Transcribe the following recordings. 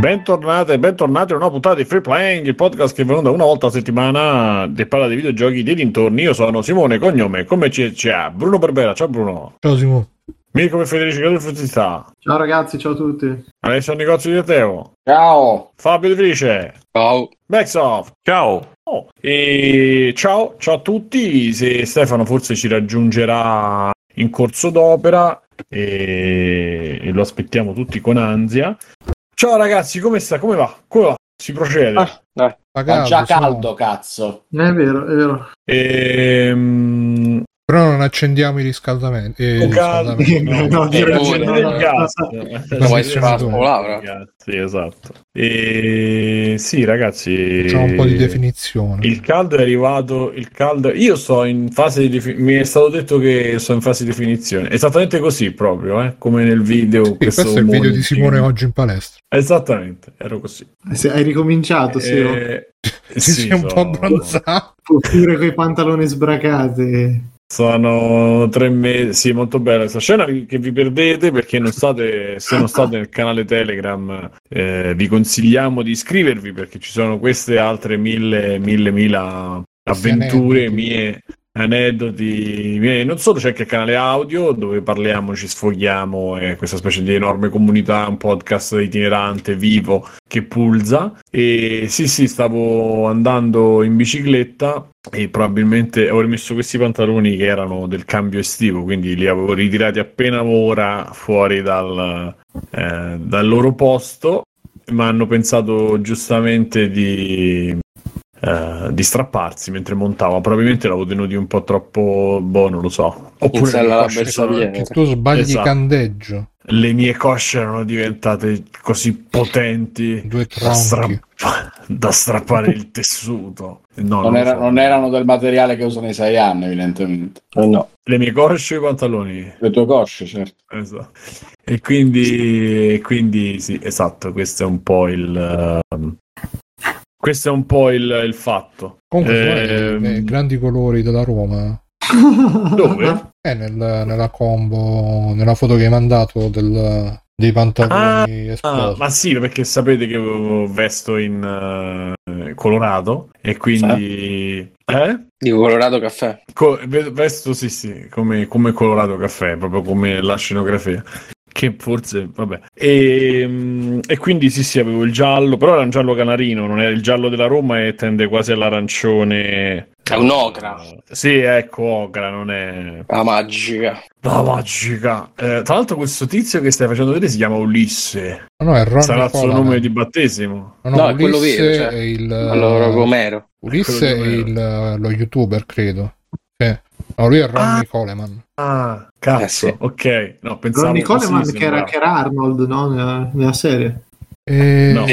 Bentornate e bentornati a una puntata di Free Playing, il podcast che è venuto una volta a settimana e parla di videogiochi dei dintorni. Io sono Simone, cognome, come c'è? Bruno Barbera, ciao Bruno. Ciao Simone. Mirko e Federico Felicità. Ciao ragazzi, ciao a tutti. Alessio Negozio di Teo. Ciao. Fabio De Felice. Ciao. Backsoft. Ciao. Oh, e ciao, ciao a tutti. Se Stefano forse ci raggiungerà in corso d'opera e, e lo aspettiamo tutti con ansia. Ciao ragazzi, come sta? Come va? Come va? Si procede. Ah, dai. Fa già sono- caldo, cazzo. È vero, è vero. Ehm, Però non accendiamo i riscaldamenti. Eh, riscaldamenti. No, pure, no, il no, gas. no. Lo vuoi Sì, fare esatto. Sì, esatto. E sì, ragazzi. Facciamo un po' di definizione. Il caldo è arrivato. Il caldo. Io sto in fase di definizione. Mi è stato detto che sto in fase di definizione. Esattamente così, proprio, eh? come nel video. Sì, questo è il video di Simone oggi in palestra. Esattamente, ero così. Se hai ricominciato, sì. Eh, Ti sì, sei un po' sono- abbronzato. Oppure con i pantaloni sbracati. Sono tre mesi, sì, molto bella questa scena che vi perdete perché non state, se non state nel canale Telegram, eh, vi consigliamo di iscrivervi perché ci sono queste altre mille, mille, Questi avventure, mie aneddoti, miei. non solo c'è anche il canale audio dove parliamo, ci sfoghiamo, è questa specie di enorme comunità, un podcast itinerante, vivo, che pulsa. E sì, sì, stavo andando in bicicletta e probabilmente ho rimesso questi pantaloni che erano del cambio estivo, quindi li avevo ritirati appena ora fuori dal, eh, dal loro posto, ma hanno pensato giustamente di, eh, di strapparsi mentre montavo. Probabilmente l'avevo tenuti un po' troppo, boh, non lo so. Sono- bersagliera. Che tu sbagli Esatto. candeggio. le mie cosce erano diventate così potenti Due da, stra- tronchi. da strappare il tessuto. No, Non, lo era- so. non erano del materiale che usano i Saiyan, evidentemente. Eh no. Le mie cosce o i pantaloni? Le tue cosce, certo. Esatto. E quindi, e quindi sì, esatto, questo è un po' il... questo è un po' il, il fatto. Comunque, Ehm, sono i- i grandi colori della Roma. Dove? Eh, nel- nella combo, nella foto che hai mandato del- dei pantaloni Ah, esplosi. ma sì, perché sapete che io vesto in eh, colorato e quindi... Eh? Di Colorado Caffè. Co- ve- vesto sì sì, come, come colorato caffè, proprio come la scenografia. Che forse, vabbè. E, mm, e quindi sì sì, avevo il giallo, però era un giallo canarino, non era il giallo della Roma e tende quasi all'arancione. È un ocra. Sì, ecco, ocra, non è... La magica. La magica. Eh, tra l'altro questo tizio che stai facendo vedere si chiama Ulisse. No, no, è Ron Sarà il suo nome di battesimo. No, no, No, è quello vero, cioè. è il, Allora, Romero. Ulisse è quello il, lo youtuber, credo. Sì. No, lui è Ronnie Coleman. Ah, cazzo, Eh, sì. ok. No, pensavo Ronnie Coleman sì, che, era, che era Arnold, no? Nella, nella serie. E... No.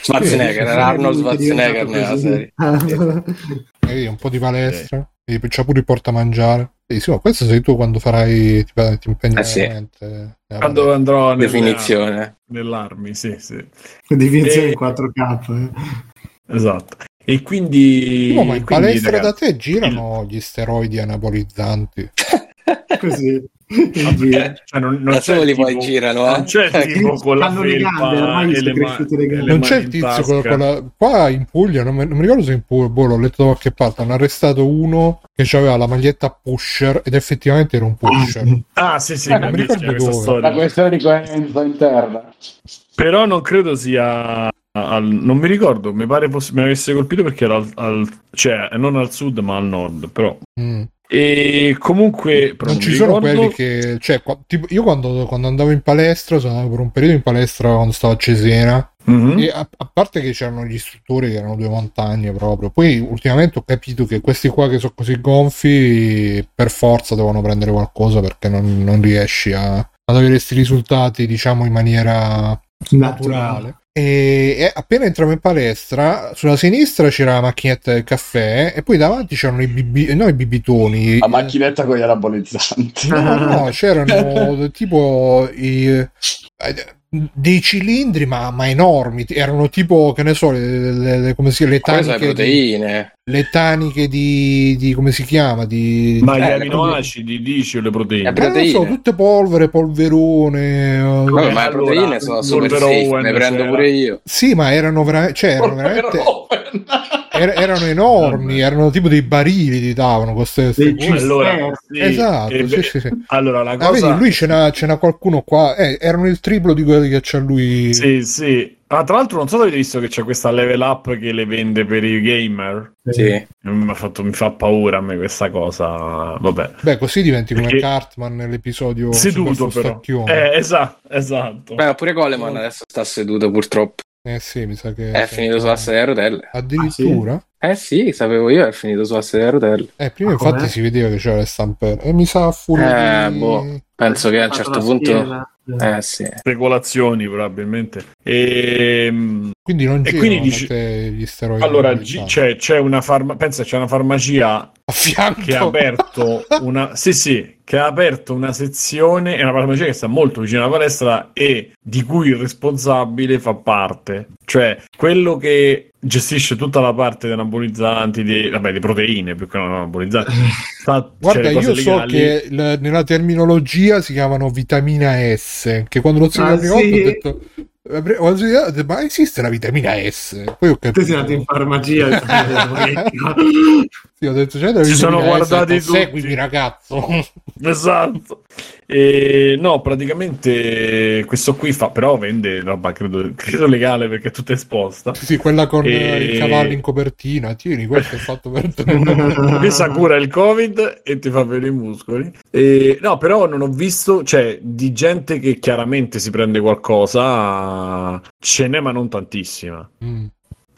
Schwarzenegger, sì, era Arnold Schwarzenegger nella serie. E un po' di palestra. E c'ha pure il portamangiare. Sì, sì, ma questo sei tu quando farai ti, ti impegni Eh sì. nella Quando andrò nelle- Definizione. nell'armi, sì, sì. Definizione E- in 4K. eh. Esatto. E quindi... No, ma in quindi, palestra ragazzi, da te girano gli steroidi anabolizzanti. Così. cioè, non, non Da c'è soli tipo- poi girano, eh. Non c'è il tipo con la Fanno le gambe, felpa le, le le non c'è il tizio con, tasca. con la... Qua in Puglia, non, mi- non mi ricordo se in Puglia, boh, l'ho letto da qualche parte, hanno arrestato uno che aveva la maglietta pusher ed effettivamente era un pusher. Ah, sì, sì, Eh, non mi ricordo questa storia. La questione di coerenza interna. Però non credo sia... al- non mi ricordo, mi pare fosse, mi avesse colpito perché era al, al- cioè non al sud ma al nord, però. Mm. E comunque però Non ci mi sono ricordo- quelli che... Cioè, qua- tipo, io quando, quando andavo in palestra, sono andato per un periodo in palestra quando stavo a Cesena, Mhm. E a, a parte che c'erano gli istruttori che erano due montagne proprio, poi ultimamente ho capito che questi qua che sono così gonfi per forza devono prendere qualcosa perché non, non riesci a, ad avere questi risultati diciamo in maniera naturale. E, e appena entriamo in palestra, sulla sinistra c'era la macchinetta del caffè e poi davanti c'erano i, bibi, no, i bibitoni. La macchinetta con gli anabolizzanti. No, no, c'erano tipo i. eh, dei cilindri ma, ma enormi erano tipo che ne so le, le- le- come si le le taniche di, proteine. le taniche di, di come si chiama di Ma gli Eh, aminoacidi, dici, o le proteine? Eh, beh, Eh, non so, proteine. tutte polvere polverone eh, Vabbè, ma le allora, proteine sono super safe, ne prendo c'era. pure io. sì ma erano, vera- cioè, erano veramente er- erano enormi erano tipo dei barili ti davano queste, cose. Allora, sì, esatto sì, sì, sì. allora la Ah, cosa... vedi, lui ce n'ha, ce n'ha qualcuno qua. Eh, erano il triplo di quelli che c'ha lui. Sì, sì. Ah, tra l'altro non so se avete visto che c'è questa level up che le vende per i gamer. Sì. Mi, ha fatto- mi fa paura a me questa cosa. Vabbè. Beh, così diventi come Perché- Cartman nell'episodio Seduto però. Eh, esatto, esatto. Beh, pure Coleman adesso sta seduto purtroppo. Eh sì, mi sa che È finito sulla sedia a rotelle. Addirittura? Eh sì, sapevo io, è finito sulla sedia a rotelle. Eh, prima Ah, infatti com'è? si vedeva che c'era le stampelle. E mi sa fuori. Eh, boh. Penso che a un certo punto... Eh sì. Speculazioni probabilmente. Ehm, Quindi non E girano quindi con dici- te gli steroidi. allora, gi- c'è, c'è una farma- pensa c'è una farmacia a fianco. che ha aperto una sì sì che ha aperto una sezione è una farmacia che sta molto vicino alla palestra e di cui il responsabile fa parte cioè quello che gestisce tutta la parte dei anabolizzanti di, vabbè, di proteine più che non anabolizzanti sta, Guarda, cioè, io so che l- nella terminologia si chiamano vitamina S. Che quando l'ho sentito Ah, la prima sì? volta ho detto. eh, ho sentito, Ma esiste la vitamina S? Poi ho Te capito. sei andato in farmacia e Sì, ho detto, della Si sono ho guardati detto, tutti. Seguimi, ragazzo. Esatto. E, no, praticamente questo qui fa, però vende roba, credo, credo legale perché è tutta esposta. sì, quella con E- eh, i cavalli in copertina. Tieni, questo è fatto per te. Questa cura il covid e ti fa vedere i muscoli. E, no, però non ho visto, cioè, di gente che chiaramente si prende qualcosa, ce n'è ma non tantissima. Mm.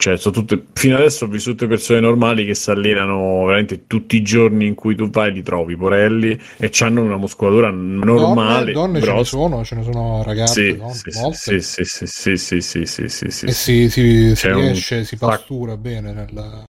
Cioè, tutte, fino adesso ho vissuto persone normali che si allenano veramente tutti i giorni in cui tu vai, li trovi porelli e hanno una muscolatura normale. Donne, donne ce ne sono, ce ne sono ragazze, sì, no? sì, molte. Sì, sì, sì, sì, sì, sì, sì, sì. E si, si, si riesce, un... si pastura bene nella...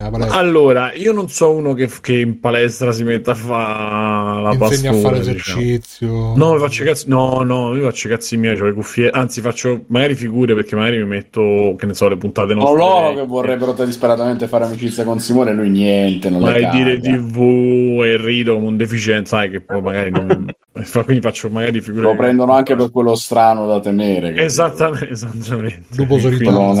Allora, io non so uno che, che in palestra si metta a fare la insegna a fare diciamo. esercizio. No, mi faccio cazzi, no, no, io faccio i cazzi miei, ho le cuffie, anzi faccio magari figure perché magari mi metto, che ne so, le puntate nostre. loro che vorrebbero disperatamente fare amicizia con Simone lui niente, non Vai dire TV e rido come un deficiente, sai che poi magari non... Quindi faccio magari figure... Lo prendono anche per quello strano da temere. Esattamente, esattamente. Lupo Quindi- solitario. Quello non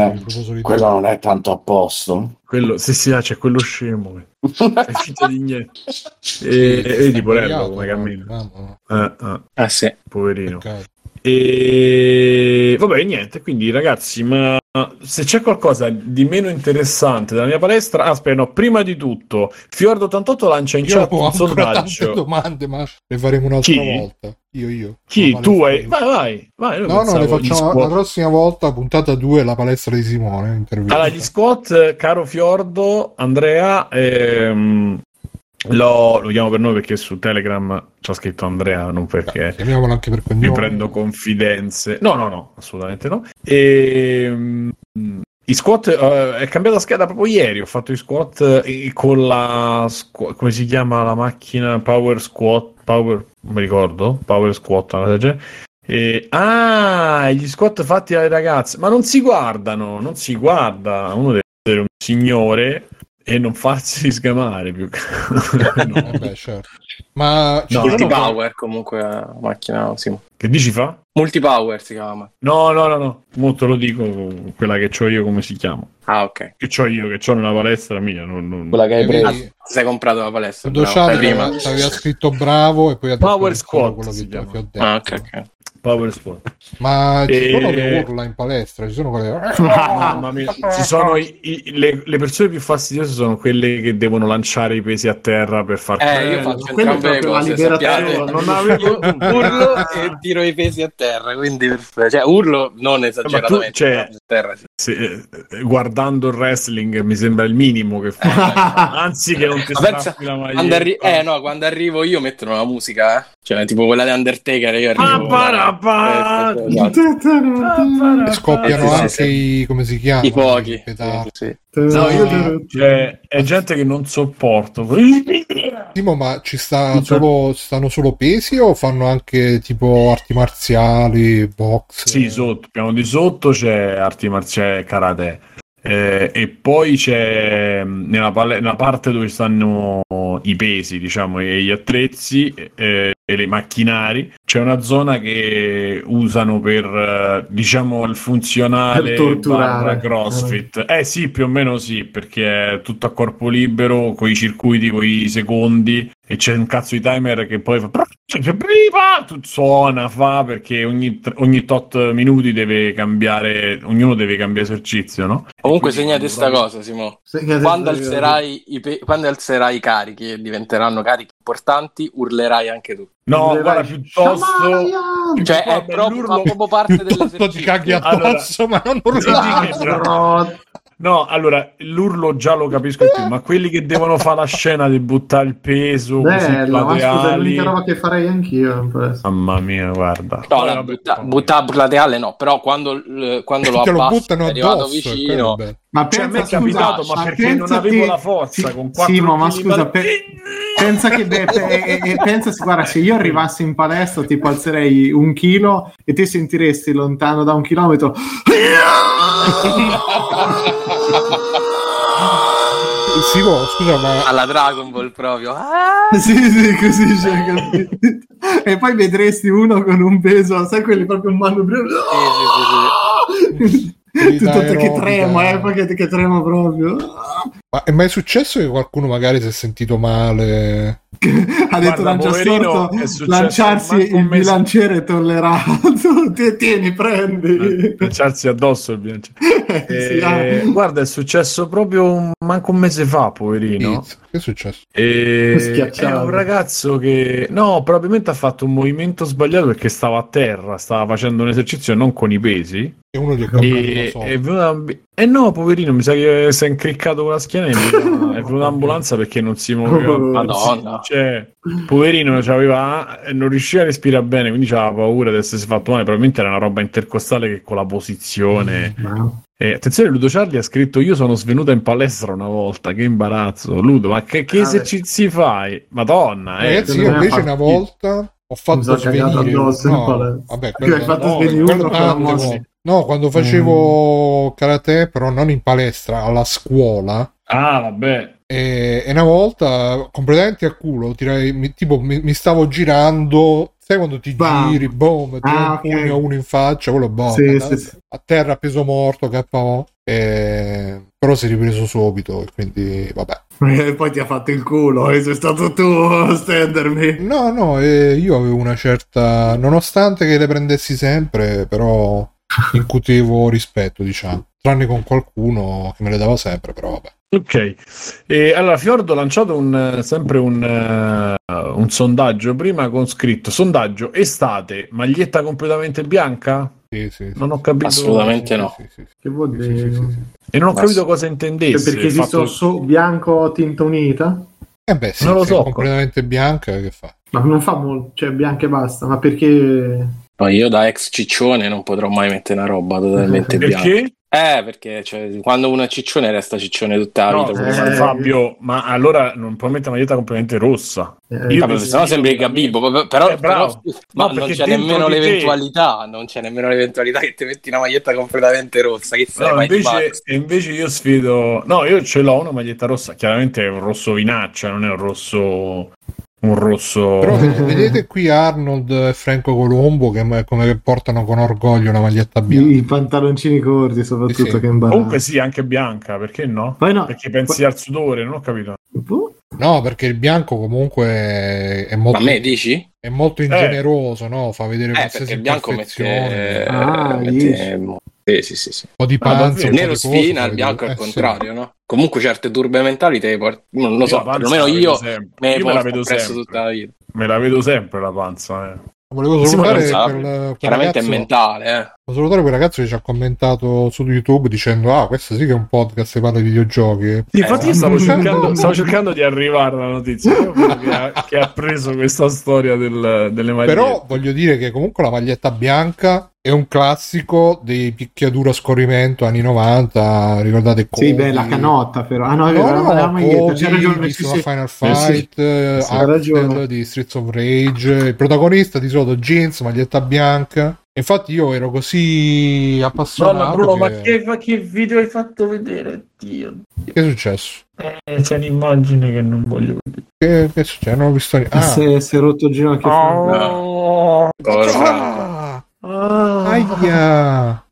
è-. Quello non è tanto a posto. Quello, sì, sì, ah, c'è quello scemo. È finta di niente. E, e vedi, Porello come cammina. Eh, eh, Ah sì. poverino. peccato. E vabbè, niente. Quindi, ragazzi, ma se c'è qualcosa di meno interessante della mia palestra, ah, aspetta, no, prima di tutto, Fiordo88 lancia in Io chat un ancora tante sondaggio. domande, ma le faremo un'altra Chi? volta. Io, io. Chi? Tu hai. Vai, vai, vai. No, no, le facciamo la prossima volta, puntata 2, la palestra di Simone. intervista. Allora, gli squat, caro Fiordo, Andrea, ehm, lo, lo chiamo per noi perché su Telegram c'ha scritto Andrea, non perché Chiamiamolo anche per mi cognome. prendo confidenze. No, no, no, assolutamente no. E, mm, i squat eh, è cambiata scheda proprio ieri. Ho fatto i squat eh, con la squ- come si chiama la macchina Power Squat. Power, non mi ricordo. Power Squat. una cosa del genere. E- ah, gli squat fatti dalle ragazze, ma non si guardano, non si guarda. Uno deve essere un signore e non farsi sgamare più che no. Eh beh, certo. Ma No, Multipower comunque la macchina, Simo. Che dici fa? Multipower si chiama. No, no, no, no. Molto lo dico, quella che ho io come si chiama. Ah, ok. Che ho io, che ho nella palestra mia. Non, non- Quella che hai Eh, preso. Ti sei comprato la palestra? Bravo. Prima. aveva, scritto bravo e poi ha detto Power squat quello si che, chiama. che ho detto. Ah, ok, ok. Power Squat. Ma ci E- sono le urla in palestra, ci sono quelle Mamma mia, ci sono i- i- le, le persone più fastidiose sono quelle che devono lanciare i pesi a terra per far Eh, io faccio quello entrambe cose, sappiate. non avevo- urlo e tiro i pesi a terra, quindi. Cioè, urlo non esageratamente, cioè- però a terra, sì. Se- eh, guardando il wrestling mi sembra il minimo che fa. Anzi che non ti Ma pensa, la maglietta. quando, arri- eh, no, quando arrivo io mettono la musica, eh. Cioè, tipo quella di Undertaker, io arrivo... Eh, esatto. e scoppiano sì, anche sì, i come si chiama? I pochi. Sì, sì. No, io cioè, è gente che non sopporto. Timo, ma ci sta solo, stanno solo pesi o fanno anche tipo arti marziali, box? Sì, sotto, piano di sotto c'è arti marziali e karate. Eh, e poi c'è mh, nella, nella parte dove stanno i pesi, diciamo, e gli attrezzi eh, e le macchinari, c'è una zona che usano per, eh, diciamo, il funzionale Per crossfit. Eh sì, più o meno sì, perché è tutto a corpo libero, con i circuiti, con i secondi, e c'è un cazzo di timer che poi fa... tu- Suona, fa, perché ogni, ogni tot minuti deve cambiare, ognuno deve cambiare esercizio, no? Comunque Quindi segnate sta quando- cosa, Simo. Segnate Quando alzerai, i pe- quando alzerai i carichi e diventeranno carichi importanti, urlerai anche tu. No, Deve- guarda, piuttosto... Shamayan! Cioè, è proprio, fa proprio parte Piuttosto ti dell'esercizio. caghi addosso, ma non sì, Ladro! No, allora, l'urlo già lo capisco più, ma quelli che devono fare la scena di buttare il peso così Bella, ma scusa, è l'unica roba che farei anch'io. Mamma mia, guarda. No, la butta, poi- butta plateale no, però quando, quando lo lo buttano è arrivato addosso. vicino, bello. Ma Cioè, a me è pensa, capitato, scusa, ma perché non pensa avevo che- la forza Sì, con quattro Simo, ma chili scusa, di- pe- pensa che beh, pe- e, e pensa, guarda, se io arrivassi in palestra, tipo alzerei un chilo e ti sentiresti lontano da un chilometro. Simo, scusa, ma alla Dragon Ball proprio. Ah! sì, sì, così capito? E poi vedresti uno con un peso, sai quelli proprio un manubrio. Sì, sì, Tutto che aerobica. trema, eh, che, che trema proprio. Ma è mai successo che qualcuno magari si è sentito male? Ha detto Guarda, lancia poverino, storto, è successo lanciarsi il mese- bilanciere tollerato. Ti- Tieni, prendi. Lanciarsi addosso il bilancio. Sì, ah. Eh, guarda, è successo proprio un- manco un mese fa, poverino. Che è successo? E è un ragazzo che no, probabilmente ha fatto un movimento sbagliato perché stava a terra, stava facendo un esercizio non con i pesi. E uno gli è caduto E, è venuta eh no, poverino, mi sa che si è incriccato con la schiena e è venuta- è venuta l'ambulanza perché non si muoveva. Madonna. Cioè, poverino, c'aveva, eh, non riusciva a respirare bene, quindi aveva paura di essersi fatto male. Probabilmente era una roba intercostale che con la posizione. No. Eh, attenzione, Ludo Charlie ha scritto: Io sono svenuta in palestra una volta. Che imbarazzo, Ludo, ma che, che Ah, esercizi fai? Madonna, eh. Ragazzi, io invece ha una volta ho fatto svenire no, vabbè, Che hai fatto no, svenire quello uno tante volte. No, quando facevo karate, però non in palestra, alla scuola. Ah, vabbè. E, e una volta completamente a culo, tirai, mi, tipo mi, mi stavo girando, sai quando ti Bam. giri, boom, tiri Ah, un pugno uno in faccia, quello boh, Sì, a, sì, sì. a terra peso morto, KO. E... Però si è ripreso subito, quindi vabbè. E poi ti ha fatto il culo e sei stato tu a stendermi. No, no, eh, io avevo una certa, nonostante che le prendessi sempre, però incutevo rispetto, diciamo. Tranne con qualcuno che me le dava sempre, però vabbè. Ok, e allora Fiordo ha lanciato un, sempre un, eh, un sondaggio prima con scritto sondaggio estate, maglietta completamente bianca? Sì, sì, sì. Non ho capito. Assolutamente no. Sì, sì, sì. Che vuol Sì, dire? sì, sì, sì. E non ho capito cosa Cioè, intendesse. perché il esisto fatto- so- bianco tinta unita? Eh beh, sì, Non lo so. completamente bianca, che fa? Ma non fa molto, cioè bianco e basta, ma perché... Poi io da ex ciccione non potrò mai mettere una roba totalmente bianca. Perché? Eh, perché cioè, quando uno è ciccione resta ciccione tutta la No, vita. eh, Fabio, ma allora non puoi mettere una maglietta completamente rossa. eh, Io se no sembri Gabibbo, però, però, Eh, però- ma No, non c'è nemmeno di te- l'eventualità, non c'è nemmeno l'eventualità che ti metti una maglietta completamente rossa, che sei No, mai invece, e invece io sfido. No, io ce l'ho una maglietta rossa. Chiaramente è un rosso vinaccia, non è un rosso. Un rosso. Però vedete qui Arnold e Franco Colombo che come portano con orgoglio una maglietta bianca. I, pantaloncini corti soprattutto Sì, sì. che imbarazzo. Comunque sì, anche bianca, perché no? Poi no, Perché pensi al sudore, non ho capito. Boh, No, perché il bianco comunque è, Ma molto, a me dici? è molto ingeneroso, no? Fa vedere Eh, qualsiasi il bianco mette... Ah, mette... Sì, sì, sì, sì. un po' di Ah, panza, di nero sfina, il bianco il eh, sì. contrario, no? Comunque certe turbe mentali te le porti... Non lo so, perlomeno vedo io sempre. me Io me la vedo sempre. tutta la vita. Me la vedo sempre la panza, eh. Volevo Sì, salutare sa, quel, quel Chiaramente ragazzo, è mentale, eh. volevo salutare quel ragazzo che ci ha commentato su YouTube dicendo ah questo sì che è un podcast che parla di videogiochi Sì, infatti io Eh, stavo cercando, stavo cercando di arrivare alla notizia ha, che ha preso questa storia del- delle magliette. però voglio dire che comunque la maglietta bianca è un classico dei picchiaduro a scorrimento anni 90, ricordate Sì, Kobe? beh, la canotta però. Ah no, è No, no, era la maglietta, Kobe c'è ragione. Sì, sì. Final Eh, sì. Fight, eh, Sì, ragione. Axel di Streets of Rage, il protagonista di solito jeans, maglietta bianca. Infatti io ero così appassionato. Madonna, Bruno, ma che... che, ma che video hai fatto vedere? Dio. che è successo? Eh, c'è un'immagine che non voglio vedere. Che, che è successo? Non ho visto niente. Ah, Si è- si è rotto il ginocchio. Oh, Cosa? ah, aia.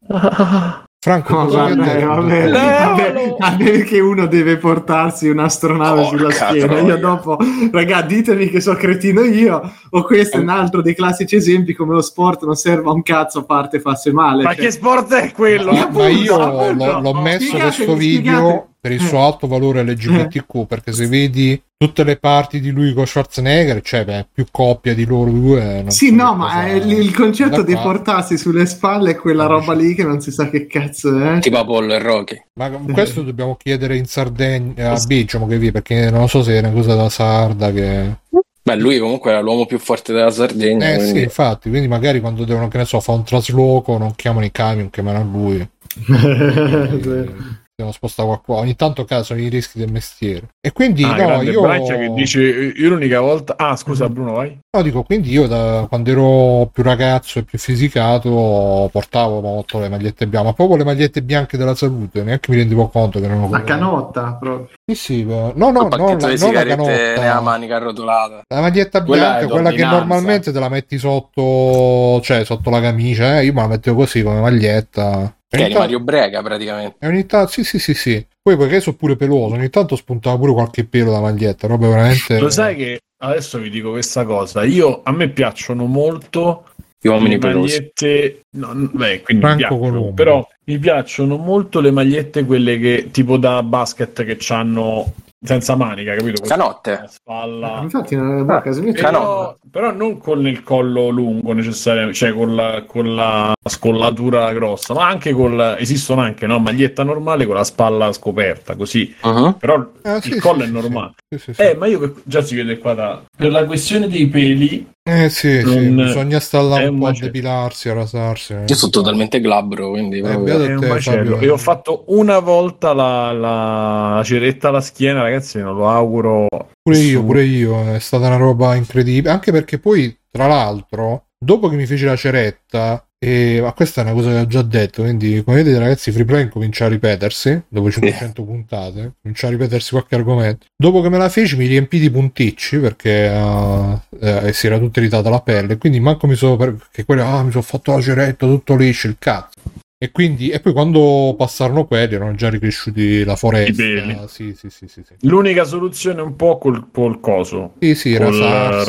Franco, No, eh, vabbè, Levalo! vabbè, vabbè che uno deve portarsi un'astronave Porca sulla schiena. troia. Io dopo, raga, ditemi che so cretino io, o questo è un altro dei classici esempi come lo sport non serve a un cazzo a parte farsi male. Ma cioè. che sport è quello? Ma, ma io l'ho, l'ho messo spiegate, questo video spiegate. Per il Eh. suo alto valore LGBTQ perché se vedi tutte le parti di lui con Schwarzenegger cioè beh, più coppia di loro due non Sì, so no, ma il, il concetto di portarsi sulle spalle è quella roba lì che non si sa che cazzo è. Tipo Apollo e Rocky. ma questo dobbiamo chiedere in Sardegna a Biggio che vive perché non so se è una cosa da sarda che Beh, lui comunque era l'uomo più forte della Sardegna. eh sì quindi- infatti quindi magari quando devono che ne so fa un trasloco non chiamano i camion chiamano lui Sì. Devono spostare qualcosa ogni tanto caso i rischi del mestiere. E quindi Ah, no io Braccia che dice io l'unica volta ah scusa Bruno vai No, dico, quindi io da quando ero più ragazzo e più fisicato portavo molto le magliette bianche, ma proprio le magliette bianche della salute, neanche mi rendevo conto che erano La canotta proprio. Sì, sì, beh, no, no, no, pacchetto la, non la canotta. nella manica arrotolata. La maglietta Quella bianca, è quella che normalmente te la metti sotto, cioè sotto la camicia, eh, io me la mettevo così come maglietta. Che eri Mario Brega praticamente. e ogni tanto, sì, sì, sì, sì. Poi perché sono pure peloso, ogni tanto spuntava pure qualche pelo da maglietta, roba veramente... lo sai che adesso vi dico questa cosa io a me piacciono molto Gli uomini le magliette no, beh, quindi piacciono, però mi piacciono molto le magliette quelle che tipo da basket che hanno senza manica capito Canotte. la spalla Infatti, non a casa mia c'è Canotta. però, però non con il collo lungo necessariamente, cioè con la, con la scollatura grossa, ma anche con la- esistono anche no? maglietta normale con la spalla scoperta, così. Mhm. Però Ah, sì, il sì, collo sì, è normale. sì, sì, sì. Eh, ma io già si vede qua da... Per la questione dei peli, Eh sì, sì, Non- bisogna stare là un un po' a depilarsi, a rasarsi. Io sono totalmente glabro, quindi Eh, proprio- un te, macello. Fabio. E ho fatto una volta la, la, la ceretta alla schiena, ragazzi, non lo auguro. Pure io, pure io, è stata una roba incredibile. Anche perché poi, tra l'altro, dopo che mi feci la ceretta, e ma questa è una cosa che ho già detto, quindi come vedete ragazzi, Free Play comincia a ripetersi, dopo 500 puntate, comincia a ripetersi qualche argomento. Dopo che me la feci mi riempì di punticci perché eh, eh, si era tutta irritata la pelle, quindi manco mi sono... perché quelli, ah, mi sono fatto la ceretta, tutto liscio, il cazzo. E quindi, e poi quando passarono quelli erano già ricresciuti la foresta. Sì, sì, sì, sì, sì. L'unica soluzione è un po' col, col coso. Sì, sì, Col rasarsi.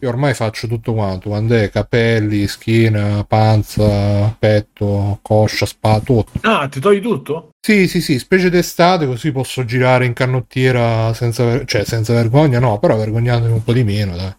Io. Ormai faccio tutto quanto, quando è capelli, schiena, panza, petto, coscia, spada, tutto. Ah, ti togli tutto? Sì, sì, sì, specie d'estate così posso girare in canottiera senza, ver- cioè, senza vergogna, no, però vergognandomi un po' di meno, dai.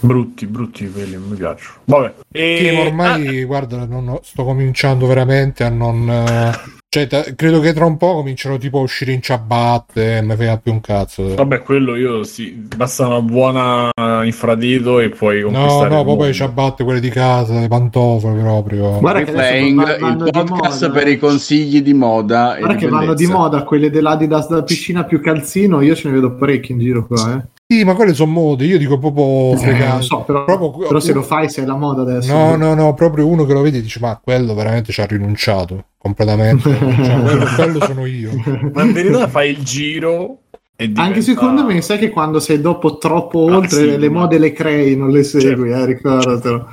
Brutti, brutti quelli, mi piacciono. Vabbè. E... Sì, ma ormai, guarda, non- sto cominciando veramente a non... eh, Cioè, ta- credo che tra un po' comincerò tipo a uscire in ciabatte, e mi frega più un cazzo. vabbè, quello io sì. Basta una buona infradito e puoi No, conquistare no, il proprio le ciabatte, quelle di casa, le pantofole proprio. Guarda che vanno il podcast per i consigli di moda. e Guarda di che vanno di bellezza. moda quelle dell'Adidas da piscina più calzino, io ce ne vedo parecchi in giro qua, eh. Sì, ma quelle sono mode, io dico proprio Eh, fregato. non so, però, Proprio- però se lo fai sei la moda adesso. No, no, no, proprio uno che lo vede dice: Ma quello veramente ci ha rinunciato completamente. Cioè, quello, quello sono io. Ma in verità fai il giro e diventa... Anche secondo me, sai che quando sei dopo troppo Ah, oltre, sì, le ma- mode le crei, non le segui, eh, ricordatelo.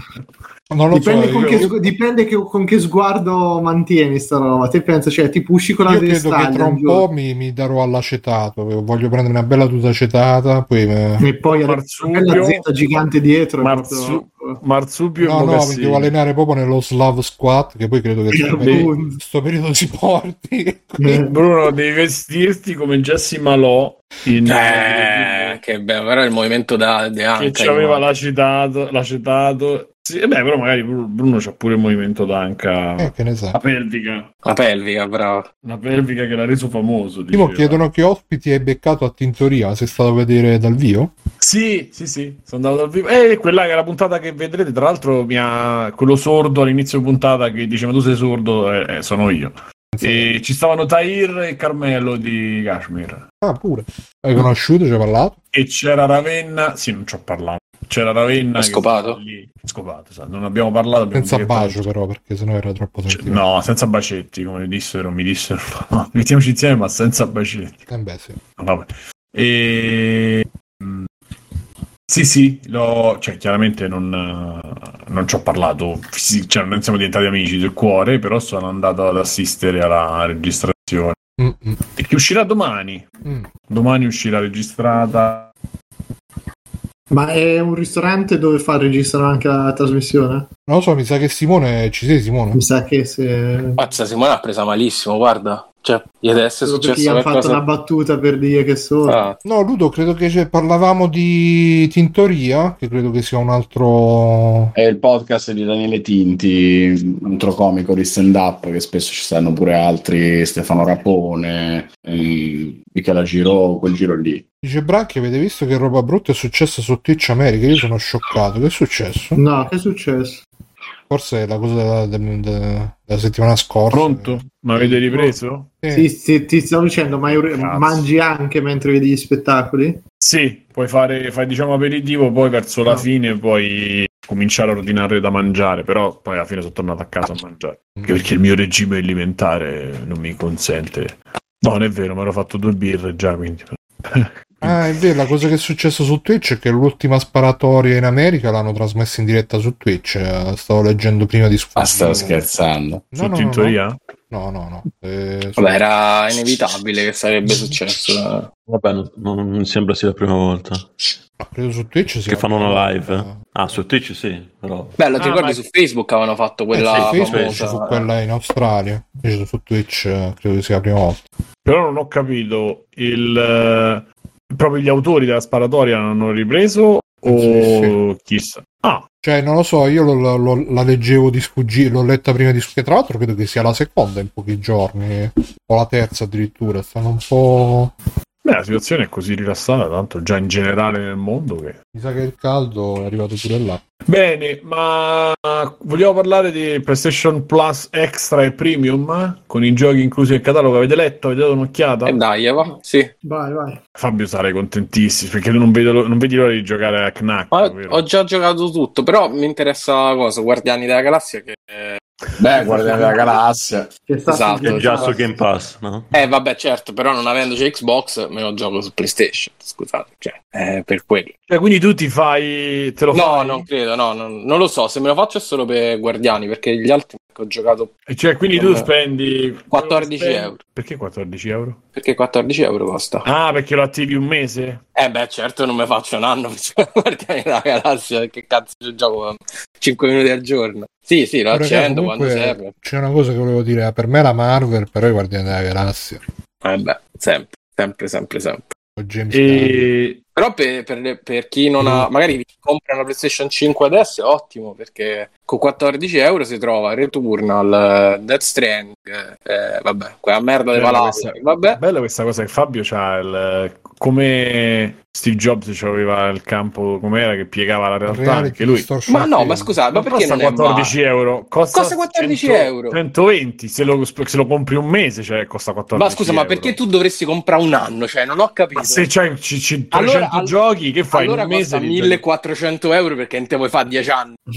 Non lo Dipende, so. con, Io, che, dipende che- con che sguardo mantieni sta roba. Te pensa, cioè, tipo usci con la io credo che tra un po' mi, mi darò all'acetato. Voglio prendere una bella tuta acetata. Poi me- e poi una Marsupio, bella Z gigante dietro. Marzu- Marsupio No, no, mi devo allenare proprio nello Slav Squat. Che poi credo che sto periodo, Appunto. sto periodo si porti. Eh. Bruno, devi vestirti come Jesse Malò in Eh, che bello, però il movimento da De che Anca. c'aveva l'acetato, l'acetato Sì, eh beh, però magari Bruno c'ha pure il movimento d'anca. Eh, che ne sa. La pelvica. La pelvica, bravo. La pelvica che l'ha reso famoso. Diceva. chiedono che ospiti hai beccato a Tintoria, sei stato a vedere dal vivo? Sì, sì, sì, sono andato dal vivo. E quella che è la puntata che vedrete, tra l'altro, mi ha... quello sordo all'inizio puntata che dice: Ma tu sei sordo? Eh, eh, sono io. E ci stavano Tahir e Carmelo di Kashmir. Ah, pure. Hai conosciuto, ci hai parlato? E c'era Ravenna. Sì, non ci ho parlato. C'era Ravenna. Che scopato? Lì. Scopato, sa. Non abbiamo parlato. abbiamo Senza bacio però, perché sennò era troppo Cioè, sentito. no, senza bacetti, come dissero, mi dissero. No, mettiamoci insieme, ma senza bacetti. Eh beh, sì. Vabbè. E... mm, Sì, sì, l'ho- cioè, chiaramente non, non ci ho parlato, cioè, non siamo diventati amici del cuore, però sono andato ad assistere alla registrazione. Mm, mm, E che uscirà domani. mm. Domani uscirà registrata. Ma è un ristorante dove fa registrare anche la trasmissione? Non lo so, mi sa che Simone... Ci sei Simone? Mi sa che se... Mazza, Simone ha presa malissimo, guarda. Cioè, gli adesso è Solo perché successo hanno fatto qualcosa... una battuta per dire che sono. Ah, No, Ludo, credo che cioè, parlavamo di Tintoria, che credo che sia un altro... È il podcast di Daniele Tinti, un altro comico di stand-up, che spesso ci stanno pure altri, Stefano Rapone, eh, Michela Giro, quel giro lì. Dice Bracchi, avete visto che roba brutta è successa su Twitch America? Io sono scioccato. Che è successo? No, che è successo? Forse è la cosa della, del- de- della settimana scorsa. Pronto? Ma avete ripreso? Sì. Sì, sì, ti stavo dicendo, ma mangi anche mentre vedi gli spettacoli? Sì, puoi fare, fai diciamo aperitivo, poi verso la No. fine puoi cominciare a ordinare da mangiare, però poi alla fine sono tornato a casa a mangiare. Anche perché il mio regime alimentare non mi consente. No, non è vero, mi ero fatto due birre già, quindi. Ah, è vero, la cosa che è successa su Twitch è che l'ultima sparatoria in America l'hanno trasmessa in diretta su Twitch. eh, Stavo leggendo prima di Ah, sfuggire. stavo scherzando. No, no, no? No, no, no. Eh, vabbè, era inevitabile che sarebbe successo. eh. Vabbè, non, non sembra sia la prima volta. no, credo su Twitch sia Che fanno una live. Ah, su Twitch sì, però. Bello, ti Ah, ricordi ma- su Facebook avevano fatto Eh, quella su Facebook famosa... su quella in Australia. Invece su Twitch eh, credo che sia la prima volta. Però non ho capito il eh, proprio gli autori della sparatoria l'hanno ripreso o chissà. Ah, Cioè, non lo so, io lo- lo- la leggevo di sfuggire, l'ho letta prima di sfuggire. Tra l'altro, credo che sia la seconda in pochi giorni, o la terza addirittura. Stanno un po'. Beh, la situazione è così rilassata, tanto già in generale nel mondo che Mi sa che il caldo è arrivato pure là. Bene, ma vogliamo parlare di PlayStation Plus Extra e Premium con i giochi inclusi nel catalogo? Avete letto? Avete dato un'occhiata? E dai, va. Sì. Vai, vai. Fabio sarei contentissimo perché tu non, vedo non vedi l'ora di giocare a Knack. Ho già giocato tutto, però mi interessa la cosa, Guardiani della Galassia che... Beh, Guardiani della Galassia. Che Esatto, già su Game Pass, no? Eh vabbè certo, però non avendoci Xbox me lo gioco su PlayStation, scusate, cioè, è per quello. Cioè, quindi tu ti fai. Te lo No, fai? non credo, no, non, non lo so, se me lo faccio è solo per Guardiani, perché gli altri che ho giocato... E Cioè, quindi tu spendi 14 spendi- euro. Perché 14 euro? Perché 14 euro costa? Ah, perché lo attivi un mese? Eh beh certo non mi faccio un anno Guardiani della Galassia, che cazzo ci gioco 5 minuti al giorno. Sì, sì, lo Però, raga, accendo quando serve. C'è una cosa che volevo dire. Per me la Marvel, però i Guardiani della Galassia. Eh beh, sempre, sempre, sempre, sempre. James. E. Però per, per- per chi non ha, magari compra una PlayStation 5 adesso è ottimo perché con 14 euro si trova Returnal, Death Stranding, eh, vabbè, quella merda questa- vabbè. Bella questa cosa che Fabio il, come Steve Jobs aveva il campo com'era che piegava la realtà Reality anche lui. Ma no, ma scusate, ma Non perché costa non è 14 euro? Costa, Costa 14 100 euro. 120 se lo, se lo compri un mese, cioè costa 14 Ma scusa, ma euro. perché tu dovresti comprare un anno? Cioè, non ho capito. Ma se c'hai c- c- 300 Allora- all- giochi, che fai allora in un mese? costa di giochi? 1400 euro perché non te vuoi fare 10 anni.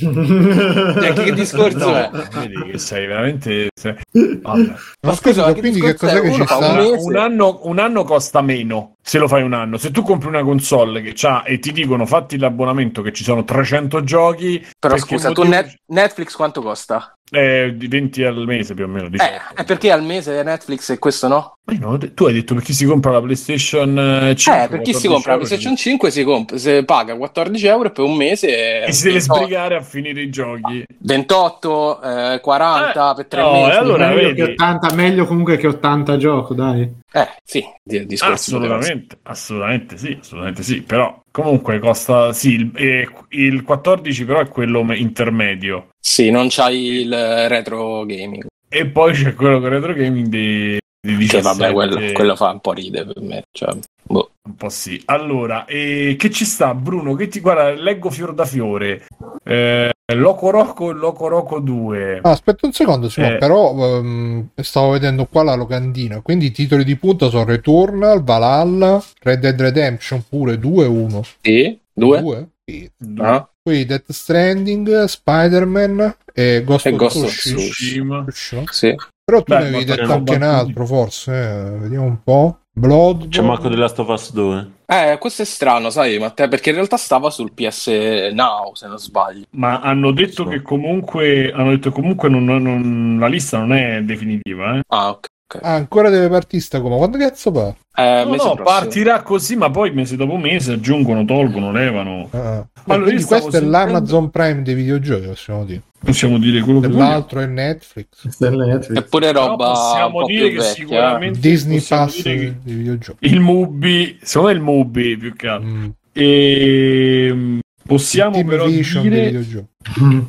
Cioè, che discorso No, è? vedi che sei veramente. sei- Vabbè. Ma scusa, scusa, ma che quindi che cos'è è? che ci sta? Un anno, un anno costa meno se lo fai un anno. Se tu compri una console che c'ha e ti dicono fatti l'abbonamento che ci sono 300 giochi, Però scusa, tu Net- Netflix quanto costa? Eh, di 20 al mese più o meno. 18. Eh, è perché al mese Netflix e questo no? Ma no, tu hai detto per chi si compra la PlayStation eh, 5. Eh, per chi 14 si compra la PlayStation 5 si, comp- si paga 14 euro e per un mese E si deve 28, sbrigare a finire i giochi. 28 eh, 40 Eh, per 3 no, mesi. allora meglio, vedi. che 80, meglio comunque che 80 gioco, dai. Eh, sì, di- Assolutamente, assolutamente sì, assolutamente sì. Però Comunque costa, sì, il, eh, il 14 però è quello me- intermedio. Sì, non c'hai il retro gaming. E poi c'è quello con retro gaming di, di 17. Che vabbè, quello, quello fa un po' ridere per me. Cioè, boh. Un po' sì. Allora, eh, che ci sta, Bruno? Che ti guarda, leggo fior da fiore. Eh, Loco Rocco e Loco Rocco 2. Ah, aspetta un secondo, Simone, Eh. però ehm, stavo vedendo qua la locandina. Quindi i titoli di punta sono Returnal, Valhalla, Red Dead Redemption pure 2 1. Sì? Due? 2? Sì. Ah? Poi Death Stranding, Spider-Man e Ghost E of Ghost. Tsushima. Tsushima. Sì. Però tu Beh, ne avevi ma detto anche un altro, forse. eh, Vediamo un po'. Blood. C'è Last of Us 2. Eh, questo è strano, sai, Matteo, perché in realtà stava sul PS Now, se non sbaglio. Ma hanno detto So. che comunque, hanno detto che comunque non- non- la lista non è definitiva. Eh. Ah, ok. Ah, ancora deve partire sta come. Quando cazzo va? Eh, No, no, partirà così, ma poi mese dopo mese aggiungono, tolgono, levano. Ah. Allora, quindi questo è sentendo- l'Amazon Prime dei videogiochi, possiamo dire. Possiamo dire quello che vogliamo. l'altro è Netflix. Netflix. Eppure Però roba un possiamo po' dire più che vecchia. sicuramente Disney Pass che videogiochi. il Mubi, secondo me il Mubi più che altro. Mm. E possiamo Team però Vision dire videogiochi. Mm.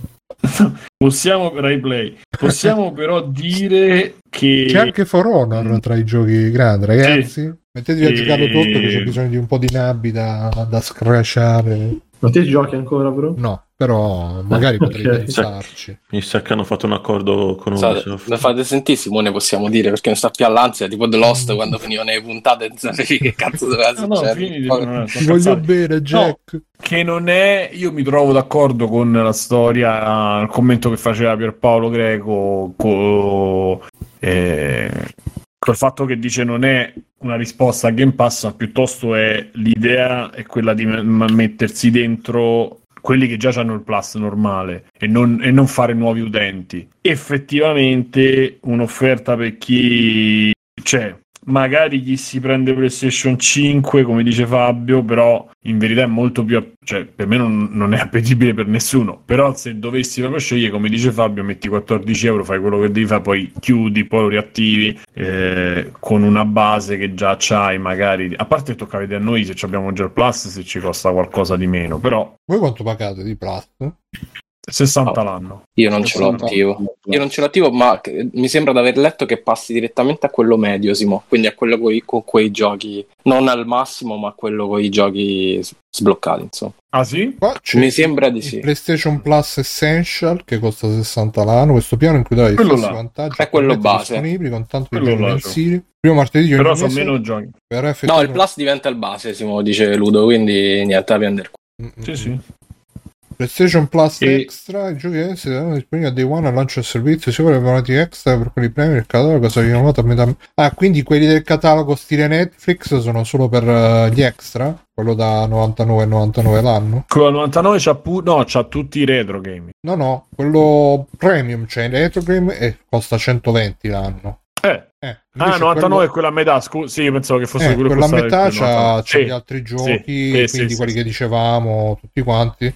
possiamo Rai Play. Possiamo però dire che C'è anche For Honor Mm. tra i giochi grandi, ragazzi. Mettetevi a E- giocarlo tutto che c'è bisogno di un po' di nabbi da, da scratchare. Ma te giochi ancora, bro? No, però magari potrei pensarci. Mi sa che hanno fatto un accordo con Ubisoft. la fate sentire Simone possiamo dire perché non sta più all'ansia tipo The Lost quando finivano le puntate non sapevi che cazzo doveva No, no, succedere Poi- no, no, Ti voglio bene, Jack. che non è io mi trovo d'accordo con la storia il commento che faceva Pierpaolo Greco co- eh, col fatto che dice non è una risposta a Game Pass ma piuttosto è l'idea è quella di m- mettersi dentro quelli che già hanno il plus normale e non, e non fare nuovi utenti effettivamente un'offerta per chi c'è magari chi si prende PlayStation 5 come dice Fabio però in verità è molto più app- cioè per me non, non è appetibile per nessuno però se dovessi proprio scegliere come dice Fabio metti 14 euro fai quello che devi fare poi chiudi poi lo riattivi eh, con una base che già c'hai magari a parte tocca vedere a noi se abbiamo già il plus se ci costa qualcosa di meno però Voi quanto pagate di Plus? 60 Oh. l'anno io non ce l'ho attivo io non ce l'ho attivo ma mi sembra di aver letto che passi direttamente a quello medio Simo quindi a quello coi- con quei giochi non al massimo ma a quello con i giochi sbloccati insomma ah sì? Qua c'è mi sembra di sì PlayStation Plus Essential che costa 60 l'anno. Questo piano includerà i Quello stessi là. vantaggi È quello base. disponibili con tanto di Quello giochi là, mensili. Primo martedì di però sono mese meno giochi per no il plus diventa il base Simo dice Ludo quindi niente da prendere Mm, mm, sì mm. sì PlayStation Plus E- Extra, i giochi essi saranno disponibili a Day One al lancio del servizio, sia per abbonati extra per quelli premi del catalogo saranno rinnovati a metà. Ah, quindi quelli del catalogo stile Netflix sono solo per eh, gli extra? Quello da 99,99 l'anno? quello 99 c'ha, pu- no, c'ha tutti i retro gaming No, no, quello premium, cioè il retro game e costa 120 l'anno. Eh Eh, Ah, invece 99 quello- è quella a metà, scusa. Sì, io pensavo che fosse Eh, quello che quella a metà c'ha, 99. c'ha Sì. gli altri giochi, sì, sì, quindi sì, quelli sì, che dicevamo tutti quanti.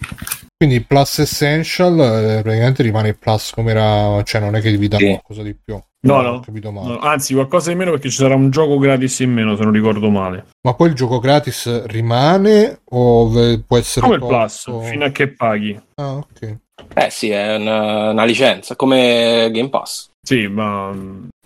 Quindi Plus Essential eh, praticamente rimane il Plus come era, cioè non è che vi Sì. qualcosa di più. No, Non no. ho capito male. No, anzi, qualcosa di meno perché ci sarà un gioco gratis in meno, se non ricordo male. Ma poi il gioco gratis rimane o può essere Come il Plus, tolto? fino a che paghi. Ah, ok. eh sì è una, una licenza come Game Pass Sì, ma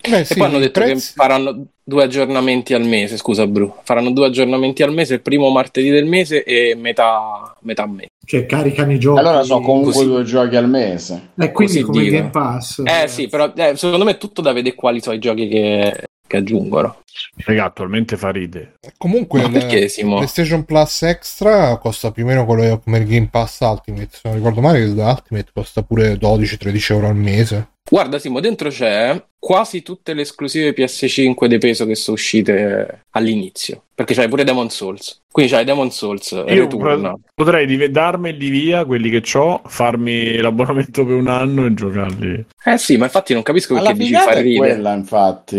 Beh, E sì, poi hanno detto prezzi- che faranno due aggiornamenti al mese, scusa Bru, faranno due aggiornamenti al mese, il primo martedì del mese e metà, metà mese. Che caricano i giochi. Allora so comunque Così. due giochi al mese. E quindi così come dicono. Game Pass. Eh sì, però eh, secondo me è tutto da vedere quali sono i giochi che, che aggiungono. raga, attualmente fa ride. Comunque il? PlayStation Plus Extra costa più o meno quello come il Game Pass Ultimate. Se non ricordo male, il Ultimate costa pure 12-13 euro al mese. Guarda Simo, dentro c'è quasi tutte le esclusive PS5 di peso che sono uscite all'inizio, perché c'hai pure Demon Souls. Quindi c'hai Demon Souls, Io Return. potrei div- darmeli via quelli che ho, farmi l'abbonamento per un anno e giocarli. Eh sì, ma infatti non capisco perché dici figata far è ridere. quella, infatti.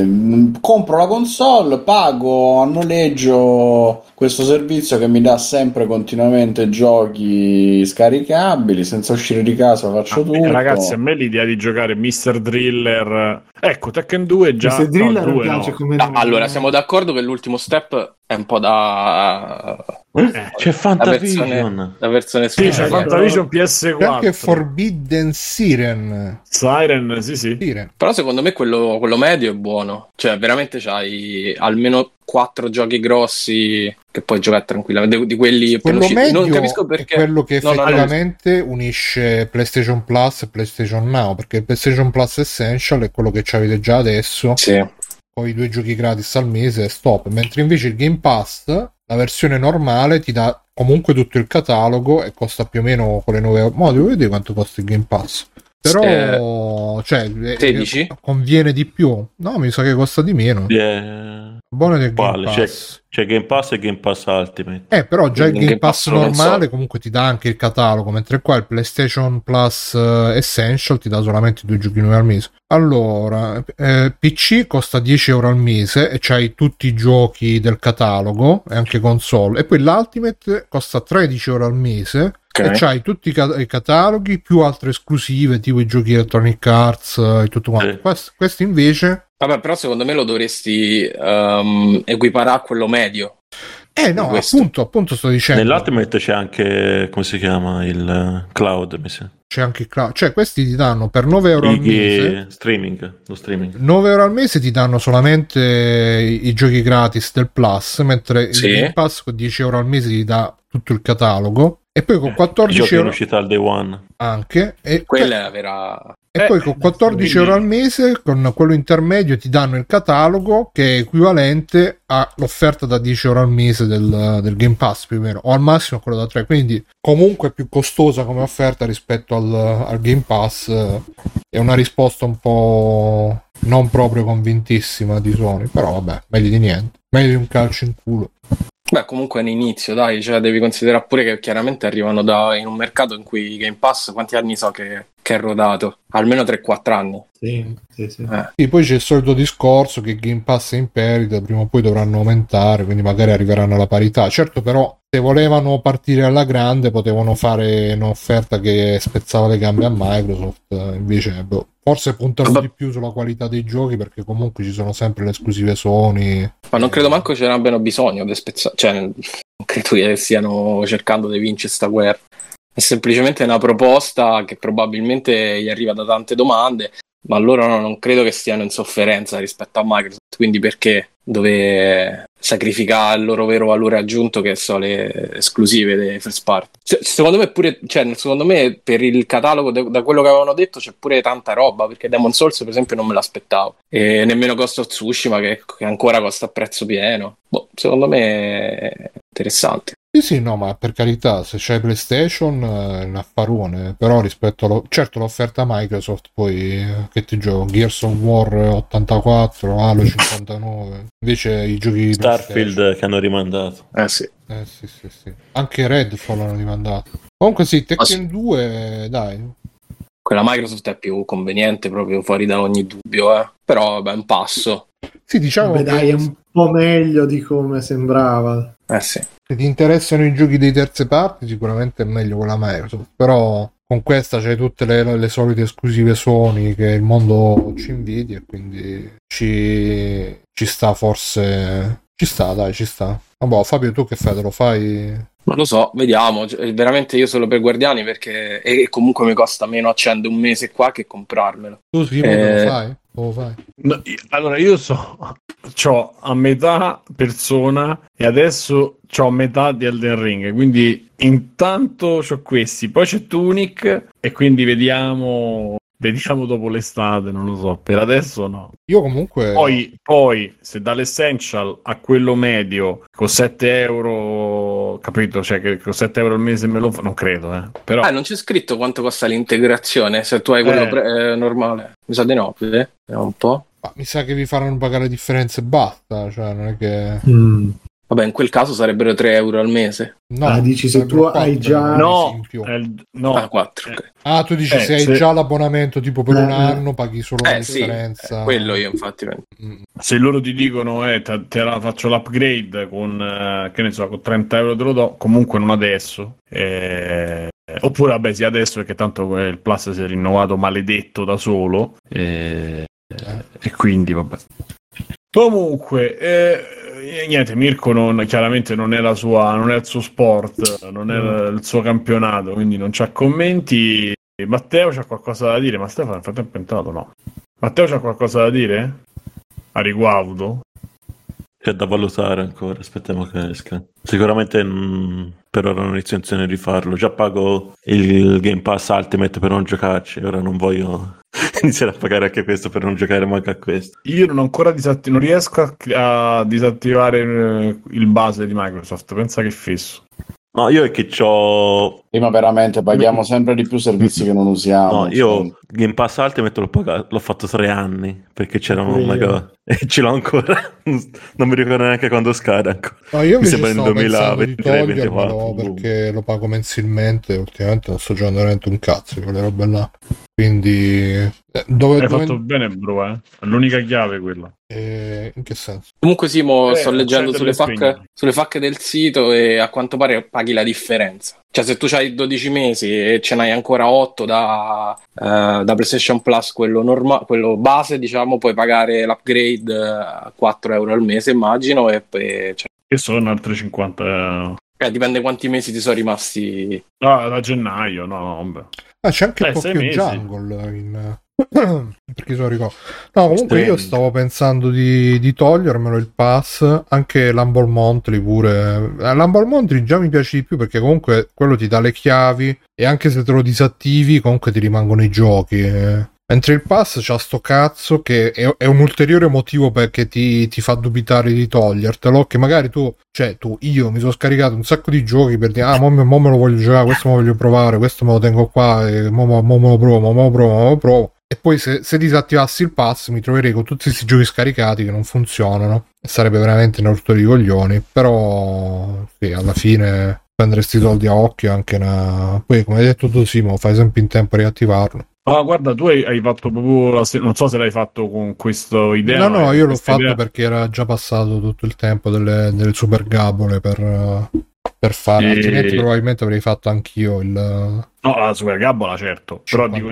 Mm, Compro la console, pago a noleggio questo servizio che mi dà sempre continuamente giochi scaricabili, senza uscire di casa faccio Ah, tutto. Ragazzi, a me l'idea di giocare Mr. Driller. Ecco, Tekken 2 già. Se Driller no, mi 2 piace no. come No, nome. allora, siamo d'accordo che l'ultimo step è un po' da, Eh, C'è La Fantavision. versione, la versione Sì, c'è. Fantavision C'è anche PS4. Forbidden Siren. Siren, sì, sì. Siren. Però secondo me quello, quello medio è buono. Cioè, veramente c'hai almeno quattro giochi grossi che puoi giocare tranquillamente. Di, di quelli Quello usciti. medio Non capisco è perché. quello che No, no, no. effettivamente unisce PlayStation Plus e PlayStation Now, perché il PlayStation Plus Essential è quello che avete già adesso, Sì. Poi i due giochi gratis al mese e stop, mentre invece il Game Pass, la versione normale, ti dà comunque tutto il catalogo e costa più o meno con le nuove... Ma devo vedere quanto costa il Game Pass. Però, cioè, eh, 16? conviene di più. No, mi sa che costa di meno. Eh, Buono del Game Pass. c'è Game Pass e Game Pass Ultimate. Eh, però già il Game Game Pass Pass normale so. comunque ti dà anche il catalogo, mentre qua il PlayStation Plus eh, Essential ti dà solamente due giochi nuovi al mese. Allora, eh, PC costa 10 euro al mese e c'hai tutti i giochi del catalogo e anche console. E poi l'Ultimate costa 13 euro al mese Ok. e c'hai tutti i, ca- i cataloghi più altre esclusive, tipo i giochi Electronic Arts eh, e tutto quanto. Sì. Quest- Questi invece... Vabbè, però secondo me lo dovresti ehm, equiparare a quello medio. Eh no, appunto, appunto sto dicendo. Nell'Ultimate c'è anche, come si chiama, il eh, cloud, mi sa. C'è anche il cloud. Cioè, questi ti danno per 9 euro al Il- mese. streaming, lo streaming. 9 euro al mese ti danno solamente i, i giochi gratis del Plus, mentre Sì. il Game Pass con 10 euro al mese ti dà tutto il catalogo. E poi con I 14 giochi in euro uscita al day one. anche. E, Quella è la vera. E Eh, poi con 14 euro al mese, con quello intermedio, ti danno il catalogo che è equivalente all'offerta da 10 euro al mese del, del Game Pass più o meno, o al massimo quello da 3. Quindi comunque più costosa come offerta rispetto al, al Game Pass. eh, È una risposta un po' non proprio convintissima di Sony, però vabbè, meglio di niente. Meglio di un calcio in culo. Beh, comunque è un inizio, dai, cioè devi considerare pure che chiaramente arrivano da, in un mercato in cui Game Pass, quanti anni so che, che è rodato? Almeno 3-4 anni. Sì, sì, sì. Eh. Sì, poi c'è il solito discorso che Game Pass è in perdita, prima o poi dovranno aumentare, quindi magari arriveranno alla parità. Certo, però, se volevano partire alla grande, potevano fare un'offerta che spezzava le gambe a Microsoft. eh, Invece, boh, forse puntano di più sulla qualità dei giochi perché comunque ci sono sempre le esclusive Sony. Ma non credo manco ce ne abbiano bisogno di spezzare, cioè non credo che stiano cercando di vincere sta guerra. È semplicemente una proposta che probabilmente gli arriva da tante domande, ma loro no, non credo che stiano in sofferenza rispetto a Microsoft, quindi perché dove sacrificare il loro vero valore aggiunto che sono le esclusive dei first party. Se- secondo me pure, cioè, secondo me per il catalogo de- da quello che avevano detto c'è pure tanta roba, perché Demon Souls per esempio non me l'aspettavo, e nemmeno of Tsushima che, che ancora costa a prezzo pieno. Boh, secondo me è interessante. Sì, sì, no, ma per carità, se c'hai PlayStation eh, è un affarone, però rispetto allo... Certo l'offerta Microsoft poi, eh, che ti gioco, Gears of War 84, Halo 59, invece i giochi Starfield che hanno rimandato. Eh sì. Eh sì, sì, sì. Anche Redfall l'hanno rimandato. Comunque sì, Tekken Ah, sì. 2, dai. Quella Microsoft è più conveniente, proprio fuori da ogni dubbio, eh. Però vabbè, è un passo. Sì, diciamo Beh, che dai, è un po' meglio di come sembrava. Eh sì. Se ti interessano i giochi dei terze parti, sicuramente è meglio quella Microsoft. Però con questa c'hai tutte le, le solite esclusive Sony che il mondo ci invidia e quindi ci, ci sta forse... Ci sta, dai, ci sta. Vabbè, Fabio, tu che fai? Te lo fai? Non lo so, vediamo. Cioè, Veramente io solo per Guardiani perché e comunque mi costa meno accendere un mese qua che comprarmelo. Tu sì, te Eh. lo fai? Fai? No, io- allora, io so, c'ho a metà persona e adesso c'ho a metà di Elden Ring, quindi intanto c'ho questi, poi c'è Tunic e quindi vediamo, vediamo dopo l'estate, non lo so, per adesso no. Io comunque... Poi, poi se dall'essential a quello medio con 7 euro, capito? Cioè che con 7 euro al mese me lo fa, non credo, eh. Però Ah, non c'è scritto quanto costa l'integrazione se tu hai quello Eh. pre- eh, normale. Mi sa di no, vedi? Vediamo un po'. ma mi sa che vi faranno pagare differenze e basta, cioè non è che... Vabbè, in quel caso sarebbero 3 euro al mese. No, Ah, dici se tu hai già- no, il- no, Ah, 4. ok. Ah, tu dici Eh, se hai se- già l'abbonamento tipo per Eh, un eh. anno paghi solo la Eh sì, differenza. eh, quello io infatti. Mm. se loro ti dicono eh, te, te la faccio l'upgrade con eh, che ne so con 30 euro te lo do comunque non adesso Eh, oppure vabbè sì adesso perché tanto eh, il plus si è rinnovato maledetto da solo eh, e quindi vabbè comunque eh, eh, niente, Mirko non, chiaramente non è, la sua, non è il suo sport, non è mm. il suo campionato, quindi non c'ha commenti. Matteo c'ha qualcosa da dire? Ma Stefano nel frattempo è entrato, no? Matteo c'ha qualcosa da dire? A riguardo? C'è da valutare ancora, aspettiamo che esca. Sicuramente mh, per ora non ho intenzione di farlo. Già pago il Game Pass Ultimate per non giocarci, ora non voglio iniziare a pagare anche questo per non giocare manco a questo. Io non ancora disatti- non riesco a, a disattivare il base di Microsoft, pensa che fisso. No, io è che ho. Prima veramente paghiamo sempre di più servizi che non usiamo. No, io Game Pass Ultimate l'ho, pagato, l'ho fatto tre anni perché c'erano un mega. E ce l'ho ancora. non mi ricordo neanche quando scade ancora. No, io mi sembra nel 2023 perché lo pago mensilmente. Ultimamente non sto giocando veramente un cazzo di quelle robe là. Quindi eh, dove, Hai dove... fatto bene, bro, eh? L'unica chiave quella. Eh, in che senso? Comunque Simo, eh, sto leggendo sulle FAC, sulle FAC, del sito e a quanto pare paghi la differenza. Cioè se tu hai 12 mesi e ce n'hai ancora 8 da, uh, da PlayStation Plus, quello, norma- quello base, diciamo, puoi pagare l'upgrade a 4 euro al mese, immagino, e poi... Cioè... Che sono altre 50 eh, dipende quanti mesi ti sono rimasti. No, da gennaio, no, vabbè. Ah, c'è anche eh, un po' più Jungle in... perché sono ricordo. No, comunque Strange. io stavo pensando di, di, togliermelo il pass, anche l'Humble Monthly pure. Eh, L'Humble Monthly già mi piace di più perché comunque quello ti dà le chiavi e anche se te lo disattivi comunque ti rimangono i giochi. Eh. Mentre il pass c'ha sto cazzo che è, è un ulteriore motivo perché ti, ti, fa dubitare di togliertelo. Che magari tu, cioè tu, io mi sono scaricato un sacco di giochi per dire, ah, mo, mo me lo voglio giocare, questo me lo voglio provare, questo me lo tengo qua, e mo, mo, mo me lo provo, mo me lo provo, mo me lo provo. E poi se, se, disattivassi il pass mi troverei con tutti questi giochi scaricati che non funzionano. Sarebbe veramente una rottura di coglioni. Però, sì, alla fine prenderesti i soldi a occhio anche una... Poi, come hai detto tu, Simo, fai sempre in tempo a riattivarlo. Ah, guarda, tu hai, hai fatto proprio la, non so se l'hai fatto con questa idea. No, no, io l'ho fatto idea. perché era già passato tutto il tempo delle, delle super gabole per, per fare, e... altrimenti probabilmente avrei fatto anch'io il... No, la super gabola certo, però dico,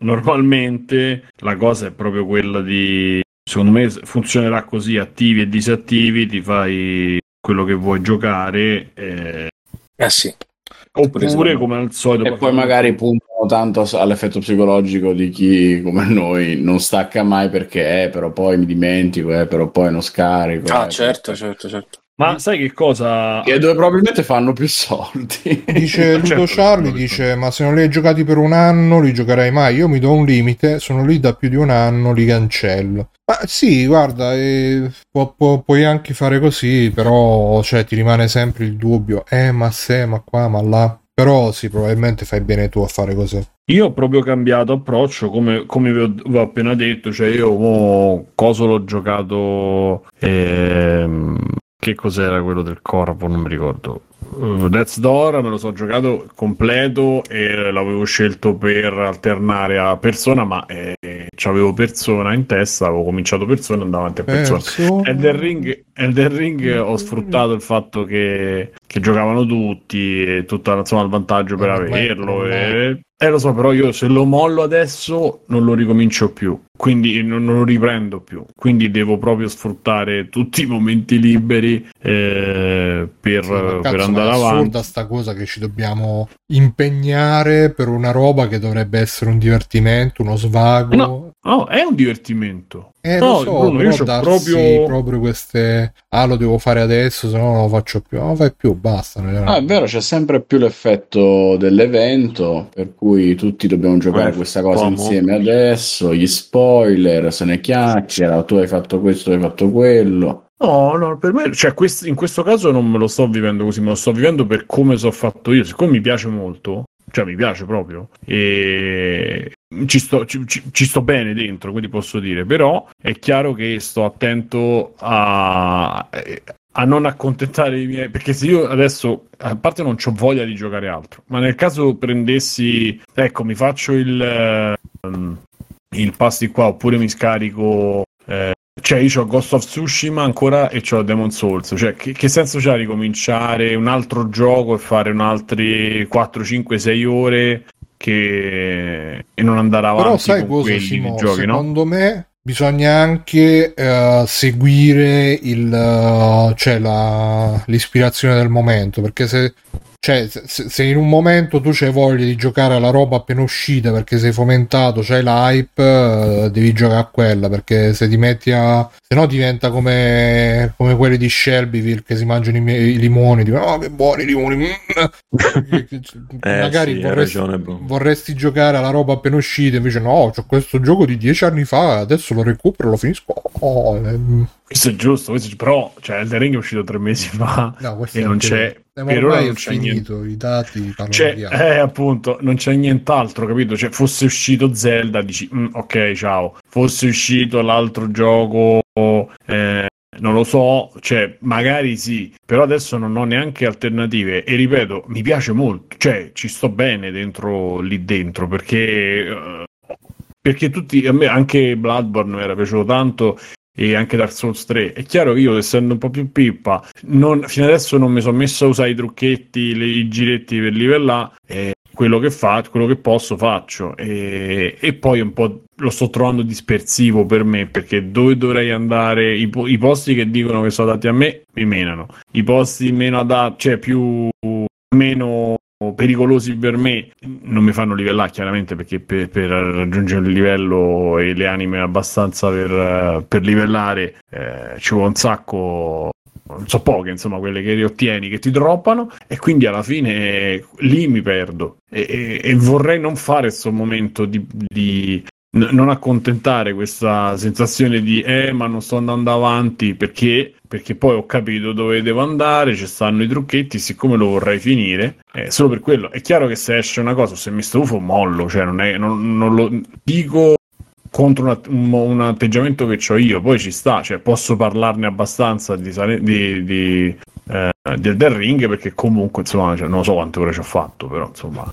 normalmente la cosa è proprio quella di... Secondo me funzionerà così, attivi e disattivi, ti fai quello che vuoi giocare. E... Eh sì. Oppure come al solito. E poi magari puntano tanto all'effetto psicologico di chi come noi non stacca mai perché eh, però poi mi dimentico, eh, però poi non scarico. Ah, eh, certo, certo, certo. Ma sai che cosa? Che dove probabilmente fanno più soldi. Dice Ludo certo, Charlie, dice ma se non li hai giocati per un anno li giocherai mai? Io mi do un limite, sono lì da più di un anno, li cancello. Ma sì, guarda, eh, pu- pu- puoi anche fare così, però cioè, ti rimane sempre il dubbio, eh ma se, ma qua, ma là. Però sì, probabilmente fai bene tu a fare così. Io ho proprio cambiato approccio, come, come vi, ho, vi, ho, appena detto, cioè io mo, cosa l'ho giocato ehm, che cos'era quello del corpo? Non mi ricordo. Uh, Death's Door me lo so giocato completo e l'avevo scelto per alternare a persona, ma eh, avevo persona in testa, avevo cominciato persona e andavo avanti a persona. persona. Elden Ring, Elden Ring ho sfruttato il fatto che, che giocavano tutti e tutto insomma, il vantaggio per averlo. E, eh lo so, però io se lo mollo adesso non lo ricomincio più, quindi non, non lo riprendo più. Quindi devo proprio sfruttare tutti i momenti liberi eh, per, sì, per andare avanti. È assurda sta cosa che ci dobbiamo impegnare per una roba che dovrebbe essere un divertimento, uno svago. No, no è un divertimento. Eh, no, lo so, Bruno, io proprio... proprio queste... Ah, lo devo fare adesso, se no non lo faccio più. Non lo fai più, basta. Ah, è vero, c'è sempre più l'effetto dell'evento, per cui tutti dobbiamo giocare Beh, questa cosa come? insieme adesso, gli spoiler, se ne chiacchiera, tu hai fatto questo, hai fatto quello. No, no, per me, cioè, quest- in questo caso non me lo sto vivendo così, me lo sto vivendo per come sono fatto io. Siccome mi piace molto, cioè mi piace proprio. E ci sto, ci, ci sto, bene dentro, quindi posso dire, però è chiaro che sto attento a, a non accontentare i miei, perché se io adesso, a parte non ho voglia di giocare altro, ma nel caso prendessi, ecco, mi faccio il, um, il pass di qua oppure mi scarico eh, cioè, io ho Ghost of Tsushima ancora e ho Demon Souls. Cioè, che, che senso c'ha ricominciare un altro gioco e fare un altri 4, 5, 6 ore che... e non andare avanti Però sai cosa, Simo, giochi, secondo no? me bisogna anche uh, seguire il, uh, cioè la, l'ispirazione del momento perché se cioè, se, in un momento tu c'hai voglia di giocare alla roba appena uscita perché sei fomentato, c'hai l'hype, uh, devi giocare a quella perché se ti metti a. se no diventa come, come quelli di Shelbyville che si mangiano i, i limoni, dicono oh che buoni i limoni. eh, Magari sì, vorresti, ragione, vorresti, giocare alla roba appena uscita, invece no, c'ho questo gioco di dieci anni fa, adesso lo recupero, lo finisco. Oh, eh. Questo è giusto, questo, però cioè, Elden Ring è uscito tre mesi fa no, e non c'è eh, per ora non c'è finito, niente. i dati c'è, eh, appunto, non c'è nient'altro, capito? Cioè, fosse uscito Zelda, dici, mm, ok, ciao. Fosse uscito l'altro gioco, eh, non lo so, cioè, magari sì, però adesso non ho neanche alternative. E ripeto, mi piace molto, cioè, ci sto bene dentro lì dentro perché. Uh, perché tutti, a me anche Bloodborne mi era piaciuto tanto e anche Dark Souls 3. È chiaro che io, essendo un po' più pippa, non, fino adesso non mi sono messo a usare i trucchetti, le, i giretti per livellare. E quello che fa, quello che posso faccio e, e, poi un po' lo sto trovando dispersivo per me perché dove dovrei andare i, i posti che dicono che sono adatti a me mi menano i posti meno adatti cioè più meno pericolosi per me non mi fanno livellare chiaramente perché per, per raggiungere il livello e le anime abbastanza per, per livellare eh, ci vuole un sacco non so poche insomma quelle che riottieni che ti droppano e quindi alla fine lì mi perdo. E, e, e vorrei non fare questo momento di, di non accontentare questa sensazione di eh ma non sto andando avanti perché perché poi ho capito dove devo andare, ci stanno i trucchetti, siccome lo vorrei finire, eh, solo per quello. È chiaro che se esce una cosa, se mi stufo, mollo, cioè non, è, non, non lo dico contro una, un, un, atteggiamento che ho io, poi ci sta, cioè posso parlarne abbastanza di, di, di, eh, del, del ring perché comunque insomma cioè, non so quante ore ci ho fatto, però insomma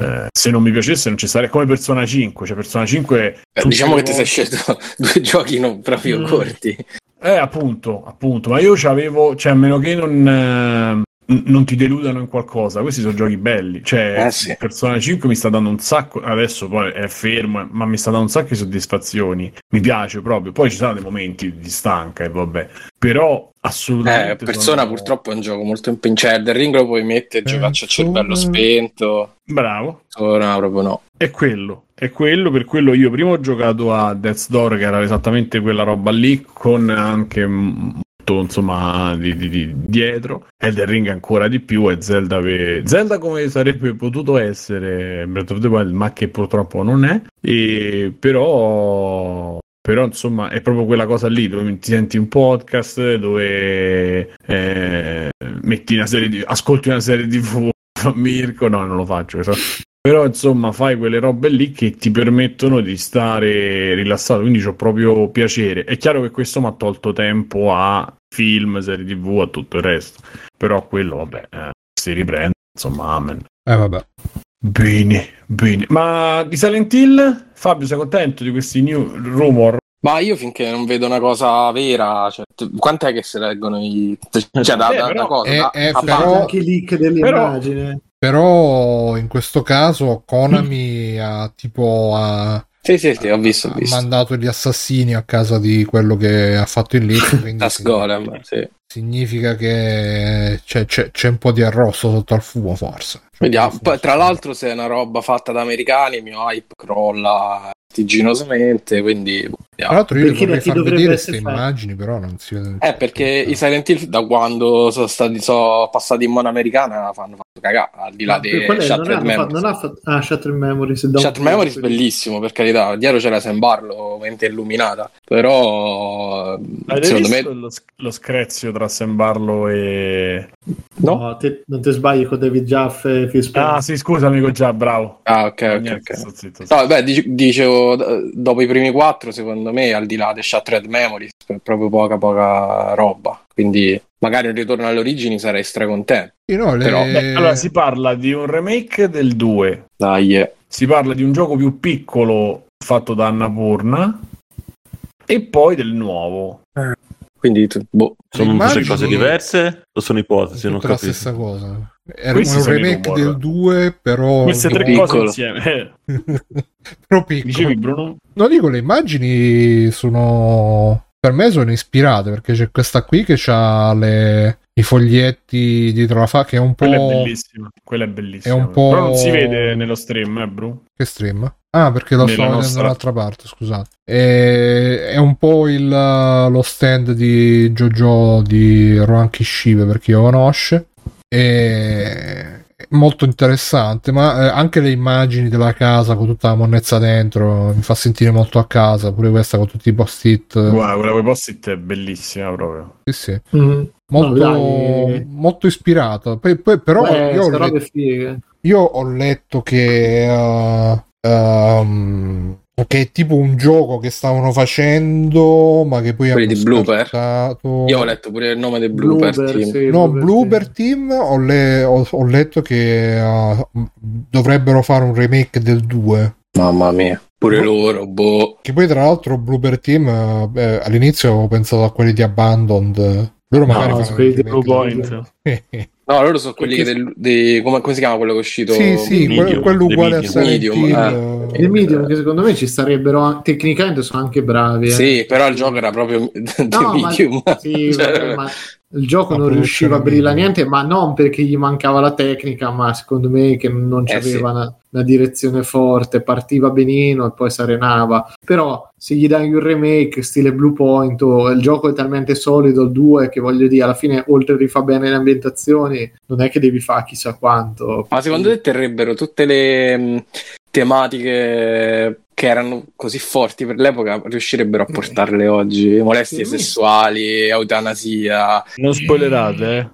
eh, se non mi piacesse non ci sarei come Persona 5, cioè Persona 5 eh, diciamo che ti sei scelto due giochi non proprio mm. corti. Eh, appunto, appunto, ma io c'avevo, cioè a meno che non, eh, non ti deludano in qualcosa. Questi sono giochi belli. Cioè, eh sì. Persona 5 mi sta dando un sacco. Adesso poi è fermo, ma mi sta dando un sacco di soddisfazioni. Mi piace proprio. Poi ci saranno dei momenti di stanca e vabbè. Però assolutamente. Eh, Persona sono... purtroppo è un gioco molto impegnato. Cioè, del ring lo puoi mettere, giocarci a cervello spento. Bravo. No, proprio no. È quello. È quello, per quello io prima ho giocato a Death's Door, che era esattamente quella roba lì, con anche insomma di, di, di, dietro. Elden Ring ancora di più e Zelda per... Zelda come sarebbe potuto essere Breath of the Wild ma che purtroppo non è. E però però insomma è proprio quella cosa lì dove ti senti un podcast dove eh, metti una serie di ascolti una serie di Mirko no non lo faccio però insomma fai quelle robe lì che ti permettono di stare rilassato quindi ho proprio piacere. È chiaro che questo mi ha tolto tempo a film, serie tv, a tutto il resto. Però quello vabbè eh, si riprende insomma amen. Eh vabbè. Bene bene. Ma di Silent Hill? Fabio sei contento di questi new rumor? Ma io finché non vedo una cosa vera, cioè, quant'è che si leggono i... Cioè, da, eh, da, da cosa? È, da, è, però, anche i leak dell'immagine. Però in questo caso Konami ha tipo ha, sì, sì, sì, ho visto, ho visto. mandato gli assassini a casa di quello che ha fatto il leak. Quindi Golem, sì. Significa che c'è, c'è, c'è, un po' di arrosto sotto al fumo, forse. Vediamo. Poi, tra l'altro, se è una roba fatta da americani, il mio hype crolla vertiginosamente, quindi... Tra l'altro io vorrei far vedere queste immagini, però non si vede... Eh, perché i Silent Hill da quando sono stati sono passati in mano americana fanno fatto cagare, al di là di Shattered Memories. Non ha fatto... Ah, Shattered Memories. Shattered Memories bellissimo, per carità. Dietro c'era Sembarlo, mente illuminata, però... Avete secondo me... Lo, lo screzio tra Sembarlo e... No, no te, non ti sbagli con David Jaff e Phil Ah, sì, scusa amico già, bravo. Ah, ok, ok, Niente, ok. Zitto, zitto. No, beh, dicevo dopo i primi quattro, secondo me, al di là di Shattered Memories, è proprio poca, poca roba. Quindi magari un ritorno alle origini sarei stracontento. No, le... Però, beh, allora si parla di un remake del 2. Dai, yeah. Si parla di un gioco più piccolo fatto da Annapurna e poi del nuovo. Eh. Quindi, boh. Sono cose diverse o sono ipotesi? È Non la stessa cosa. Era Questi un remake del 2, però. Queste tre piccolo. cose insieme. Però piccolo. Dicevi Bruno? No, dico, le immagini sono. Per me sono ispirate perché c'è questa qui che ha le... i foglietti dietro la fa che è un po'. Quella è bellissima. Quella è bellissima. È un po'- Però non si vede nello stream, eh, Bru? Che stream? Ah, perché lo sto vedendo dall'altra parte, scusate. E- È un po' il, lo stand di JoJo di Rohan Kishibe per chi lo conosce. E molto interessante, ma eh, anche le immagini della casa con tutta la monnezza dentro mi fa sentire molto a casa, pure questa con tutti i post-it. Guarda, quella con i post-it è bellissima proprio. Sì, sì. Mm. Molto, No, molto ispirata. Poi, poi- però Beh, io ho letto-. Io ho letto che, uh, um, che è tipo un gioco che stavano facendo, ma che poi Quelli hanno di Blooper? scartato. Io ho letto pure il nome del Blooper, Blooper, Team. sì, No, Blooper, sì. Team ho, le- ho- ho letto che uh, dovrebbero fare un remake del 2. Mamma mia. Pure loro, boh. Che poi, tra l'altro, Blooper Team uh, beh, all'inizio avevo pensato a quelli di Abandoned. Loro magari No, fanno quelli di Blue Point. 2. No, loro sono quelli Perché- che del, dei- come, come si chiama quello che è uscito? sì, sì, Medium, que- quello uguale a Medium. Silent Medium, Hill. Il medium che secondo me ci starebbero an- tecnicamente sono anche bravi. eh. Sì, però il gioco era proprio The No, ma- Medium. Sì, Cioè, ma il gioco non riusciva a brillare niente, ma non perché gli mancava la tecnica, ma secondo me che non Eh, c'aveva una, una direzione forte, partiva benino e poi si arenava. Però se gli dai un remake stile Blue Point o il gioco è talmente solido, il 2, che voglio dire, alla fine oltre a rifare bene le ambientazioni, non è che devi fare chissà quanto. Ma secondo te terrebbero tutte le tematiche che erano così forti per l'epoca, riuscirebbero a portarle oggi? Molestie sessuali, eutanasia. Non spoilerate, eh.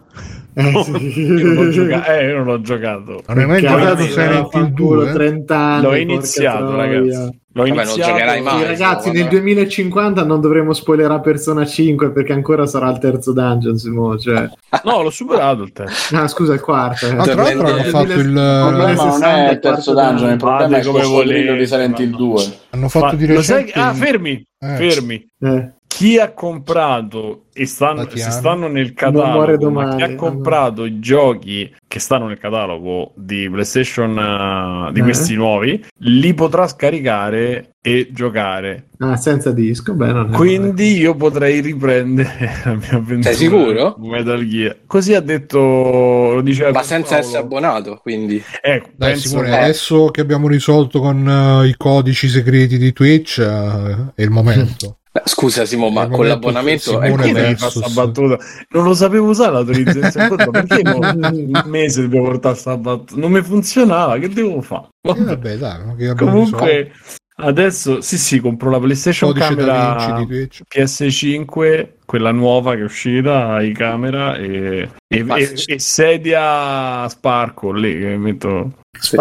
Eh, Io non gioca- eh, io non ho giocato. Non hai mai giocato Silent Hill fanculo, 2? 30 anni. L'ho iniziato, ragazzi. L'ho Vabbè, non iniziato. giocherai mai. Sì, ragazzi, insomma, nel 2050 non dovremo spoilerare Persona 5 perché ancora sarà il terzo dungeon. Simo, cioè. No, l'ho superato il terzo. Ah, scusa, il quarto. eh. Ah, tra l'altro hanno fatto il, Il problema non 60, è il terzo dungeon, il problema è come volete, di Silent Hill ma- 2. hanno fatto Fa- di lo sai recente che- Ah, fermi, Eh. fermi. Eh. Chi ha comprato e stanno, se stanno nel catalogo, ma chi ha no, comprato i giochi che stanno nel catalogo di PlayStation eh, di Eh. questi nuovi, li potrà scaricare e giocare. Ah, senza disco, beh, non è Quindi io potrei riprendere la mia avventura. Sei sicuro? Metal Gear. Così ha detto, lo diceva Ma senza Paolo. essere abbonato, quindi. Ecco, Dai, penso Simone, che- adesso che abbiamo risolto con eh, i codici segreti di Twitch, eh, è il momento. Beh, Scusa, Simo, ma Nel con l'abbonamento è come- battuta? Non lo sapevo usare l'autorizzazione perché un mese devo portare sta battuta? Non mi funzionava, che devo fare? Eh, vabbè, dai. Comunque, adesso sì, sì, compro la PlayStation codice Camera Vinci di Twitch. PS5, quella nuova che è uscita, i camera e, e, e- e sedia Sparkle lì che metto. Se,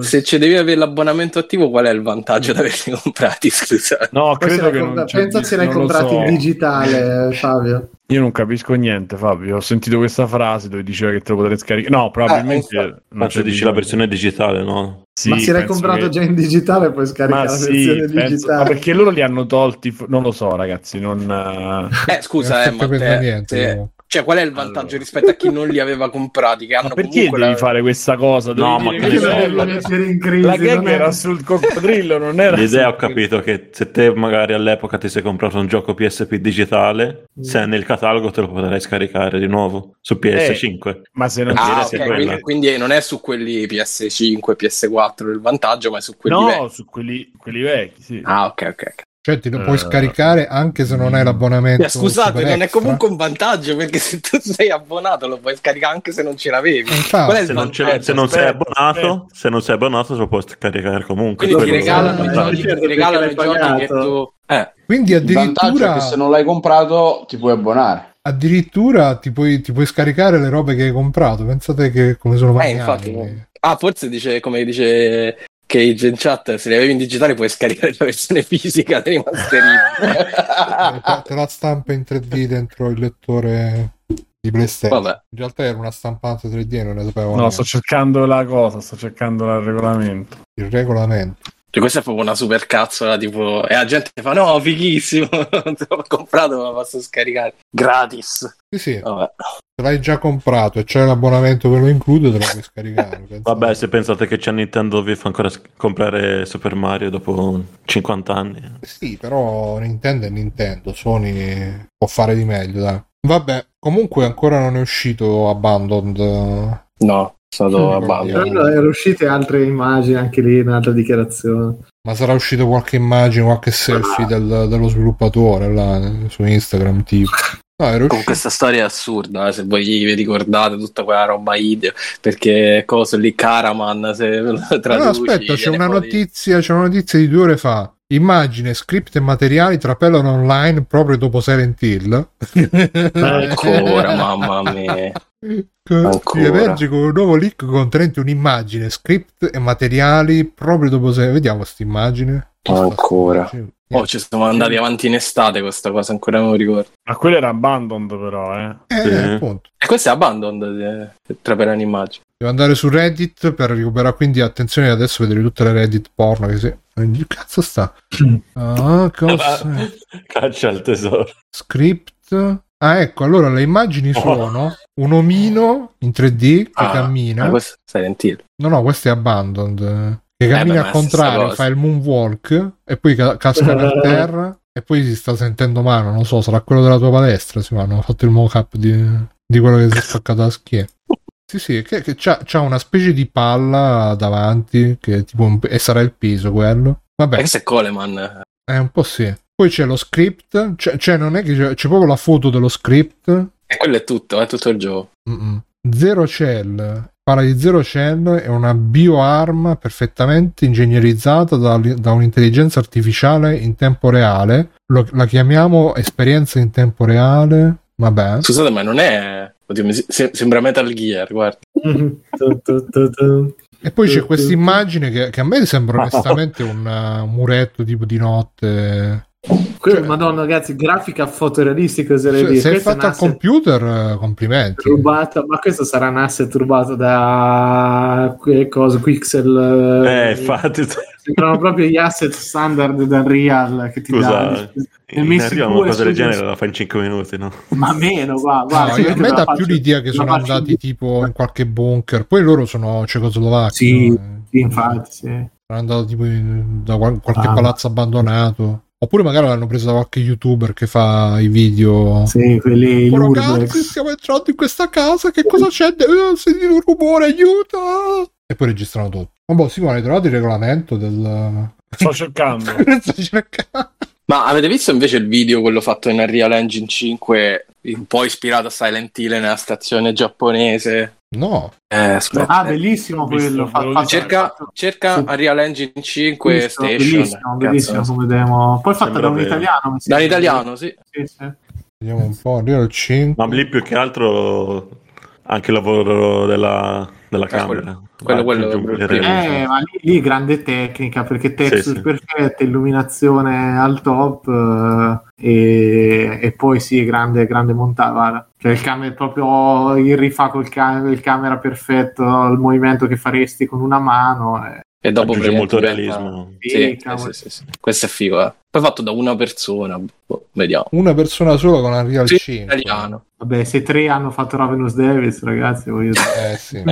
se ci devi avere l'abbonamento attivo, qual è il vantaggio di averli comprati? Scusa. No, credo che compra- non c'è- Pensa se l'hai comprato so. in digitale, Fabio. Io non capisco niente, Fabio. Ho sentito questa frase dove diceva che te lo potrei scaricare. No, probabilmente Ah, non Ma c'è dici la versione digitale, no? Sì, Ma se l'hai comprato che- già in digitale, puoi scaricare Ma la sì, versione penso- ma digitale. perché loro li hanno tolti. Non lo so, ragazzi. Non, eh, Eh, scusa, Non eh, ma te- niente, comunque. Cioè, qual è il vantaggio Allora. rispetto a chi non li aveva comprati? Che hanno Ma perché comunque devi la- fare questa cosa? No, ma che che Perché l'idea- lo la, devi mettere in crisi? la gag era sul coccodrillo, non era L'idea ho capito che se te magari all'epoca ti sei comprato un gioco PSP digitale, Mm. se è nel catalogo te lo potrai scaricare di nuovo su PS5. Ma se non Ah, Dire ok, sia quella. quindi, quindi non è su quelli PS5, PS4 il vantaggio, ma è su quelli No, vecchi. su quelli, quelli vecchi, sì. Ah, ok, ok. Cioè, ti lo puoi Eh. scaricare anche se non hai l'abbonamento. Eh, scusate, non è comunque un vantaggio perché se tu sei abbonato lo puoi scaricare anche se non ce l'avevi. Eh, infatti. Qual è il Se non, se non sei aspetta, abbonato, se non sei abbonato, lo puoi scaricare comunque. Quindi ti regalano i giochi, ti regalano i giochi che tu... Eh, Quindi addirittura, che se non l'hai comprato ti puoi abbonare. addirittura ti, puoi, ti puoi scaricare le robe che hai comprato. Pensate che come sono eh, infatti. Ah, forse dice, come dice Cage in chat, se li avevi in digitale puoi scaricare la versione fisica dei masterini. Te- te la stampa in 3D dentro il lettore di PlayStation. Vabbè. In realtà era una stampante 3D, non ne sapevo No, neanche. sto cercando la cosa, sto cercando il regolamento. il regolamento. Cioè, questa è proprio una super cazzola, tipo, e la gente fa, no, fighissimo, non te l'ho comprato, ma lo posso scaricare gratis. Sì, sì, Vabbè. se l'hai già comprato e c'è l'abbonamento che lo include, te lo puoi scaricare. Vabbè, se pensate che c'è Nintendo vi fa ancora sc- comprare Super Mario dopo 50 anni. Sì, però Nintendo è Nintendo, Sony può fare di meglio, dai. Vabbè, comunque ancora non è uscito Abandoned. No, stato abbandonato. Però erano uscite altre immagini anche lì, un'altra dichiarazione. Ma sarà uscito qualche immagine, qualche selfie del- dello sviluppatore là su Instagram, tipo. Comunque uscito. questa storia è assurda, eh, se voi vi ricordate tutta quella roba ideo, perché cosa lì Caraman se lo No, traduci, aspetta, c'è una notizia, c'è una notizia di due ore fa. Immagine, script e materiali trapelano online proprio dopo Silent Hill. Ancora, mamma mia. Emerge con un nuovo leak contenente un'immagine, script e materiali proprio dopo Silent Vediamo questa immagine. Ancora. Oh, ci siamo andati avanti in estate questa cosa, ancora non lo ricordo. Ma quello era Abandoned però, eh. Eh, Sì. appunto. E questo è Abandoned, eh, tra per un'immagine. Devo andare su Reddit per recuperare, quindi attenzione adesso vedere tutte le Reddit porno che si... Che cazzo sta? Ah, cosa? Caccia al tesoro. Script. Ah, ecco, allora le immagini sono un omino in 3D che Ah, cammina. Ah, questo Silent Hill. No, no, questo è Abandoned. Che Eh, cammina beh, al contrario, fa il moonwalk e poi ca- casca per terra e poi si sta sentendo male. Non so, sarà quello della tua palestra. Sì, ma hanno fatto il mock-up di, di quello che si è spaccato la schiena. Sì, sì, che, che c'ha, c'ha una specie di palla davanti che tipo un- e sarà il peso quello. Vabbè, questo è Coleman. è un po' sì. Poi c'è lo script, c'è, cioè non è che c'è, c'è proprio la foto dello script. E quello è tutto, è tutto il gioco. Mm-mm. Zero Cell parla di Zero Cell è una bioarma perfettamente ingegnerizzata da, da un'intelligenza artificiale in tempo reale Lo- la chiamiamo esperienza in tempo reale vabbè Scusate, ma non è. Oddio, se- sembra Metal Gear, guarda. E poi c'è questa immagine che, che a me sembra onestamente un uh, muretto tipo di notte Cioè- Madonna, ragazzi, grafica fotorealistica oserei se, dire. se è fatta al computer eh, complimenti rubata, ma questo sarà un asset rubato da que- cosa, Quixel. Eh, infatti, Sembrano proprio gli asset standard del Real che ti Scusa, dà. messi arriva una cosa del genere la fa in 5 minuti, no? Ma meno, guarda. No, guarda io- a me dà più l'idea che sono andati in- tipo in qualche bunker poi loro sono cecoslovacchi Sì, no? sì, infatti, sì. Sono andato tipo in- da qual- qualche Ah. palazzo abbandonato. Oppure magari l'hanno preso da qualche youtuber che fa i video. Sì, quelli Oh, ragazzi, stiamo entrando in questa casa. Che cosa c'è? Eh, ho sentito un rumore, aiuto! E poi registrano tutto. Ma boh, Simone, hai trovato il regolamento del. Sto cercando. Sto cercando. Ma avete visto invece il video, quello fatto in Unreal Engine 5, un po' ispirato a Silent Hill nella stazione giapponese? No, Eh. Ah, bellissimo quello. fa- volevo fatto- cerca fatto- cerca. Unreal Engine 5 Visto, Station. Bellissimo, bellissimo come demo. Poi fatta Sembra da un vero. italiano. mi Da sembra. un italiano, sì. Sì, sì. vediamo un po'. Real 5. Ma lì più che altro anche il lavoro della, della camera. quello- quello- Ah, quello-. Eh, ma lì, lì grande tecnica perché texture Sì, sì. perfette, illuminazione al top eh, e, e poi sì, grande, grande montaggio. Cioè il camera proprio il rifà col ca- il camera perfetto, il movimento che faresti con una mano. eh. E dopo Aggiunge molto praticamente realismo. Sì, Sì, sì, sì. Questo è figo, eh. Poi fatto da una persona, boh, vediamo. Una persona sola con Unreal Sì, 5. italiano. Vabbè, se tre hanno fatto Ravenous Devils, ragazzi, voglio dire. Eh sì.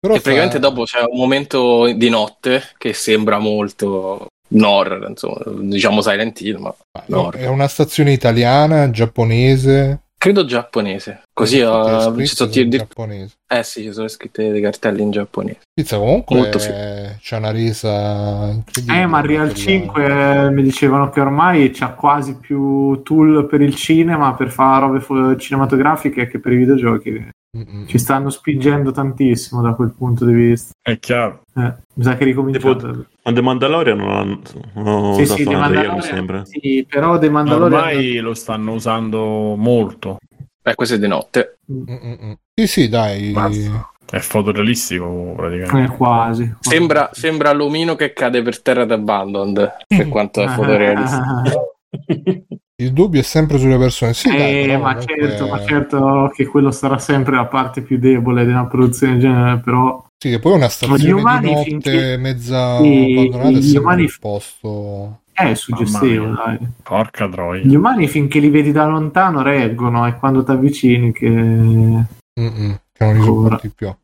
Però e praticamente dopo c'è un momento di notte che sembra molto horror, insomma, diciamo Silent Hill, ma no, è una stazione italiana, giapponese. Credo giapponese. Così è sono in di- giapponese. Eh sì, ci sono scritte dei cartelli in giapponese. Pizza comunque Molto eh, c'è una resa incredibile. Eh, ma Real per la- 5 eh, mi dicevano che ormai c'ha quasi più tool per il cinema, per fare robe cinematografiche che per i videogiochi. Mm-mm. Ci stanno spingendo tantissimo da quel punto di vista. È chiaro. Eh, mi sa che ricominciato. Tipo- Ma The Mandalorian non hanno, non hanno Sì, usato sì, The Unreal, mi Mandalorian, sembra. sì, però The Mandalorian Ormai lo stanno usando molto. Eh, questo è di notte. Mm-mm. Sì, sì, dai. Basta. È fotorealistico praticamente. eh, quasi. Sembra, sembra l'omino che cade per terra da Abandoned, per quanto è fotorealistico. Il dubbio è sempre sulle persone. Sì, dai, Eh, però ma, certo, ma certo che quello sarà sempre la parte più debole di una produzione del genere, però Sì, e poi una stazione umani di notte finché- mezza abbandonata è gli sempre umani- un posto. È suggestivo, dai. Porca troia. Gli umani finché li vedi da lontano reggono e quando ti avvicini che... Mm-mm, che non li sopporti più.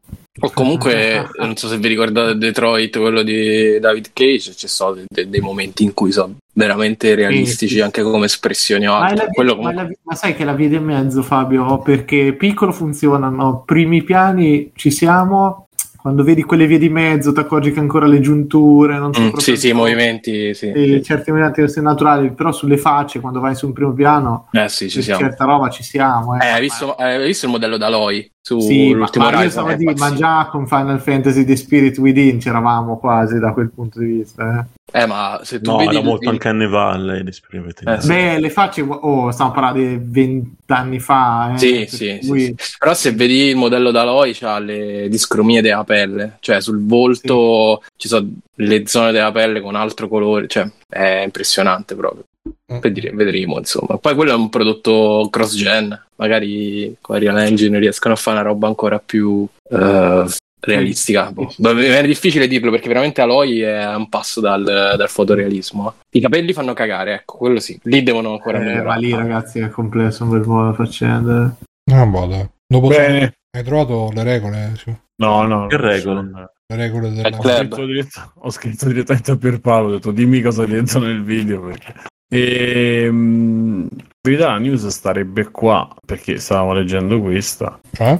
O comunque, non so se vi ricordate Detroit, quello di David Cage, ci sono de- de- dei momenti in cui sono veramente realistici sì. anche come espressioni Ma, è via- Quello ma, è comunque... la vi- ma sai che la via di mezzo, Fabio, perché piccolo funzionano, primi piani ci siamo, quando vedi quelle vie di mezzo ti accorgi che ancora le giunture, non so Mm, sì, sì, i movimenti, sì. e certi movimenti sono naturali, però sulle facce quando vai su un primo piano, Eh sì, ci siamo. certa roba ci siamo. Eh, hai, visto, hai visto il modello d'Aloy su Sì, ma, l'ultimo ma io Horizon? stavo a È dire, ma già con Final Fantasy The Spirit Within c'eravamo quasi da quel punto di vista. Eh. Eh, ma se tu No, vedi... era molto il- anche anni Valley, esprimete. Eh, sì. Beh, le facce, oh, stiamo parlando di vent'anni fa. Eh, Sì, sì, sì, cui- sì. Però se vedi il modello d'Aloy c'ha le discromie della pelle, cioè sul volto ci sono le zone della pelle con altro colore, cioè è impressionante proprio. Mm. Vedre- Vedremo, insomma. Poi quello è un prodotto cross-gen, magari con Real Engine riescono a fare una roba ancora più eh, realistica. Boh. Beh, È difficile dirlo perché veramente Aloy è a un passo dal, dal fotorealismo. eh. I capelli fanno cagare, ecco, quello sì. Lì devono ancora Eh, ma migliorare. lì ragazzi è complesso un bel po' la faccenda. Ah, boh, dai. Dopo Bene. hai trovato le regole? Sì. No, no. Che regole? Le regole È della... Ho scritto, dirett- ho scritto direttamente a Pierpaolo, ho detto dimmi cosa hai detto nel video perché... E, mm, in verità la news starebbe qua perché stavamo leggendo questa. Cioè?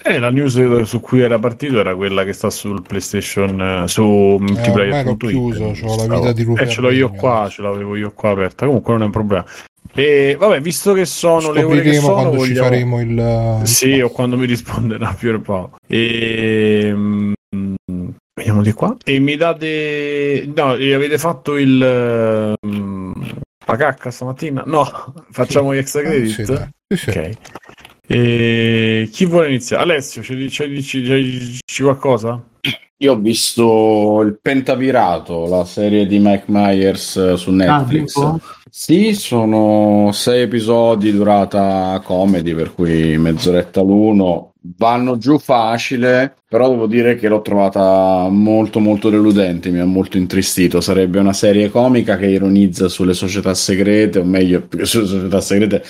Eh, la news su cui era partito era quella che sta sul PlayStation, eh, su ormai multiplayer. l'ho chiuso, c'ho la vita di Luca Eh, ce l'ho io qua, ce l'avevo io qua aperta. Comunque non è un problema. E vabbè, visto che sono le ore che sono, quando ci vogliamo- faremo il... sì, o quando mi risponderà Pierpaolo. E... Vediamo di qua. E mi date... No, e avete fatto il... mm, La cacca stamattina? No, facciamo gli extra credit? sì. Sì, sì. Ok. E... Chi vuole iniziare? Alessio, ci dici, qualcosa? Io ho visto il Pentavirato, la serie di Mike Myers eh, su Ah, Netflix. tipo? Sì, sono sei episodi durata comedy, per cui mezz'oretta l'uno. Vanno giù facile, però devo dire che l'ho trovata molto molto deludente, mi ha molto intristito. Sarebbe una serie comica che ironizza sulle società segrete, o meglio, sulle società segrete,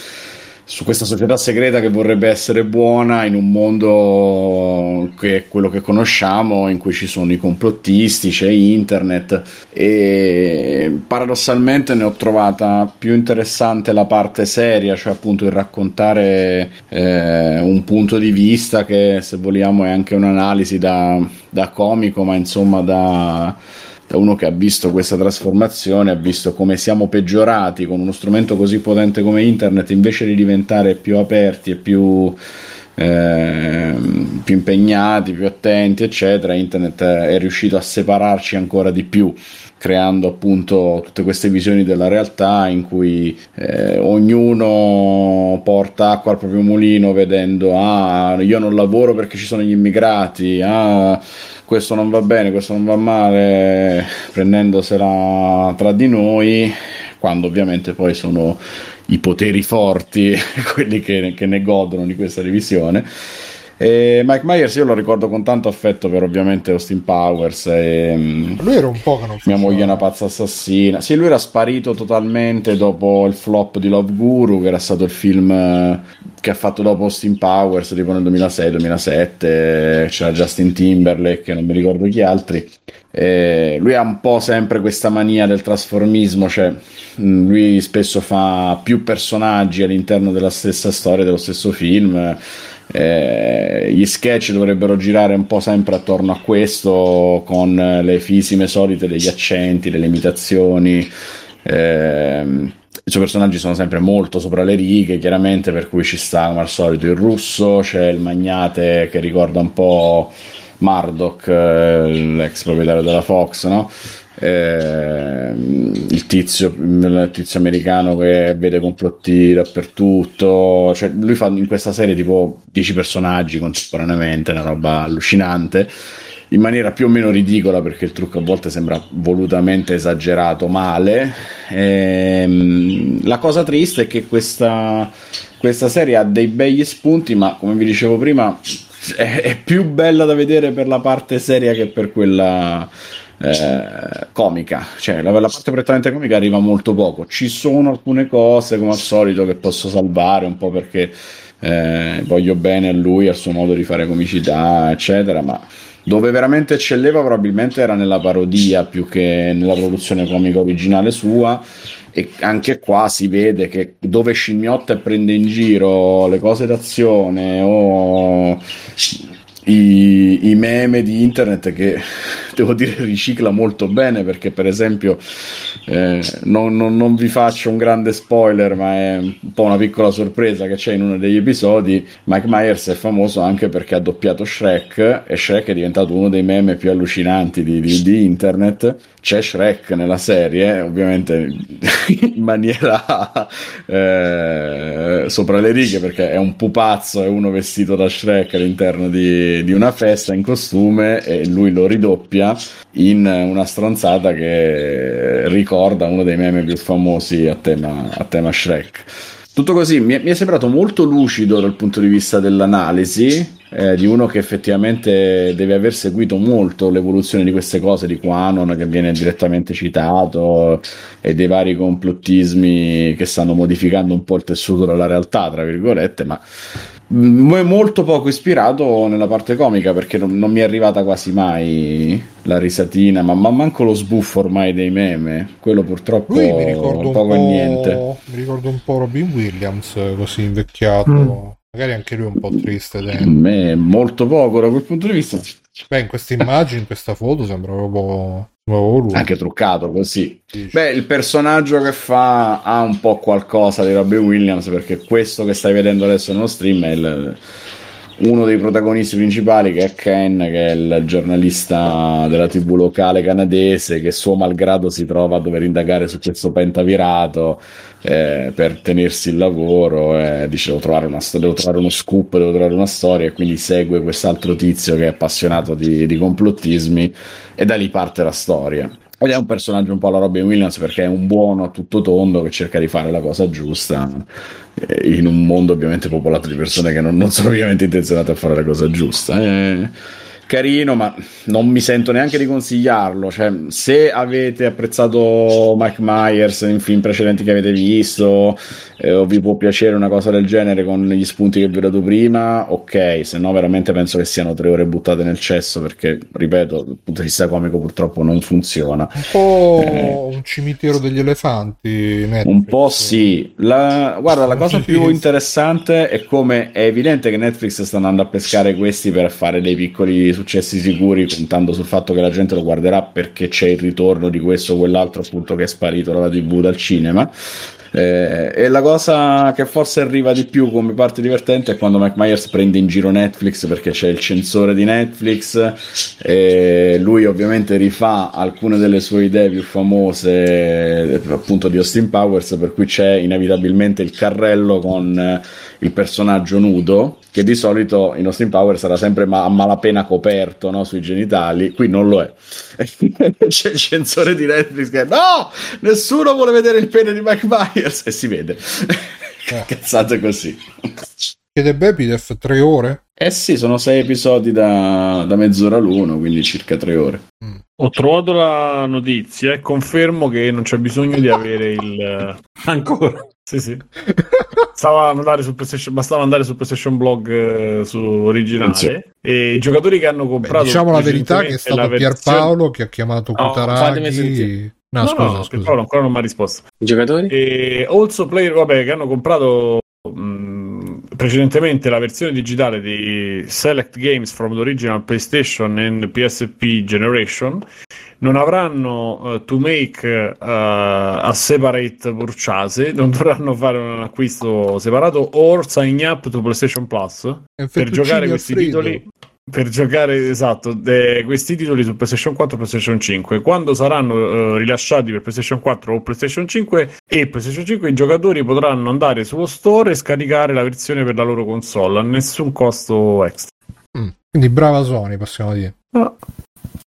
su questa società segreta che vorrebbe essere buona in un mondo che è quello che conosciamo, in cui ci sono i complottisti, c'è internet e paradossalmente ne ho trovata più interessante la parte seria, cioè appunto il raccontare eh, un punto di vista che se vogliamo è anche un'analisi da, da comico, ma insomma da da uno che ha visto questa trasformazione, ha visto come siamo peggiorati con uno strumento così potente come internet, invece di diventare più aperti e più, ehm, più impegnati, più attenti, eccetera, internet è riuscito a separarci ancora di più creando appunto tutte queste visioni della realtà in cui eh, ognuno porta acqua al proprio mulino vedendo ah io non lavoro perché ci sono gli immigrati ah questo non va bene, questo non va male, prendendosela tra di noi, quando ovviamente poi sono i poteri forti quelli che, che ne godono di questa revisione. E Mike Myers io lo ricordo con tanto affetto per ovviamente Austin Powers e mm, Lui era un po' che non mia moglie è una pazza assassina. Sì, lui era sparito totalmente dopo il flop di Love Guru, che era stato il film eh, che ha fatto dopo Austin Powers, tipo nel 2006-2007. C'era Justin Timberlake, non mi ricordo chi altri. Eh, lui ha un po' sempre questa mania del trasformismo, cioè mh, lui spesso fa più personaggi all'interno della stessa storia, dello stesso film. Eh, gli sketch dovrebbero girare un po' sempre attorno a questo, con le fisime solite degli accenti, delle imitazioni. Ehm, i suoi personaggi sono sempre molto sopra le righe, chiaramente, per cui ci sta come al solito il russo, c'è il magnate che ricorda un po' Murdoch, eh, l'ex proprietario della Fox, no? Ehm, il tizio, il tizio americano che vede complotti dappertutto, cioè lui fa in questa serie tipo 10 personaggi contemporaneamente, una roba allucinante in maniera più o meno ridicola perché il trucco a volte sembra volutamente esagerato male. Ehm, la cosa triste è che questa, questa serie ha dei begli spunti, ma come vi dicevo prima, è, è, più bella da vedere per la parte seria che per quella eh, comica. Cioè, la, la, parte prettamente comica arriva molto poco. Ci sono alcune cose, come al solito, che posso salvare un po' perché eh, voglio bene a lui, al suo modo di fare comicità, eccetera, ma dove veramente eccelleva probabilmente era nella parodia più che nella produzione comica originale sua e anche qua si vede che dove scimmiotta e prende in giro le cose d'azione o i, i, meme di internet che devo dire ricicla molto bene perché per esempio eh, non, non, non, vi faccio un grande spoiler ma è un po' una piccola sorpresa che c'è in uno degli episodi. Mike Myers è famoso anche perché ha doppiato Shrek e Shrek è diventato uno dei meme più allucinanti di, di, di internet. C'è Shrek nella serie, ovviamente in maniera eh, sopra le righe, perché è un pupazzo, è uno vestito da Shrek all'interno di, di, una festa in costume e lui lo ridoppia in una stronzata che ricorda uno dei meme più famosi a tema, a tema Shrek. Tutto così mi è, mi è sembrato molto lucido dal punto di vista dell'analisi, eh, di uno che effettivamente deve aver seguito molto l'evoluzione di queste cose di Quanon che viene direttamente citato e dei vari complottismi che stanno modificando un po' il tessuto della realtà, tra virgolette, ma è molto poco ispirato nella parte comica perché non, non mi è arrivata quasi mai la risatina, ma, ma, manco lo sbuffo ormai dei meme. Quello purtroppo Lui mi ricordo un poco po', niente. Mi ricordo un po' Robin Williams così invecchiato. Mm Magari anche lui è un po' triste dentro. Me molto poco da quel punto di vista. Beh, in questa immagine, in questa foto sembra proprio lui. Anche truccato così. Beh, il personaggio che fa ha un po' qualcosa di Robbie Williams perché questo che stai vedendo adesso nello stream è il, uno dei protagonisti principali che è Ken, che è il giornalista della tv locale canadese che suo malgrado si trova a dover indagare su questo pentavirato eh, per tenersi il lavoro e dice devo trovare, una, devo trovare, uno scoop, devo trovare una storia e quindi segue quest'altro tizio che è appassionato di, di complottismi e da lì parte la storia. Ed è un personaggio un po' alla Robin Williams perché è un buono a tutto tondo che cerca di fare la cosa giusta eh, in un mondo ovviamente popolato di persone che non, non sono ovviamente intenzionate a fare la cosa giusta. Eh, carino, ma non mi sento neanche di consigliarlo. Cioè, se avete apprezzato Mike Myers in film precedenti che avete visto, eh, o vi può piacere una cosa del genere con gli spunti che vi ho dato prima, ok, se no veramente penso che siano tre ore buttate nel cesso perché, ripeto, dal punto di vista comico purtroppo non funziona. Un po' eh, un cimitero degli elefanti. Netflix. Un po' sì. La, guarda, la cosa più interessante è come è evidente che Netflix sta andando a pescare questi per fare dei piccoli successi sicuri puntando sul fatto che la gente lo guarderà perché c'è il ritorno di questo o quell'altro appunto che è sparito dalla tv dal cinema eh, e la cosa che forse arriva di più come parte divertente è quando Mike Myers prende in giro Netflix perché c'è il censore di Netflix e lui ovviamente rifà alcune delle sue idee più famose appunto di Austin Powers per cui c'è inevitabilmente il carrello con il personaggio nudo che di solito in Austin Powers sarà sempre ma- a malapena coperto no? sui genitali qui non lo è c'è il censore di Netflix che no nessuno vuole vedere il pene di Mike Myers e si vede eh. cazzate così chiede Bepidef tre ore? eh sì sono sei episodi da, da mezz'ora l'uno quindi circa tre ore mm. Ho trovato la notizia e confermo che non c'è bisogno di avere il... Ancora? Sì, sì. Bastava andare sul PlayStation, bastava andare sul PlayStation Blog eh, su originale sì. e i giocatori che hanno comprato... Beh, diciamo la verità che è stato Pierpaolo che ha chiamato Kutaragi... No, no, scusa, no, scusa. Pierpaolo ancora non mi ha risposto. I giocatori? E also player, vabbè, che hanno comprato mh, precedentemente la versione digitale di Select Games from the original PlayStation and PSP Generation non avranno uh, to make uh, a separate purchase, non dovranno fare un acquisto separato or sign up to PlayStation Plus per giocare questi titoli per giocare esatto de, questi titoli su PlayStation 4 e PlayStation 5 quando saranno uh, rilasciati per PlayStation 4 o PlayStation 5 e PlayStation 5 i giocatori potranno andare sullo store e scaricare la versione per la loro console a nessun costo extra mm. quindi brava Sony possiamo dire no.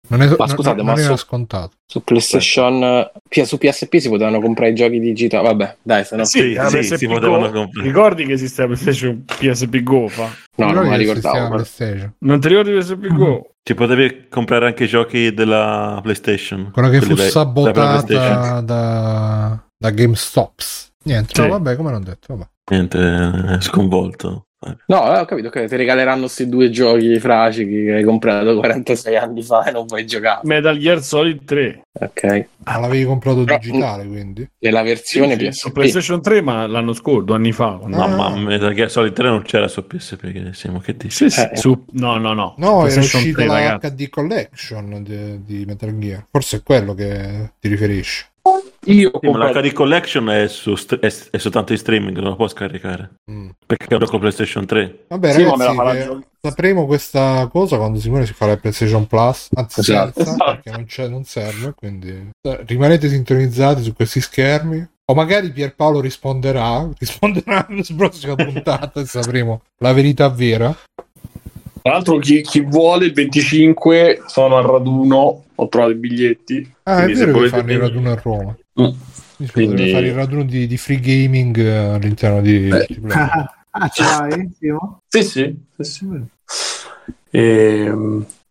Non, è, Ma scusate, non ma era su- scontato. Su PlayStation, P- su PSP si potevano comprare i giochi digitali. Vabbè, dai, se no, Sì, la sì, PSP si potevano comprare. Ricordi che esisteva PlayStation PSP Go? Fa? no, non me la ricordavo. Non ti ricordi PSP Go? Ci potevi comprare anche i giochi della PlayStation. Quella che fu dei- sabotata da, da GameStops. Niente, Sì. no, vabbè, come l'ho detto, vabbè. Niente, è sconvolto. No, eh, ho capito, ok, ti regaleranno questi due giochi fracichi che hai comprato 46 anni fa e non vuoi giocare. Metal Gear Solid 3. Ok. Ma l'avevi comprato Però- digitale, quindi? Nella versione Sì, PSP. su PlayStation 3, ma l'anno scorso, due anni fa. quando- No, Ah. ma Metal Gear Solid 3 non c'era su PSP, che siamo che dici? Sì, sì, Eh. su- No, no, no. No, era uscita 3, la ragazzi. HD Collection di, di Metal Gear. Forse è quello che ti riferisci. Io Sì, ma la. HD Collection è, su è, è soltanto in streaming, non la può scaricare. Mm. Perché è con PlayStation 3. Vabbè, Sì, ma me la ragazzi, farà eh, sapremo questa cosa quando Simone si farà il PlayStation Plus, anzi Esatto. senza, perché non, c'è, non serve, quindi eh, rimanete sintonizzati su questi schermi. O magari Pierpaolo risponderà, risponderà nella prossima puntata e sapremo la verità vera. Tra l'altro, chi, chi vuole il 25 sono al raduno. Ho trovato i biglietti. Ah, è vero che fanno il raduno a Roma. Mm. Quindi, Quindi- fare il raduno di, di free gaming eh, all'interno di, Eh. di Play. ah, ce l'hai? Sì, sì. sì, sì. E,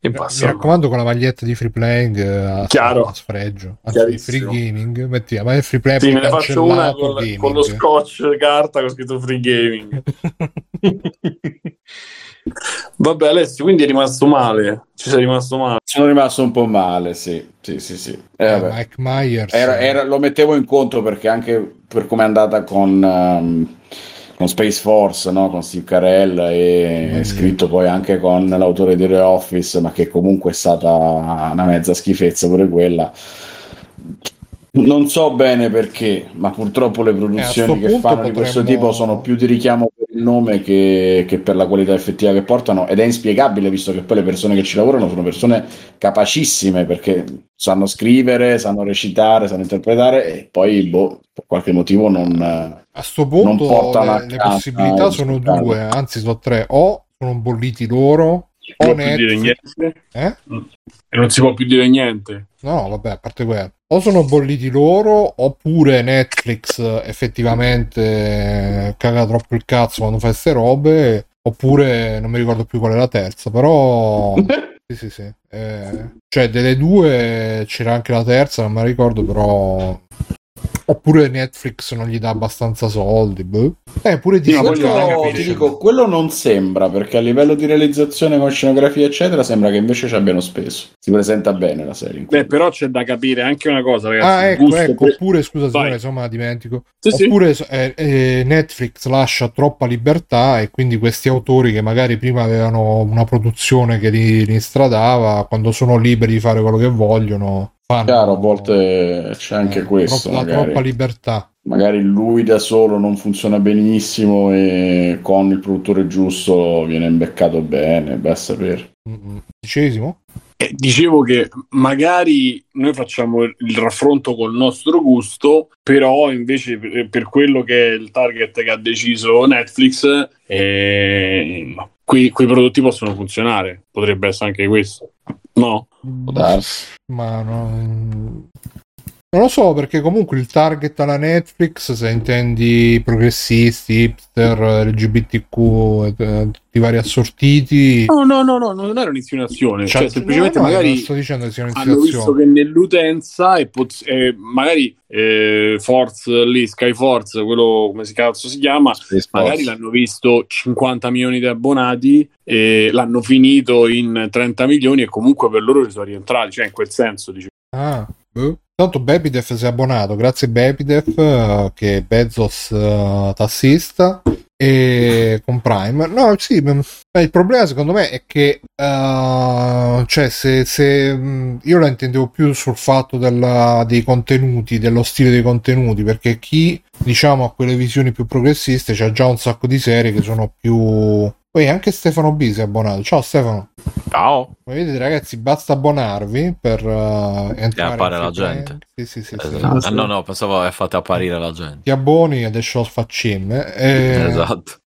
e basta. Mi raccomando con la maglietta di free playing eh, a, Chiaro. a sfregio. Anzi, free Chiarissimo. gaming, metti, ma è free play Sì, me ne faccio una con, gaming. con lo scotch carta con scritto free gaming. Vabbè, Alessio, quindi è rimasto male. Ci sei rimasto male. Sono rimasto un po' male, sì. Sì, sì, sì. Eh, Eh, vabbè. Mike Myers Era- era- lo mettevo in conto perché anche per come è andata con, ehm, con Space Force, no? con Steve Carell e Mm. scritto poi anche con l'autore di The Office, ma che comunque è stata una mezza schifezza pure quella. Non so bene perché, ma purtroppo le produzioni Eh, che fanno di questo potremmo- tipo sono più di richiamo il nome che, che per la qualità effettiva che portano ed è inspiegabile visto che poi le persone che ci lavorano sono persone capacissime perché sanno scrivere, sanno recitare, sanno interpretare e poi boh, per qualche motivo non... A sto non punto portano a le, le possibilità il sono due, anzi sono tre. O sono bolliti loro, o Non si può più dire Netflix. niente. Eh? E non si può più dire niente. No, vabbè, a parte quello. O sono bolliti loro, oppure Netflix effettivamente caga troppo il cazzo quando fa queste robe, oppure non mi ricordo più qual è la terza, però... Sì, sì, sì. Eh, cioè, delle due c'era anche la terza, non me la ricordo, però... Oppure Netflix non gli dà abbastanza soldi, boh. Eh, pure di Sì, non Quello, ti dico, quello non sembra perché a livello di realizzazione con scenografia eccetera sembra che invece ci abbiano speso. Si presenta bene la serie. Beh, però c'è da capire anche una cosa, ragazzi. Ah, ecco, gusto ecco, per- oppure, scusa, Simone, Vai. insomma, la dimentico. Sì, sì. Oppure eh, eh, Netflix lascia troppa libertà e quindi questi autori che magari prima avevano una produzione che li, li stradava, quando sono liberi di fare quello che vogliono, fanno Chiaro, a volte c'è anche eh, questo. troppa- magari. troppa libertà. Magari lui da solo non funziona benissimo e con il produttore giusto viene imbeccato bene, beh a sapere. Dicesimo? Eh, dicevo che magari noi facciamo il raffronto col nostro gusto, però invece per, per quello che è il target che ha deciso Netflix, eh, quei, quei prodotti possono funzionare. Potrebbe essere anche questo, no? Darsi. Ma non... non lo so perché comunque il target alla Netflix, se intendi progressisti, hipster, LGBTQ, eh, tutti i vari assortiti, No, no, no, no, non era un'insinuazione. Cioè, Cioè, semplicemente no, no, magari non sto dicendo che sia hanno visto che nell'utenza e poz- e magari eh, Force lì, Sky Force, quello come si cazzo si chiama, magari l'hanno visto 50 milioni di abbonati e l'hanno finito in 30 milioni e comunque per loro ci sono rientrati, cioè in quel senso dicevo. Ah, boh. Tanto Bepidef si è abbonato, grazie Bepidef eh, che Bezos eh, tassista e con Prime. No, sì, eh, il problema secondo me è che eh, cioè se, se io la intendevo più sul fatto della- dei contenuti, dello stile dei contenuti, perché chi diciamo ha quelle visioni più progressiste c'ha già un sacco di serie che sono più Poi anche Stefano B si è abbonato. Ciao Stefano. Ciao. Come vedete ragazzi, basta abbonarvi per uh, entrare. Appare la gente. Sì, sì, sì. Esatto. sì. Ah, sì. Ah, no, no, pensavo che fate apparire la gente. Ti abboni adesso facciamo. E, Esatto.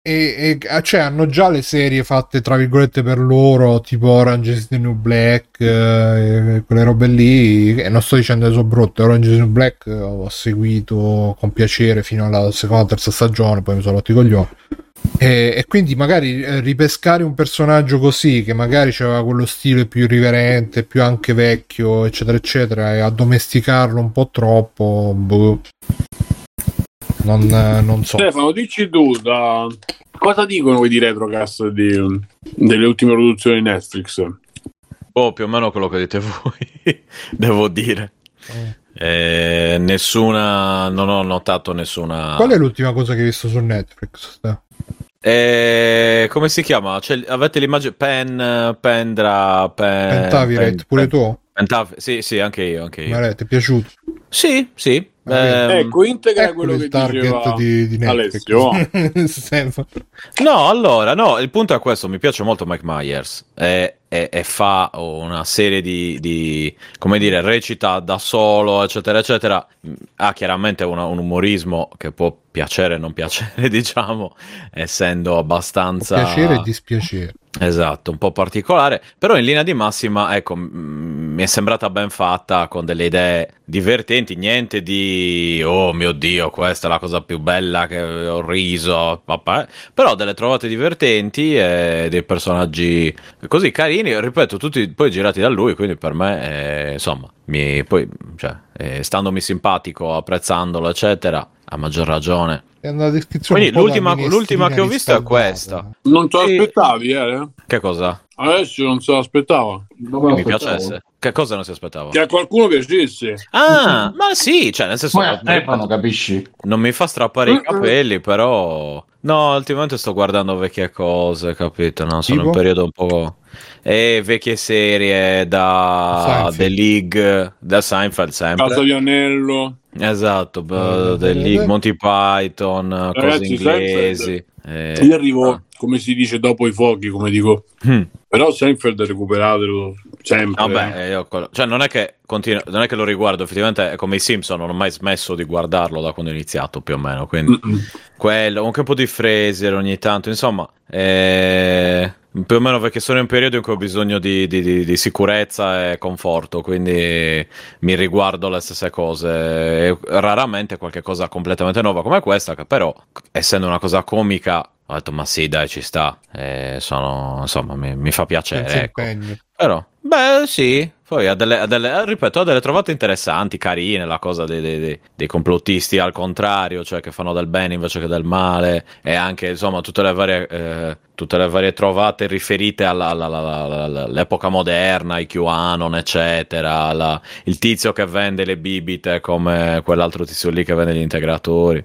E, e- cioè, hanno già le serie fatte tra virgolette per loro, tipo Orange is the New Black, eh, quelle robe lì. E non sto dicendo che sono brutte. Orange is the New Black eh, ho seguito con piacere fino alla seconda terza stagione, poi mi sono rotti i coglioni. E, e quindi magari eh, ripescare un personaggio così, che magari aveva quello stile più irriverente, più anche vecchio, eccetera, eccetera, e addomesticarlo un po' troppo, boh. Non, eh, non so. Stefano, dici tu da... cosa dicono quelli di Retrocast di- delle ultime produzioni di Netflix? Oh, più o meno quello che dite voi, devo dire. Eh, nessuna, non ho notato nessuna. Qual è l'ultima cosa che hai visto su Netflix? Eh, come si chiama? Cioè, avete l'immagine Pen, Pendra, Pen, Pentavirate, Pen- pure Pen- tu? Pentav- sì, sì, anche io, anche io. Mare, ti è piaciuto? Sì, sì. Ehm, ecco, integra Ecco quello il che target diceva di, di. Alessio. No, allora, no, il punto è questo, mi piace molto Mike Myers e, e- e fa una serie di, di, come dire, recita da solo, eccetera, eccetera. Ha chiaramente una- un umorismo che può piacere o non piacere, diciamo, essendo abbastanza... Piacere e dispiacere. Esatto, un po' particolare, però in linea di massima, ecco, m- mi è sembrata ben fatta con delle idee divertenti, niente di oh mio Dio, questa è la cosa più bella che ho riso, vabbè, però delle trovate divertenti e dei personaggi così carini, ripeto, tutti poi girati da lui, quindi per me, eh, insomma, mi, poi, cioè, eh, standomi simpatico, apprezzandolo, eccetera, a maggior ragione. È una descrizione Quindi un po' l'ultima- l'ultima che ho visto è questa. Non te l'aspettavi, eh? Che cosa? Alessio non se l'aspettava. Dove Mi aspettavo? piacesse. Che cosa non si aspettava? Che a qualcuno piacesse. Ah, ma sì, cioè nel senso Poi a Stefano, capisci? non mi fa strappare i capelli, però no, ultimamente sto guardando vecchie cose, capito? No, sono in un periodo un po' e vecchie serie da Seinfeld. The League, da Seinfeld sempre. Casa di Anello. Esatto, b- Eh, The League. Monty Python, cose Ragazzi, inglesi. eh, Io arrivo, come si dice, dopo i fuochi, come dico. hmm. Però Seinfeld recuperatelo sempre. Vabbè, io quello- cioè non è che continuo, non è che lo riguardo, effettivamente è come i Simpson, non ho mai smesso di guardarlo da quando ho iniziato più o meno, quindi Mm-mm. quello, anche un po' di Fraser ogni tanto, insomma, eh, più o meno perché sono in un periodo in cui ho bisogno di, di- di- di sicurezza e conforto, quindi mi riguardo le stesse cose, e raramente qualche cosa completamente nuova come questa, che però essendo una cosa comica ho detto ma sì dai ci sta, Eh, sono, insomma mi, mi fa piacere. Ecco. Però, beh, sì. Poi ha delle, ha delle- ripeto, ha delle trovate interessanti, carine, la cosa dei, dei- dei- complottisti al contrario, cioè che fanno del bene invece che del male, e anche, insomma, tutte le varie, eh, tutte le varie trovate riferite alla- alla- alla- all'epoca moderna, i QAnon, eccetera, il tizio che vende le bibite come quell'altro tizio lì che vende gli integratori.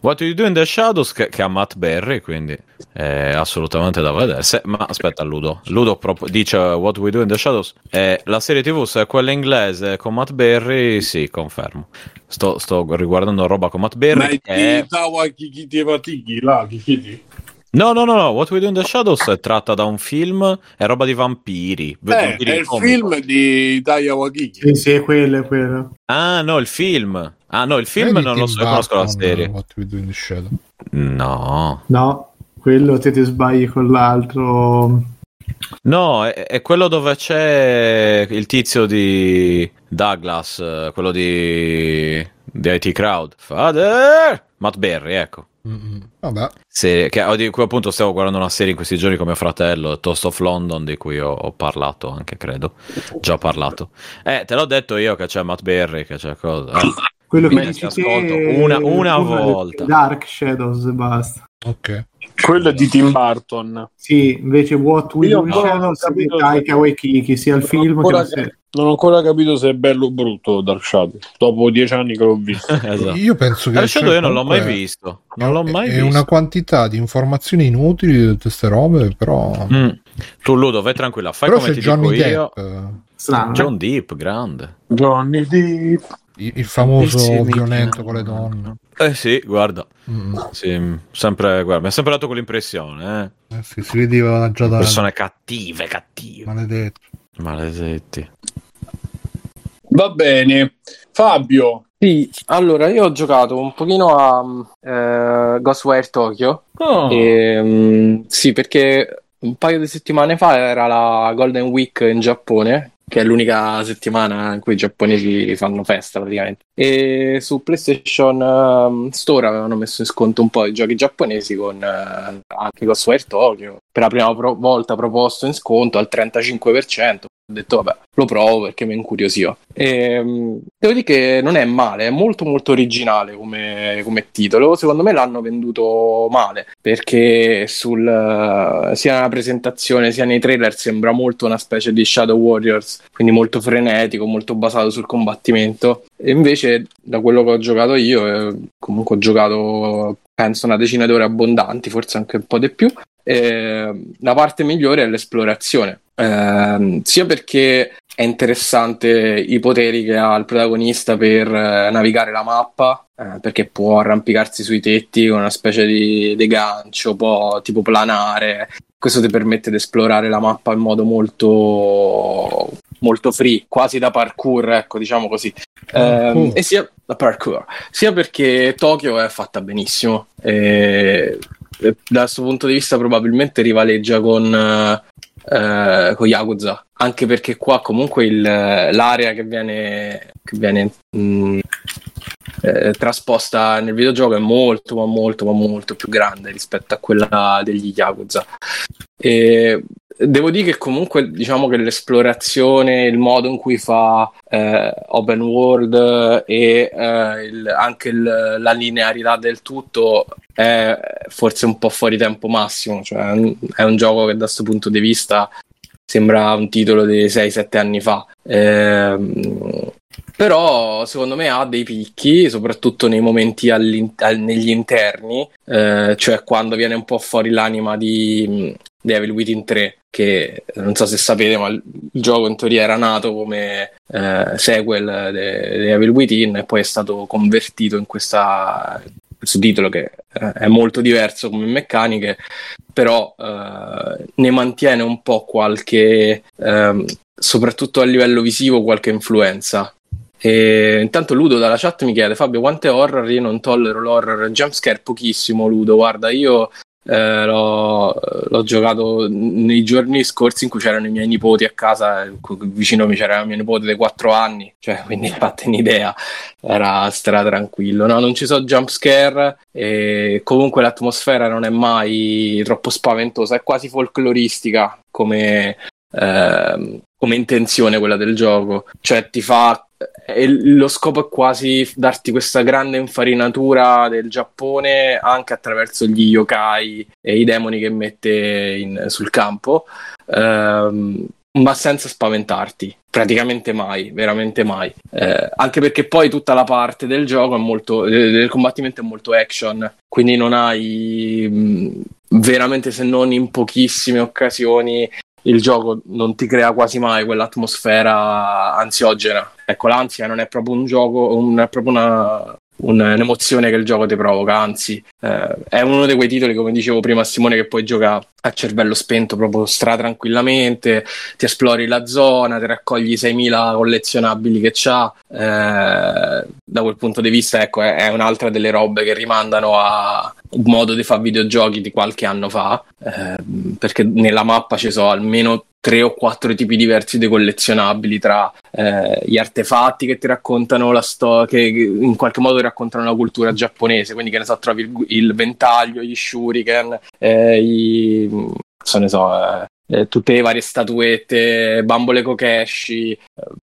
What You Do in the Shadows che, che ha Matt Berry, quindi è assolutamente da vedere. Se- ma aspetta, Ludo. Ludo prop- dice What We Do in the Shadows. Eh, la serie TV, se è quella inglese con Matt Berry, sì, confermo. Sto, sto riguardando roba con Matt Ma Berry. è che- là. No, no, no, no. What We Do in the Shadows è tratta da un film, è roba di vampiri. Eh, vampiri è il comico. film di Taya Wakiki. Sì, sì, è quello, è quello. Ah, no, il film. Ah, no, il film Vedi non lo so, io conosco la serie. What We Do in the Shadow. No. No, quello te ti sbagli con l'altro. No, è, è quello dove c'è il tizio di Douglas, eh, quello di, di IT Crowd. Father! Matt Berry, ecco. Mm-mm. Vabbè, Serie- che, di cui appunto stavo guardando una serie in questi giorni con mio fratello, Toast of London, di cui ho, ho parlato anche, credo. Già parlato. Eh, te l'ho detto io che c'è Matt Berry, che c'è cosa. eh. Quello che Quindi dici ti te, ascolto una- una uno è volta. Dark Shadows e basta. ok. Quello è di Tim Burton. Sì, invece What We Io Do in ancora non ho capito Taika Waititi, sia il Non film che ancora la serie. Non ho ancora capito se è bello o brutto Dark Shadow. Dopo dieci anni che l'ho visto. esatto. Io penso che Dark Shadow io non l'ho mai visto. Non l'ho mai è visto. una quantità di informazioni inutili di tutte queste robe, però. Mm. Tu Ludo, vai tranquilla, fai però come ti dico Johnny io. Depp, eh, Strano. John Deep, grande. Johnny Depp. il il famoso Bellissimi. violento con le donne. Eh sì, guarda. Mm. Sì, sempre, guarda, mi ha sempre dato quell'impressione, eh. Eh sì, si vedeva già da Persone cattive, cattive. maledetto. Maledetti. Va bene. Fabio. Sì, allora io ho giocato un pochino a eh, Ghostwire Tokyo. Oh. E, mm, sì, perché un paio di settimane fa era la Golden Week in Giappone, che è l'unica settimana in cui i giapponesi fanno festa praticamente. E su PlayStation ehm, Store avevano messo in sconto un po' di giochi giapponesi con eh, anche Ghostwire Tokyo, per la prima pro- volta proposto in sconto al 35%. Ho detto vabbè, lo provo perché mi incuriosiva. E, mm, devo dire che non è male, è molto molto originale come, come titolo. Secondo me l'hanno venduto male perché sul, sia nella presentazione sia nei trailer sembra molto una specie di Shadow Warriors, quindi molto frenetico, molto basato sul combattimento. E invece, da quello che ho giocato io, eh, comunque ho giocato penso una decina di ore abbondanti, forse anche un po' di più. eh, la parte migliore è l'esplorazione. Ehm, sia perché è interessante i poteri che ha il protagonista per eh, navigare la mappa, eh, perché può arrampicarsi sui tetti con una specie di, di gancio, può tipo planare. Questo ti permette di esplorare la mappa in modo molto, molto free, quasi da parkour, ecco, diciamo così. Ehm, e sia da parkour, sia perché Tokyo è fatta benissimo. E, e da questo punto di vista probabilmente rivaleggia con, eh, con Yakuza, anche perché qua comunque il- l'area che viene, che viene mh, eh, trasposta nel videogioco è molto ma molto ma molto più grande rispetto a quella degli Yakuza. E devo dire che comunque diciamo che l'esplorazione, il modo in cui fa eh, open world e eh, il- anche il- la linearità del tutto è forse un po' fuori tempo massimo, cioè è un, gioco che da questo punto di vista sembra un titolo di 6-7 anni fa. Ehm, però secondo me ha dei picchi, soprattutto nei momenti negli interni, eh, cioè quando viene un po' fuori l'anima di Devil Within 3, che non so se sapete, ma il gioco in teoria era nato come eh, sequel di Devil Within e poi è stato convertito in questa, questo titolo che eh, è molto diverso come meccaniche, però eh, ne mantiene un po' qualche, ehm, soprattutto a livello visivo, qualche influenza. E intanto Ludo dalla chat mi chiede Fabio quante horror? Io non tollero l'horror jumpscare pochissimo Ludo, guarda io eh, l'ho, l'ho giocato nei giorni scorsi in cui c'erano i miei nipoti a casa, eh, vicino a me c'era mio nipote dei 4 anni, cioè quindi fate un'idea, era stra tranquillo. No, non ci sono jumpscare e comunque l'atmosfera non è mai troppo spaventosa, è quasi folcloristica come, ehm, come intenzione quella del gioco, cioè ti fa e lo scopo è quasi darti questa grande infarinatura del Giappone anche attraverso gli yokai e i demoni che mette in- sul campo, ehm, ma senza spaventarti, praticamente mai, veramente mai. Eh, anche perché poi tutta la parte del gioco è molto, del combattimento è molto action, quindi non hai mh, veramente se non in pochissime occasioni il gioco non ti crea quasi mai quell'atmosfera ansiogena. Ecco, l'ansia non è proprio un gioco, non è proprio una, un- un'emozione che il gioco ti provoca, anzi, eh, è uno di quei titoli, come dicevo prima a Simone, che puoi giocare a cervello spento proprio stra tranquillamente, ti esplori la zona, ti raccogli i 6.000 collezionabili che c'ha. eh, da quel punto di vista, ecco, è, è un'altra delle robe che rimandano a un modo di fare videogiochi di qualche anno fa, eh, perché nella mappa ci sono almeno tre o quattro tipi diversi di collezionabili tra eh, gli artefatti che ti raccontano la storia, che in qualche modo raccontano la cultura giapponese, quindi che ne so, trovi il, il ventaglio, gli shuriken, eh, i, so ne so, eh, eh, tutte le varie statuette, bambole kokeshi, eh,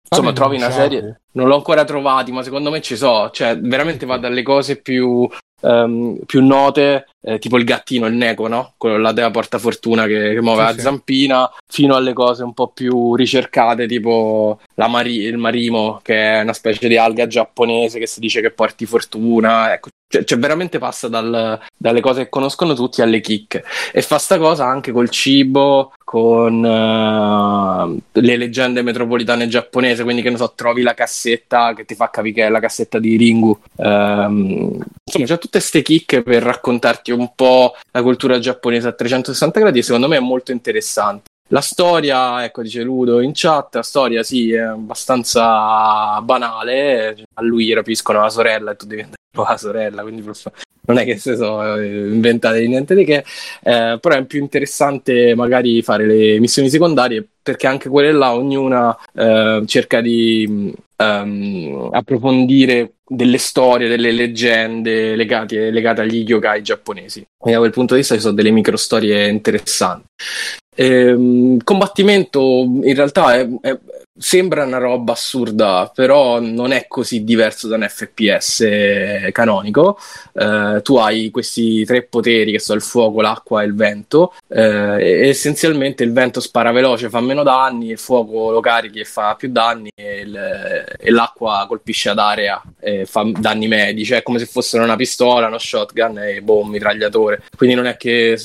insomma trovi una serie, non l'ho ancora trovati, ma secondo me ci so, cioè veramente va dalle cose più, ehm, più note, eh, tipo il gattino, il Neko, no? Quello là della portafortuna che, che muove Sì, la sì. zampina, fino alle cose un po' più ricercate, tipo la mari- il marimo, che è una specie di alga giapponese che si dice che porti fortuna, ecco. Cioè, cioè, veramente passa dal- dalle cose che conoscono tutti alle chicche e fa sta cosa anche col cibo, con uh, le leggende metropolitane giapponese, quindi che ne so, trovi la cassetta che ti fa capire che è la cassetta di Ringu. Um, insomma, c'è tutte queste chicche per raccontarti un po' la cultura giapponese a 360 gradi secondo me è molto interessante. La storia, ecco, dice Ludo in chat, la storia sì, è abbastanza banale, a lui rapiscono la sorella e tu devi la sorella, quindi non è che si sono inventate niente di che, eh, però è più interessante magari fare le missioni secondarie perché anche quelle là ognuna eh, cerca di um, approfondire delle storie, delle leggende legate, legate agli yokai giapponesi. E da quel punto di vista ci sono delle micro storie interessanti. Ehm, combattimento in realtà è, è, sembra una roba assurda, però non è così diverso da un FPS canonico. Eh, tu hai questi tre poteri che sono il fuoco, l'acqua e il vento. Eh, e essenzialmente il vento spara veloce, fa meno danni, il fuoco lo carichi e fa più danni, e, il, e l'acqua colpisce ad area e fa danni medi. Cioè, è come se fosse una pistola, uno shotgun e boh, un mitragliatore. Quindi non è che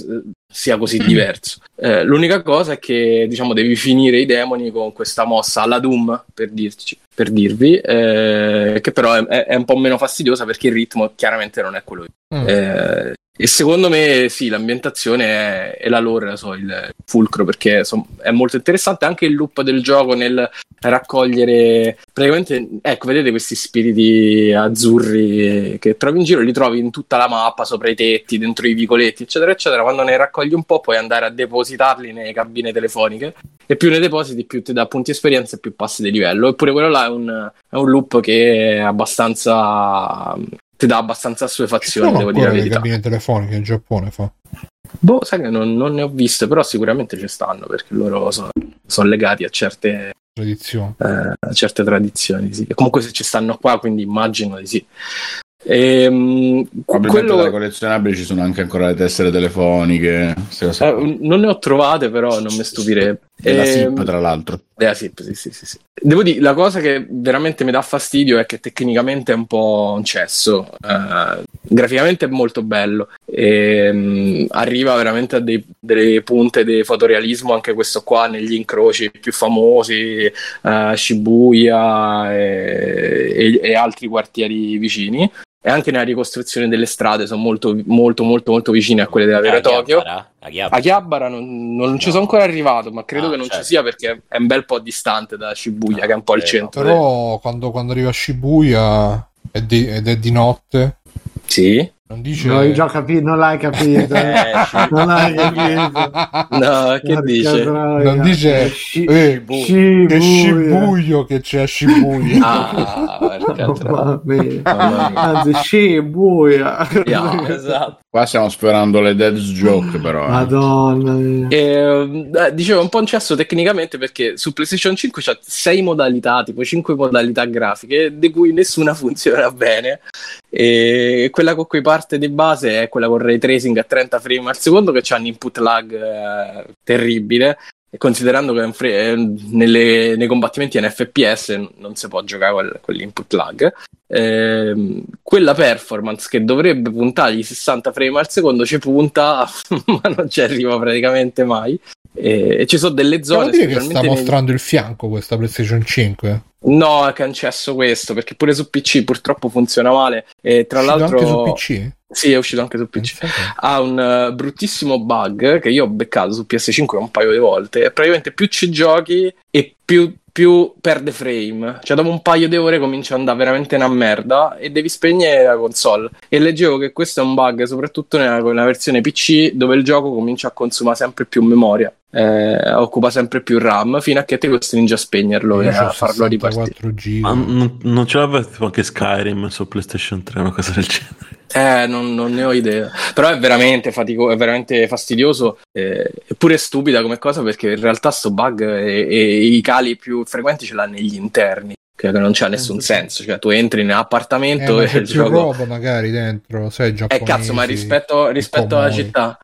sia così diverso. Eh, l'unica cosa è che diciamo devi finire i demoni con questa mossa alla Doom per, dirci, per dirvi, eh, che però è, è, un po' meno fastidiosa perché il ritmo chiaramente non è quello. Mm. Eh, e secondo me sì, l'ambientazione è, è la lore, so, il fulcro, perché so, è molto interessante anche il loop del gioco nel raccogliere praticamente, ecco, vedete questi spiriti azzurri che trovi in giro, li trovi in tutta la mappa, sopra i tetti, dentro i vicoletti, eccetera, eccetera. Quando ne raccogli un po' puoi andare a depositarli nelle cabine telefoniche e più ne depositi, più ti dà punti esperienza e più passi di livello. Eppure quello là è un, è un loop che è abbastanza ti dà abbastanza assuefazione, devo dire la verità. cabine telefoniche in Giappone fa. Boh, sai che non, non, ne ho viste, però sicuramente ci stanno perché loro sono, sono legati a certe tradizioni. Eh, a certe tradizioni, sì. Comunque se ci stanno qua, quindi immagino di sì. Ehm, quello... tra collezionabili ci sono anche ancora le tessere telefoniche. Eh, non ne ho trovate, però non mi stupirebbe. Della ehm... SIP, tra l'altro. Della SIP, sì, sì, sì, sì. Devo dire, la cosa che veramente mi dà fastidio è che tecnicamente è un po' un cesso. Uh, graficamente è molto bello. E, um, arriva veramente a dei, delle punte di fotorealismo, anche questo qua, negli incroci più famosi, uh, Shibuya e, e, e altri quartieri vicini e anche nella ricostruzione delle strade sono molto molto molto molto vicine a quelle della vera Tokyo a Chiabara non, non no. ci sono ancora arrivato ma credo ah, che non certo. ci sia perché è un bel po' distante da Shibuya no, che è un po' il centro però quando, quando arriva a Shibuya è di, ed è di notte sì non dice... No, già capito, non l'hai capito. Eh, non l'hai capito. No, che dice? Non dice Sci- eh, Shibuya. che Shibuya che c'è a Shibuya. Ah, oh, Anzi, Shibuya. Yeah, esatto. Qua stiamo sperando le dead joke, però. Eh. Madonna. Eh, dicevo un po' un cesso tecnicamente perché su PlayStation 5 c'è 6 modalità, tipo 5 modalità grafiche, di cui nessuna funziona bene. E quella con cui parte di base è quella con ray tracing a 30 frame al secondo, che c'ha un input lag eh, terribile considerando che fre- nelle, nei combattimenti in FPS non si può giocare con, l'input lag, eh, quella performance che dovrebbe puntare i 60 frame al secondo ci punta, ma non ci arriva praticamente mai. E, e ci sono delle zone. Devo dire che sta mostrando il fianco questa PlayStation 5. No, cancesso questo perché pure su PC purtroppo funziona male. E tra l'altro. Anche su PC? Sì, è uscito anche su PC. Ha un uh, bruttissimo bug che io ho beccato su PS5 un paio di volte. Praticamente più ci giochi e più più perde frame. Cioè, dopo un paio di ore comincia ad andare veramente una merda e devi spegnere la console. E leggevo che questo è un bug, soprattutto nella, nella versione PC, dove il gioco comincia a consumare sempre più memoria. Eh, occupa sempre più RAM fino a che ti costringi a spegnerlo Io e a farlo ripartire. Ma non, non ce l'aveva tipo anche Skyrim su PlayStation 3, una cosa del genere. Eh, non, non, ne ho idea. Però è veramente fatico- è veramente fastidioso. Eh, eppure stupida come cosa perché in realtà sto bug e, e i cali più frequenti ce l'ha negli interni. Che non c'ha nessun eh, senso. Cioè, tu entri nell'appartamento eh, e il gioco. roba magari dentro, sai, giapponesi, Eh, cazzo, ma rispetto, rispetto alla città.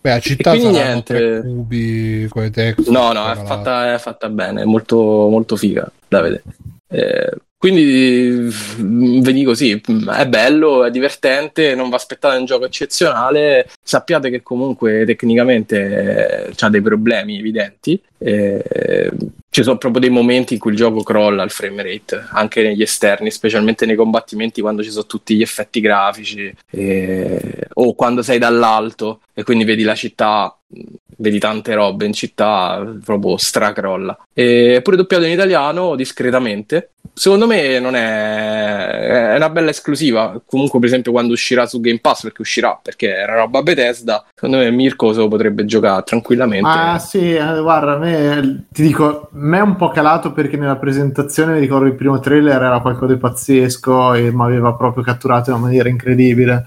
Beh, a città e quindi niente. cubi con i No, no, è fatta, è fatta, bene, è molto, molto figa da vedere. Eh, Quindi mm, vedi così, mm, è bello, è divertente, non vi aspettate un gioco eccezionale, sappiate che comunque tecnicamente ha dei problemi evidenti. Eh, ci sono proprio dei momenti in cui il gioco crolla il frame rate, anche negli esterni, specialmente nei combattimenti quando ci sono tutti gli effetti grafici eh, o quando sei dall'alto e quindi vedi la città vedi tante robe in città, proprio stracrolla. E pure doppiato in italiano discretamente. Secondo me non è... è una bella esclusiva. Comunque, per esempio, quando uscirà su Game Pass, perché uscirà perché era roba Bethesda, secondo me Mirko se lo potrebbe giocare tranquillamente. Ah, sì, eh, guarda, a me ti dico, me è un po' calato perché nella presentazione mi ricordo il primo trailer era qualcosa di pazzesco e mi aveva proprio catturato in una maniera incredibile.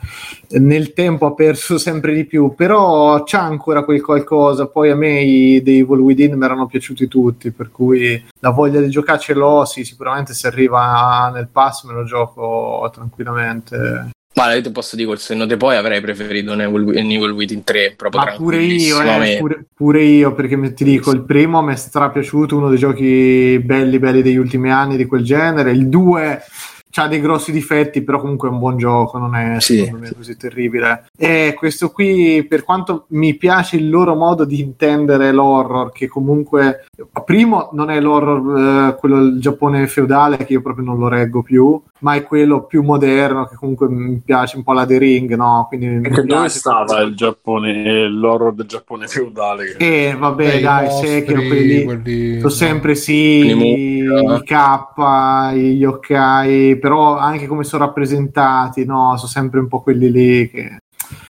Nel tempo ha perso sempre di più, però c'è ancora quel qualcosa. Poi a me i The Evil Within mi erano piaciuti tutti, per cui la voglia di giocare ce l'ho. Sì, sicuramente se arriva nel pass me lo gioco tranquillamente. Ma io ti posso dire col senno di poi avrei preferito un Evil, Within 3 proprio Ma pure io, eh, pure, pure, io perché ti dico il primo mi è strapiaciuto uno dei giochi belli belli degli ultimi anni di quel genere il 2 ha dei grossi difetti, però comunque è un buon gioco, non è sì, secondo me così terribile. E questo qui, per quanto mi piace il loro modo di intendere l'horror, che comunque, primo, non è l'horror, eh, quello del Giappone feudale, che io proprio non lo reggo più, ma è quello più moderno, che comunque mi piace un po' la The Ring, no? Quindi e che dove stava il Giappone, l'horror del Giappone feudale? Che... Eh, vabbè, Beh, dai, sai che quelli, quelli... sono sempre sì, i, i K, gli yokai, però anche come sono rappresentati, no, sono sempre un po' quelli lì che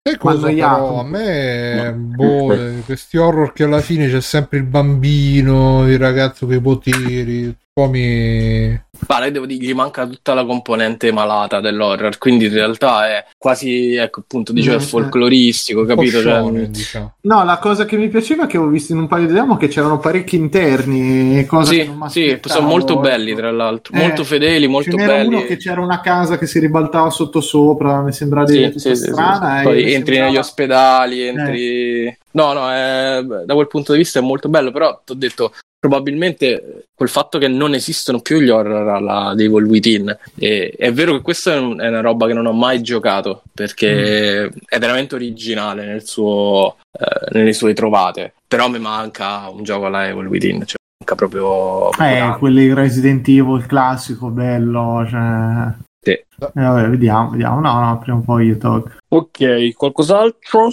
Sai cosa però, a me boh, questi horror che alla fine c'è sempre il bambino, il ragazzo con i poteri, mi Guarda, devo dire, gli manca tutta la componente malata dell'horror, quindi in realtà è quasi, ecco, appunto, dicevo, mm, folcloristico, capito? Cioè... diciamo. No, la cosa che mi piaceva è che ho visto in un paio di demo che c'erano parecchi interni, cose sì, sì, sono molto belli, tra l'altro, eh, molto fedeli, molto belli. uno che c'era una casa che si ribaltava sotto sopra, mi sembra di sì, sì, strana. Sì, Poi entri sembrava... negli ospedali, entri... Eh. No, no, è... da quel punto di vista è molto bello, però ti ho detto, probabilmente quel fatto che non esistono più gli horror alla Devil Within. E, è vero che questa è, un, è, una roba che non ho mai giocato perché mm. è veramente originale nel suo, eh, nelle sue trovate. Però mi manca un gioco alla Devil Within. Cioè manca proprio. proprio eh, quelli Resident Evil classico, bello. Cioè... Sì. Eh, vabbè, vediamo, vediamo. No, no, prima o poi io tocco. Ok, qualcos'altro?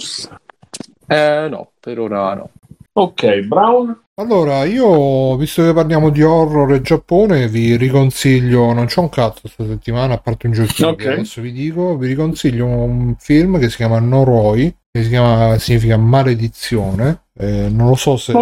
Eh, no, per ora no. Ok, Brown? Allora, io, visto che parliamo di horror e Giappone, vi riconsiglio, non c'ho un cazzo questa settimana, a parte un giochino okay. che adesso vi dico, vi riconsiglio un film che si chiama Noroi, che si chiama, significa maledizione, eh, non lo so se...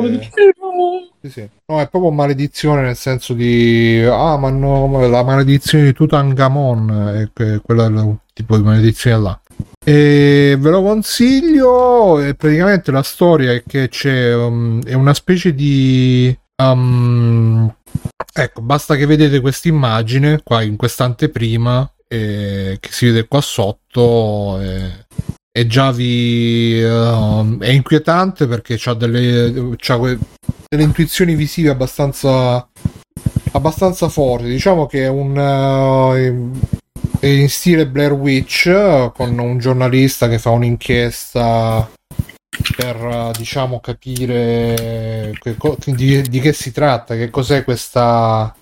Sì, sì. No, è proprio maledizione nel senso di... Ah, ma no, la maledizione di Tutankhamon, è quella tipo di maledizione là. E ve lo consiglio. E praticamente la storia è che c'è um, è una specie di. Um, ecco, basta che vedete questa immagine qua in questa anteprima eh, che si vede qua sotto. Eh, e già vi uh, è inquietante perché ha delle, delle intuizioni visive abbastanza abbastanza forti diciamo che è un uh, in stile Blair Witch con un giornalista che fa un'inchiesta per diciamo capire che, di, di, che si tratta, che cos'è questa,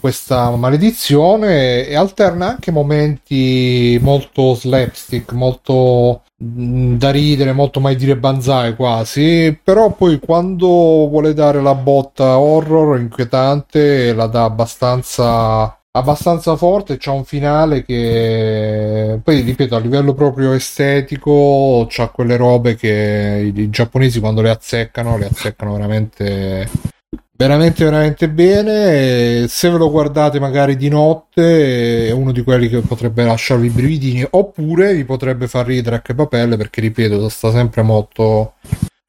questa maledizione e alterna anche momenti molto slapstick, molto mm, da ridere, molto mai dire banzai quasi, però poi quando vuole dare la botta horror inquietante la dà abbastanza abbastanza forte, c'ha un finale che poi ripeto a livello proprio estetico c'ha quelle robe che i, i giapponesi quando le azzeccano le azzeccano veramente veramente veramente bene. Se ve lo guardate magari di notte è uno di quelli che potrebbe lasciarvi i brividini oppure vi potrebbe far ridere a che papelle perché ripeto sta sempre molto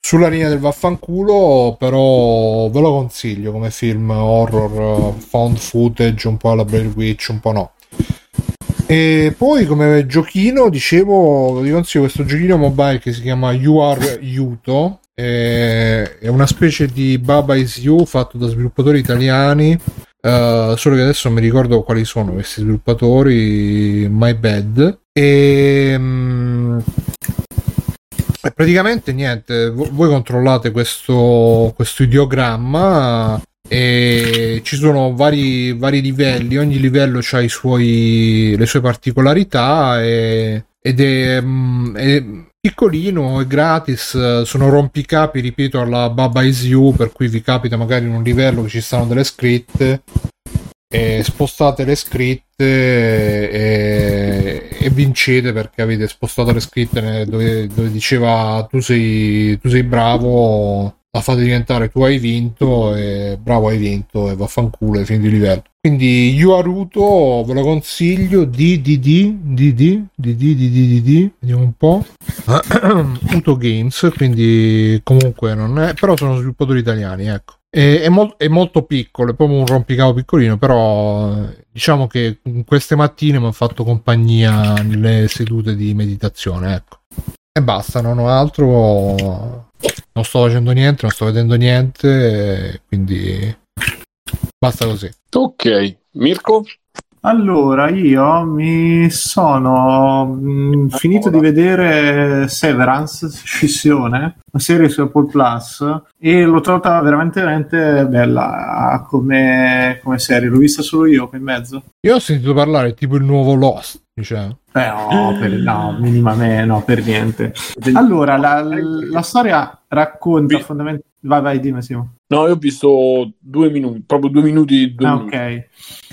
sulla linea del vaffanculo, però ve lo consiglio come film horror, found footage, un po' alla Blair Witch, un po' no. E poi come giochino, dicevo, vi consiglio questo giochino mobile che si chiama You Are Yuto, è una specie di Baba Is You fatto da sviluppatori italiani uh, solo che adesso non mi ricordo quali sono questi sviluppatori, my bad. E, um, e praticamente niente, voi controllate questo, questo ideogramma e ci sono vari, vari livelli, ogni livello ha le sue particolarità e, ed è, mm, è, piccolino, è gratis, sono rompicapi, ripeto, alla Baba Is You, per cui vi capita magari in un livello che ci stanno delle scritte e spostate le scritte e, e vincete perché avete spostato le scritte dove, dove diceva tu sei, tu sei bravo la fate diventare tu hai vinto e bravo hai vinto e vaffanculo e fini di livello quindi Yuaruto ve lo consiglio DDD DD DD DD vediamo un po' Uto Games quindi comunque non è però sono sviluppatori italiani ecco è, è, mol- è molto piccolo è proprio un rompicapo piccolino però diciamo che queste mattine mi ha fatto compagnia nelle sedute di meditazione ecco e basta non ho altro non sto facendo niente, non sto vedendo niente, quindi basta così. Ok, Mirko? Allora, io mi sono mh, finito di vedere Severance, Scissione, una serie su Apple Plus, e l'ho trovata veramente, veramente bella come, come serie. L'ho vista solo io qui in mezzo. Io ho sentito parlare tipo il nuovo Lost, diciamo. Eh, no, per, no, minimamente, no, per niente. Allora, la, la storia racconta fondamentalmente... Vai, vai, dimmi Simo. No, io ho visto due minuti, proprio due minuti. Due ah, minuti. ok.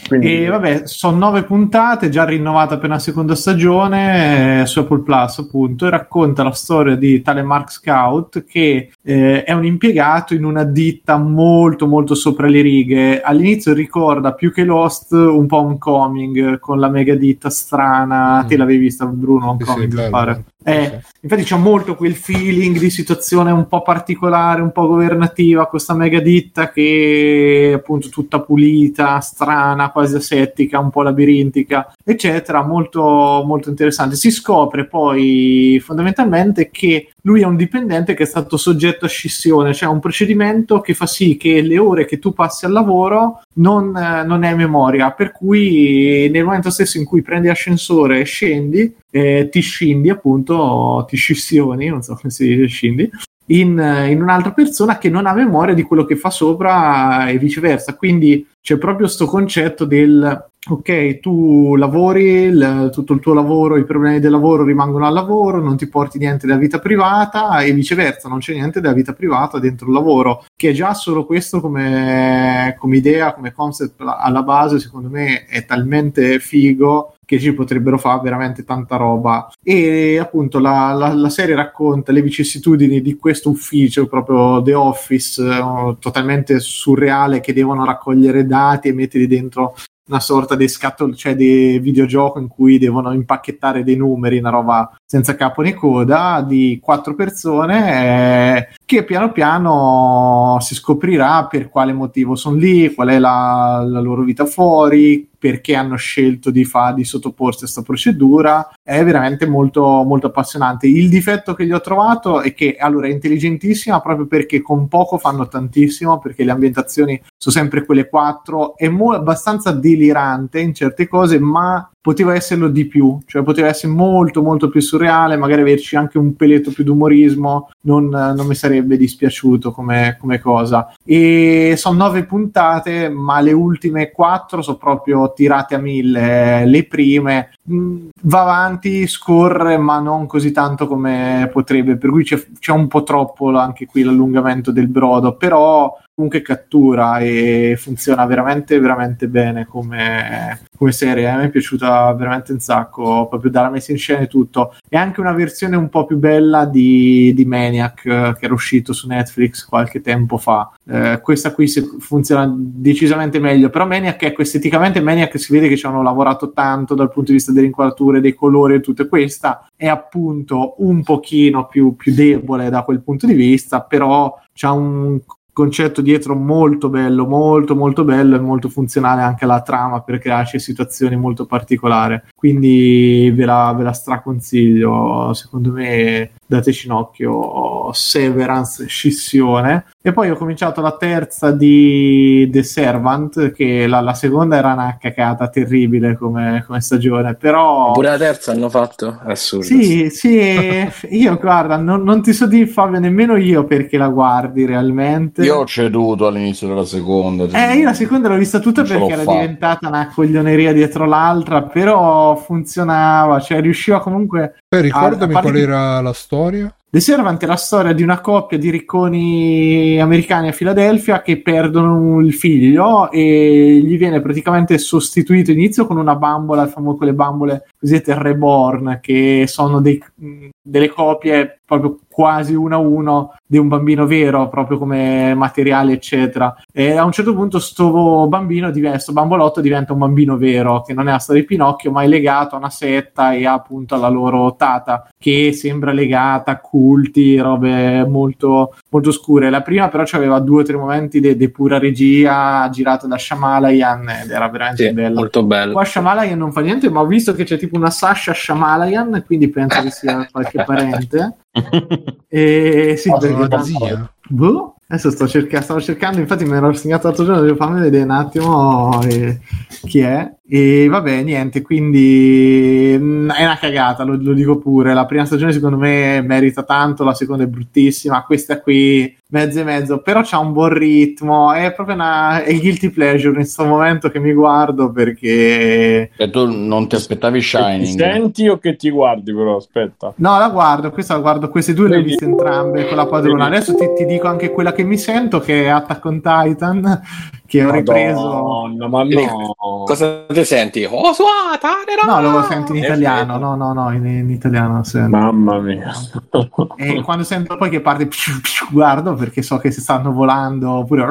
Quindi... E vabbè, sono nove puntate, già rinnovata per una seconda stagione eh, su Apple Plus, appunto, e racconta la storia di tale Mark Scout che eh, è un impiegato in una ditta molto molto sopra le righe. All'inizio ricorda più che Lost un po' un coming con la mega ditta strana. Mm. Te l'avevi vista, Bruno? Un Sì, pare. Eh, infatti c'è molto quel feeling di situazione un po' particolare, un po' governativa, questa mega ditta che è appunto tutta pulita, strana, quasi asettica, un po' labirintica, eccetera, molto, molto interessante. Si scopre poi fondamentalmente che lui è un dipendente che è stato soggetto a scissione, cioè un procedimento che fa sì che le ore che tu passi al lavoro non, eh, non hai memoria, per cui nel momento stesso in cui prendi l'ascensore e scendi, eh, ti scendi appunto, ti scissioni, non so come si dice scendi, in, in, un'altra persona che non ha memoria di quello che fa sopra e viceversa. Quindi c'è proprio questo concetto del ok, tu lavori, il, tutto il tuo lavoro, i problemi del lavoro rimangono al lavoro, non ti porti niente della vita privata e viceversa, non c'è niente della vita privata dentro il lavoro, che è già solo questo come, come idea, come concept alla base, secondo me è talmente figo che ci potrebbero fare veramente tanta roba. E appunto la, la, la serie racconta le vicissitudini di questo ufficio, proprio The Office, eh, totalmente surreale, che devono raccogliere dati e metterli dentro una sorta di scatolo, cioè di videogioco in cui devono impacchettare dei numeri, una roba senza capo né coda, di quattro persone eh, che piano piano si scoprirà per quale motivo sono lì, qual è la, la loro vita fuori, perché hanno scelto di, fa, di sottoporsi a questa procedura. È veramente molto, molto appassionante. Il difetto che gli ho trovato è che allora è intelligentissima proprio perché con poco fanno tantissimo, perché le ambientazioni sono sempre quelle quattro, è mo- abbastanza delirante in certe cose, ma poteva esserlo di più, cioè poteva essere molto molto più surreale, magari averci anche un peletto più d'umorismo, non, non mi sarebbe dispiaciuto come, come cosa. E sono nove puntate, ma le ultime quattro sono proprio tirate a mille, le prime mh, va avanti, scorre, ma non così tanto come potrebbe, per cui c'è, c'è un po' troppo anche qui l'allungamento del brodo, però comunque cattura e funziona veramente veramente bene come, come serie. A me è piaciuta veramente un sacco proprio dalla messa in scena e tutto. E anche una versione un po' più bella di, di Maniac eh, che era uscito su Netflix qualche tempo fa eh, questa qui funziona decisamente meglio però Maniac ecco esteticamente Maniac si vede che ci hanno lavorato tanto dal punto di vista delle inquadrature dei colori e tutto questa è appunto un pochino più, più debole da quel punto di vista però c'ha un concetto dietro molto bello, molto molto bello e molto funzionale anche alla trama per crearci situazioni molto particolari. Quindi ve la, ve la straconsiglio, secondo me dateci un occhio Severance Scissione. E poi ho cominciato la terza di The Servant che la, la seconda era una cacata terribile come, come stagione però pure la terza hanno fatto? Assurdo. Sì sì io guarda non, non ti so dire Fabio nemmeno io perché la guardi realmente. Io ho ceduto all'inizio della seconda eh io la seconda l'ho vista tutta perché era fatto. diventata una coglioneria dietro l'altra però funzionava cioè riusciva comunque Poi ricordami qual era la storia. The Servant è la storia di una coppia di ricconi americani a Filadelfia che perdono il figlio e gli viene praticamente sostituito inizio con una bambola, famo- quelle bambole cosiddette reborn, che sono dei- delle copie proprio quasi uno a uno di un bambino vero, proprio come materiale, eccetera. E a un certo punto sto bambino, diventa, sto bambolotto diventa un bambino vero, che non è la storia di Pinocchio, ma è legato a una setta e appunto alla loro tata, che sembra legata a culti, robe molto, molto scure. La prima però aveva due o tre momenti di pura regia girata da Shamalayan ed era veramente Sì, bella. molto bello Qua Shamalayan non fa niente, ma ho visto che c'è tipo una Sasha Shamalayan, quindi penso che sia qualche parente. E sì, Ah, perché zia. Boh, adesso sto cercando, stavo cercando, infatti me l'ho segnato l'altro giorno, devo farmi vedere un attimo eh, chi è. E vabbè, niente, quindi mm, è una cagata, lo, lo dico pure. La prima stagione secondo me merita tanto, la seconda è bruttissima, questa qui mezzo e mezzo, però c'ha un buon ritmo, è proprio una è guilty pleasure in questo momento che mi guardo perché... E tu non ti aspettavi Che ti Shining? senti o che ti guardi però, aspetta. No, la guardo, questa la guardo, queste due le ho viste entrambe con la padrona. Adesso ti, ti dico anche quella che mi sento, che è Attack on Titan, che ho ripreso... Madonna, ma no. cosa te senti? Oh, sua, No, lo sento in È italiano, no, no, no, in, in italiano sento. Mamma mia. E quando sento poi che parte, psciu, psciu, guardo perché so che si stanno volando, oppure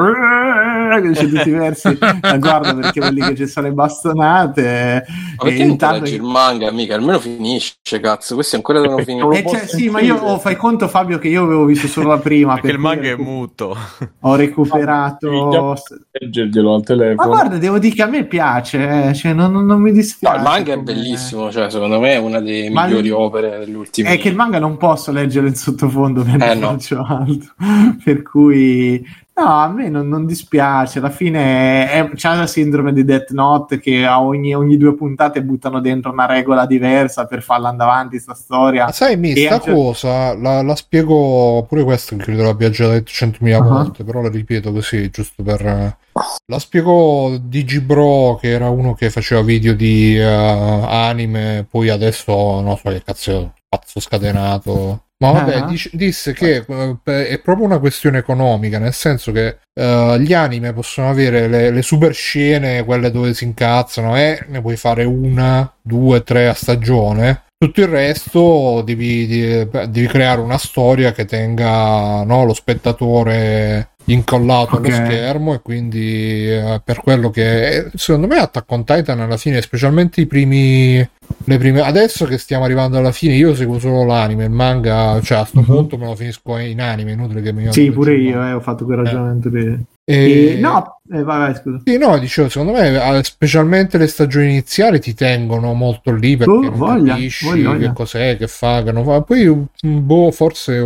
che c'è tutti i versi, la guardo perché dire che ci sono le bastonate. Ma perché e intanto- leggi il manga, amica? Almeno finisce, cazzo. Questi ancora devono finire. Eh, cioè, sì, ma io oh, fai conto, Fabio, che io avevo visto solo la prima. Perché il per cui manga è muto. Ho recuperato. Leggerglielo al Ma telefono. guarda, devo dire che a me piace, eh, cioè, non, non- non mi No, dispiace. il manga è bellissimo, cioè, secondo me è una delle Ma migliori il- opere degli ultimi È che il manga non posso leggere in sottofondo mentre Eh, no. faccio altro. per cui, no, a me non, non dispiace. Alla fine è, c'è la sindrome di Death Note che a ogni, ogni due puntate buttano dentro una regola diversa per farla andare avanti, sta storia. Ma sai, mi sta anche- cosa la, la spiego pure questo, che credo l'abbia già detto centomila Ah. volte, però la ripeto così, giusto per... La spiegò Digibro, che era uno che faceva video di eh, anime, poi adesso non so che cazzo pazzo scatenato. Ma vabbè, Ah. dic- disse che eh, è proprio una questione economica, nel senso che eh, gli anime possono avere le, le super scene, quelle dove si incazzano, e ne puoi fare una, due, tre a stagione. Tutto il resto devi, devi- devi creare una storia che tenga no, lo spettatore incollato Ok. allo schermo e quindi eh, per quello che secondo me Attack on Titan alla fine specialmente i primi le prime adesso che stiamo arrivando alla fine io seguo solo l'anime il manga cioè a sto Mhm. punto me lo finisco in anime inutile che mi Sì, pure io eh, ho fatto quel ragionamento lì. e... E- No, eh, vai, vai, scusa. sì, no, dicevo, secondo me, eh, specialmente le stagioni iniziali ti tengono molto lì perché Oh, voglia, capisci voglia, voglia. che cos'è, che fa, che non fa. Poi, mm, boh, forse.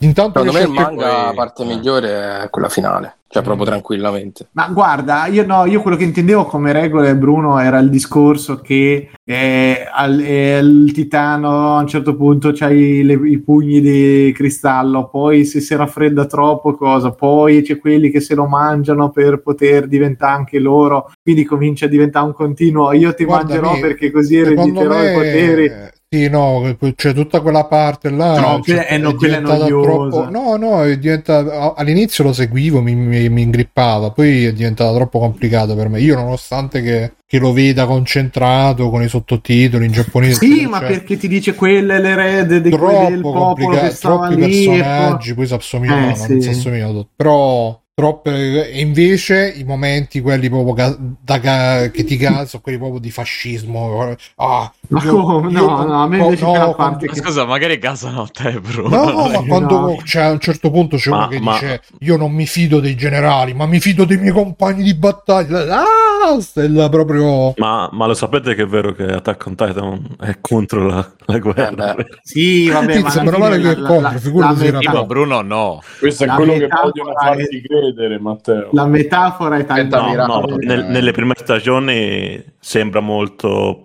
Intanto Secondo me il manga, la poi- parte migliore è quella finale, cioè proprio Mm. tranquillamente. Ma guarda, io no, io quello che intendevo come regole, Bruno, era il discorso che eh, al, eh, il titano a un certo punto c'hai le- i pugni di cristallo, poi se si raffredda troppo cosa, poi c'è quelli che se lo mangiano per poter diventare anche loro, quindi comincia a diventare un continuo, io ti Guarda, mangerò mi- perché così erediterò me, i poteri. Sì, no, c'è tutta quella parte là. No, cioè, eh, no, è quella è diventata noiosa. No, no, è diventata- all'inizio lo seguivo, mi, mi, mi ingrippava, poi è diventato troppo complicato per me. Io, nonostante che, che lo veda concentrato con i sottotitoli in giapponese, Sì, cioè, ma perché ti dice quelle le erede di quelli del troppo popolo che stava troppi lì e poi- personaggi, poi si assomigliano, Eh, non sì. si assomigliano. Però troppe e invece i momenti quelli proprio ga- da che ti gasano quelli proprio di fascismo ah Ma Io- come? io- No, no, a me no, invece no, quella quando- parte che... Scusa, magari gasano a te, Bruno. No, no, ma quando no. c'è a un certo punto c'è Ma- uno che ma- dice io non mi fido dei generali, ma mi fido dei miei compagni di battaglia. Ah, stella proprio... Ma, ma lo sapete che è vero che Attack on Titan è contro la, la guerra? Eh. Sì, vabbè, ma sembra male che la- è contro, la- figurati la Bruno, no. Questo è La quello che vogliono è- farti credere, Matteo. La metafora è talmente... No, no, nel- nelle prime stagioni sembra molto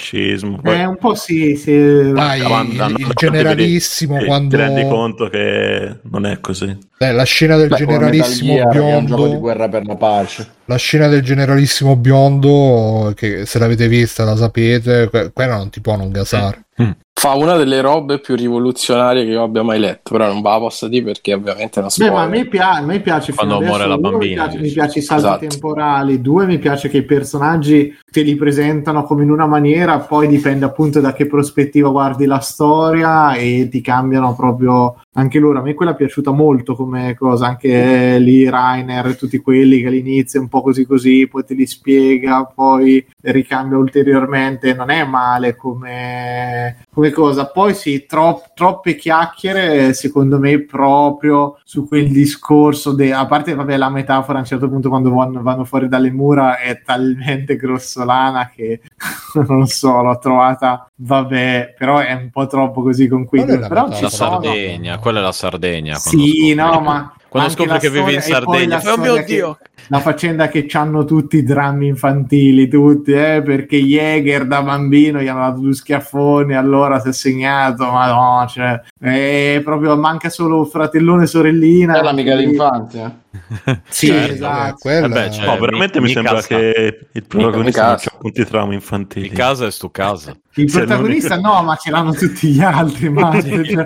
pro-fascismo. poi Eh, un po' sì, sì. Dai, quando- il, il ti generalissimo vedi- quando... ti rendi conto che non è così. Eh, la scena del Beh, generalissimo che è un gioco di biondo... guerra per la pace. La scena del generalissimo biondo, che se l'avete vista la sapete, que- quella non ti può non gasare. Fa una delle robe più rivoluzionarie che io abbia mai letto, però non va a posto di perché ovviamente è una Beh, ma a me, pia- a me piace Quando muore la bambina, Mi piace, mi piace i salti Esatto. temporali. Due, mi piace che i personaggi te li presentano come in una maniera, poi dipende appunto da che prospettiva guardi la storia e ti cambiano proprio anche loro. A me quella è piaciuta molto come cosa, anche lì Rainer e tutti quelli che all'inizio è un po' così così, poi te li spiega, poi ricambia ulteriormente. Non è male come, come cosa. Poi sì, tro- troppe chiacchiere, secondo me, proprio su quel discorso. De- a parte, vabbè, la metafora a un certo punto quando vanno, vanno fuori dalle mura è talmente grossolana che non so, l'ho trovata, vabbè, però è un po' troppo così con la Però La sono. Sardegna, quella è la Sardegna. Sì, no, ma Quando scopri la che vivi in e Sardegna, fai, oh mio Dio! la faccenda che hanno tutti i drammi infantili, tutti, eh, perché Jäger da bambino gli hanno dato due schiaffoni, allora si è segnato, ma no, cioè, è proprio manca solo fratellone e sorellina. È l'amica Sì. d'infanzia. Sì, Certo, esatto. Quella... Eh beh, cioè, No, veramente mi- mi, sembra casa. che il protagonista mi non c'ha punti trauma infantili. Il casa è stu casa. Il Se non- protagonista no, ma ce l'hanno tutti gli altri. Ma, cioè,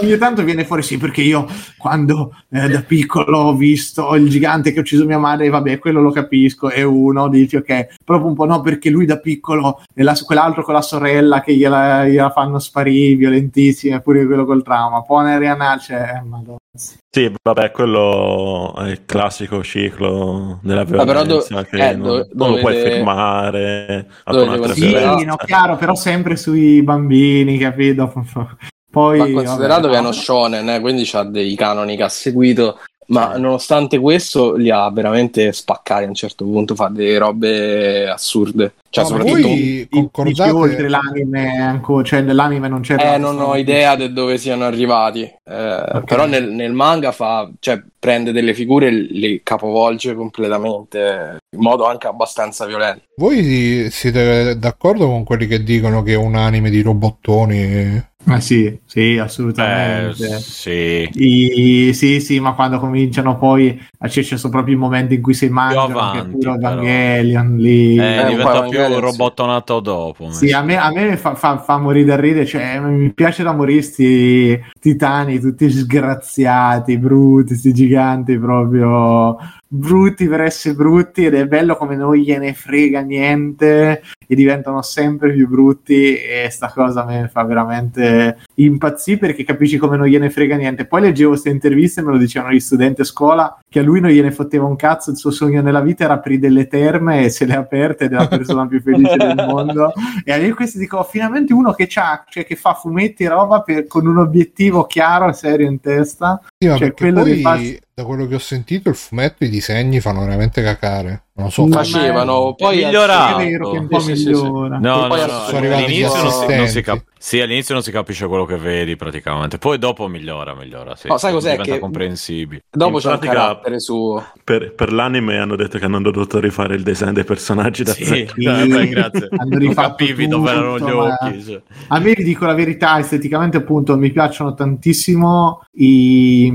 ogni, tanto viene fuori sì, perché io quando eh, da piccolo ho visto il gigante che ha ucciso mia madre, vabbè, quello lo capisco. E uno dice ok, proprio un po' no, perché lui da piccolo e la- quell'altro con la sorella che gliela, gliela fanno sparire, violentissima, pure quello col trauma. Poi Ariana, cioè, madonna. Sì, vabbè, quello è il classico ciclo della però violenza do- che eh, non, do- non lo puoi dovete- fermare. un'altra Sì, no, chiaro, però sempre sui bambini, capito? Poi, Ma considerato vabbè, che è no. uno shonen, eh, quindi ha dei canoni che ha seguito, ma nonostante questo li ha veramente spaccati a un certo punto, fa delle robe assurde. Cioè, No, ma soprattutto... voi concordate... oltre l'anime ancora, cioè nell'anime non c'è Eh, non ho idea di dove siano arrivati, Eh, però nel, nel manga fa, cioè, prende delle figure e le capovolge completamente in modo anche abbastanza violento. Voi siete d'accordo con quelli che dicono che è un anime di robottoni? Ma sì, sì, Eh, assolutamente. sì. I- sì, sì, ma quando cominciano poi a ci sono proprio i momenti in cui si mangiano, che è avanti, pure però. Evangelion lì. Eh, un diventa più Sì. robottonato dopo. Sì, a me, a me fa, fa, fa morire da ridere, cioè mi piace da morire sti titani tutti sgraziati, brutti, sti giganti proprio brutti per essere brutti ed è bello come non gliene frega niente e diventano sempre più brutti e sta cosa me fa veramente impazzire perché capisci come non gliene frega niente. Poi leggevo queste interviste e me lo dicevano gli studenti a scola che a lui non gliene fotteva un cazzo, il suo sogno nella vita era aprire delle terme e se le ha aperte ed è la persona più felice del mondo. E a me questi dico, finalmente uno che c'ha, cioè che fa fumetti e roba per- con un obiettivo chiaro e serio in testa. Sì, Cioè, quello poi, di farsi- da quello che ho sentito, il fumetto i disegni fanno veramente cacare. Non so Facevano, poi migliorato. È vero che un po' Sì, sì, sì, sì. migliora. No, poi no, no, all'inizio non si, non si cap- sì, all'inizio non si capisce quello che vedi praticamente, poi dopo migliora, migliora, sì. No, sai cos'è diventa che- comprensibile. Dopo In c'è un pratica- carattere suo. Per, per l'anime hanno detto che hanno dovuto rifare il design dei personaggi da Sì, beh, grazie. Non capivi dove erano gli tutto, ma- occhi. cioè. A me vi dico la verità, esteticamente appunto mi piacciono tantissimo i,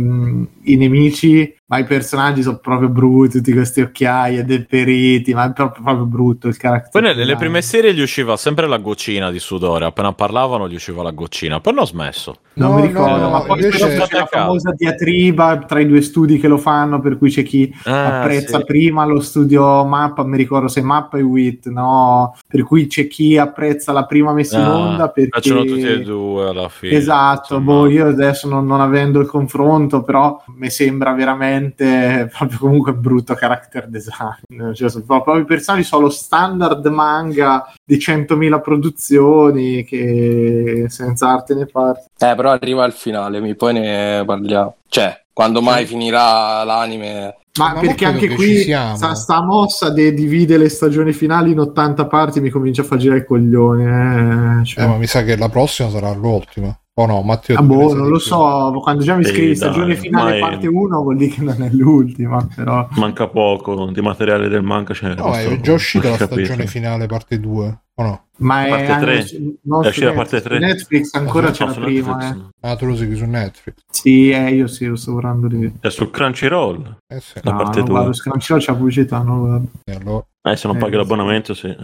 i nemici, ma i personaggi sono proprio brutti, tutti questi occhiai e deperiti, ma è proprio, proprio brutto il carattere. Poi nelle le prime serie gli usciva sempre la goccina di sudore, appena parlavano gli usciva la goccina, poi hanno smesso. Non No, mi ricordo, no, ma poi invece- però c'è la famosa diatriba tra i due studi che lo fanno, per cui c'è chi Ah, apprezza sì. prima lo studio Mappa, mi ricordo se Mappa e Wit, no? Per cui c'è chi apprezza la prima messa in Ah, onda perché... Facciano tutti e due alla fine. Esatto, insomma. boh, io adesso non, non avendo il confronto, però mi sembra veramente proprio comunque brutto character design. Cioè, sono proprio i personaggi sono lo standard manga di 100.000 produzioni che senza arte né parte. Eh, però arriva al finale, mi poi ne parliamo. Cioè, quando mai finirà l'anime? Ma, Ma perché anche che qui sta, sta mossa de- divide le stagioni finali in 80 parti mi comincia a far girare il coglione. Eh. Cioè, Eh, ma mi sa che la prossima sarà l'ultima. O no, Matteo? ah, boh, non lo più. so, quando già mi scrivi stagione finale ma è- parte 1 vuol dire che non è l'ultima, però... Manca poco di materiale del manga. C'è No, è già uscita la stagione finale, parte 2. O no? Ma è Parte anche tre. su- no, È uscita Netflix, parte tre. su Netflix ancora c'è No, la prima, Netflix, eh. no. Ah, tu lo segui su Netflix. Sì, eh, io sì, lo sto guardando lì. È su Crunchyroll. Eh sì. La No, parte non due. guardo, se non c'è la pubblicità, non lo guardo. E allora- Eh, se non Eh, paghi sì. l'abbonamento, sì.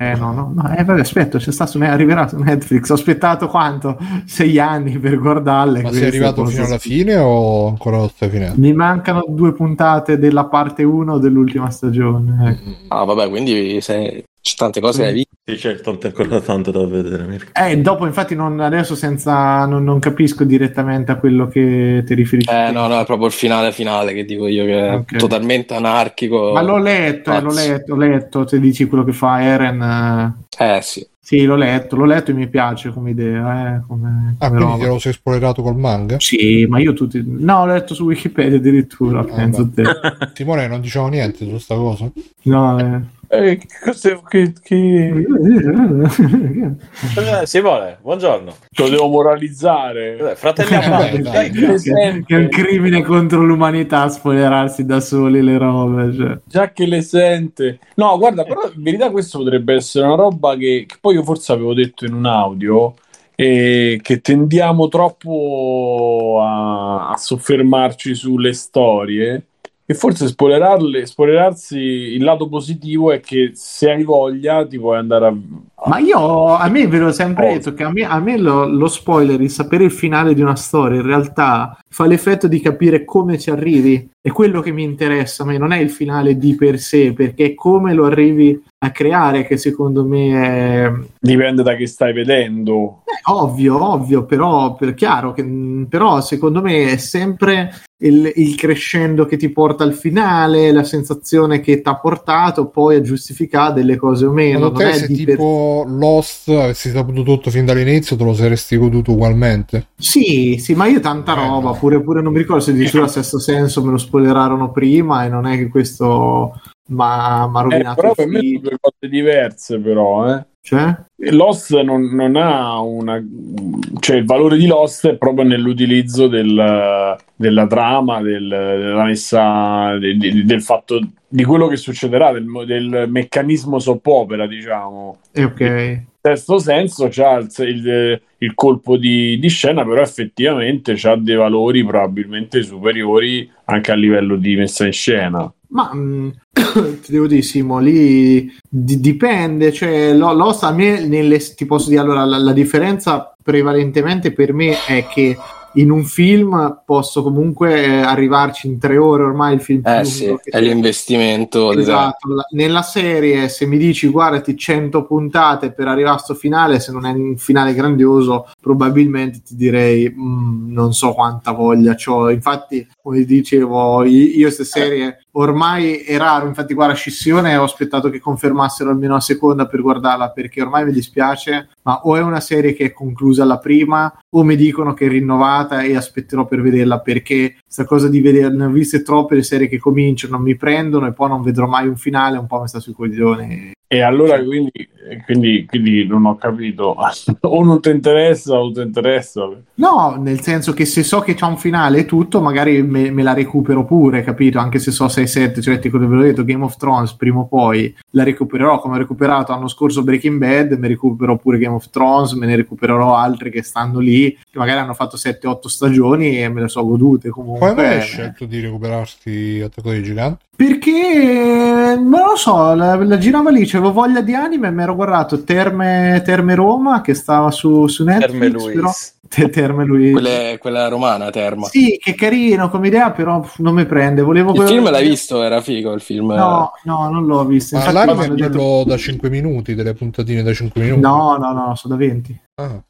Eh. No, no, no, eh, vabbè, aspetta, c'è sta su, arriverà su Netflix. Ho aspettato quanto? Sei anni per guardarle. Ma sei arrivato fino alla fine o ancora lo stai finendo? Mi mancano due puntate della parte 1 dell'ultima stagione. ecco. Ah, vabbè, quindi se... c'è tante cose da viste. Sì, c'è tanto, ancora tanto da vedere. Mirko. Eh, dopo, infatti, non, adesso senza non, non capisco direttamente a quello che ti riferisci. Eh, no, no, è proprio il finale finale che dico io, che è Ok. totalmente anarchico. Ma l'ho letto, eh, l'ho letto, l'ho letto. Se dici quello che fa Eren, eh, Eh, sì. sì, l'ho letto, l'ho letto e mi piace come idea. Eh, come, Ah, come quindi lo sei spoilerato col manga? Sì, ma io tutti. No, l'ho letto su Wikipedia addirittura. penso te. Simone, non diciamo niente su sta cosa? No, eh. Eh, che cos'è- che- che- Eh, Simone, buongiorno. Lo devo moralizzare. Eh, Fratelli a mano, dai, che è un crimine contro l'umanità spoilerarsi da soli le robe. Cioè. Già che le sente. No, guarda, però in verità questo potrebbe essere una roba che, che poi io forse avevo detto in un audio e che tendiamo troppo a, a soffermarci sulle storie e forse spoilerarsi il lato positivo è che se hai voglia ti puoi andare a... Ma io a me ve l'ho sempre Cosa? detto che a me, a me lo, lo spoiler, il sapere il finale di una storia, in realtà fa l'effetto di capire come ci arrivi. È quello che mi interessa a me, non è il finale di per sé, perché è come lo arrivi a creare che secondo me è, Dipende da che stai vedendo. Eh, ovvio, ovvio, però per chiaro che mh, però secondo me è sempre il, il crescendo che ti porta al finale, la sensazione che ti ha portato poi a giustificare delle cose o meno. Non te è se di per- tipo Lost avessi saputo tutto fin dall'inizio te lo saresti goduto ugualmente? Sì, sì, ma io tanta Eh, roba, no. pure, pure non mi ricordo se addirittura Sesto Senso me lo spoilerarono prima e non è che questo ma ha Eh, rovinato però il per me sono due cose diverse però, eh. Cioè? Lost non, non ha una cioè il valore di Lost è proprio nell'utilizzo del- della trama, del, della messa del, del- fatto di quello che succederà, del, del meccanismo soppopera, diciamo. Eh, ok. Sesto senso c'ha il, il- il colpo di, di scena, però effettivamente ha dei valori probabilmente superiori anche a livello di messa in scena. Ma mh, ti devo dire, Simo, lì di- dipende. Cioè, lo, Lost a me, nelle, ti posso dire allora, la, la differenza prevalentemente per me è che in un film posso comunque eh, arrivarci in tre ore ormai il film Eh sì, è l'investimento. Esatto, la- nella serie se mi dici guardati 100 puntate per arrivare a sto finale, se non è un finale grandioso, probabilmente ti direi "Mm, non so quanta voglia c'ho. Infatti, come dicevo, io queste serie ormai è raro, infatti guarda Scissione ho aspettato che confermassero almeno una seconda per guardarla perché ormai mi dispiace, ma o è una serie che è conclusa alla prima o mi dicono che è rinnovata e aspetterò per vederla perché questa cosa di vedere, ne ho viste troppe le serie che cominciano, mi prendono e poi non vedrò mai un finale, un po' mi sta sui coglioni. E allora quindi, quindi, quindi non ho capito, o non ti interessa o ti interessa. No, nel senso che se so che c'è un finale e tutto, magari me, me la recupero pure, capito? Anche se so 6-7, cioè tipo, ve l'ho detto, Game of Thrones prima o poi la recupererò come ho recuperato l'anno scorso Breaking Bad, mi recupero pure Game of Thrones, me ne recupererò altre che stanno lì, che magari hanno fatto 7-8 stagioni e me le so godute comunque. Come hai scelto di recuperarti Attacco dei Giganti? Perché non lo so, la, la girava lì, avevo voglia di anime e mi ero guardato Terme, Terme Roma che stava su, su Netflix. Terme Luis. però- Te- Terme Luis. Quella, quella romana, Terma. Sì, che carino come idea, però non mi prende. Volevo Il film l'hai visto? Era figo il film. No, no, non l'ho visto. Ma l'anime mi è hanno detto- da 5 minuti, delle puntatine da 5 minuti. No, no, no, sono da 20. Ah.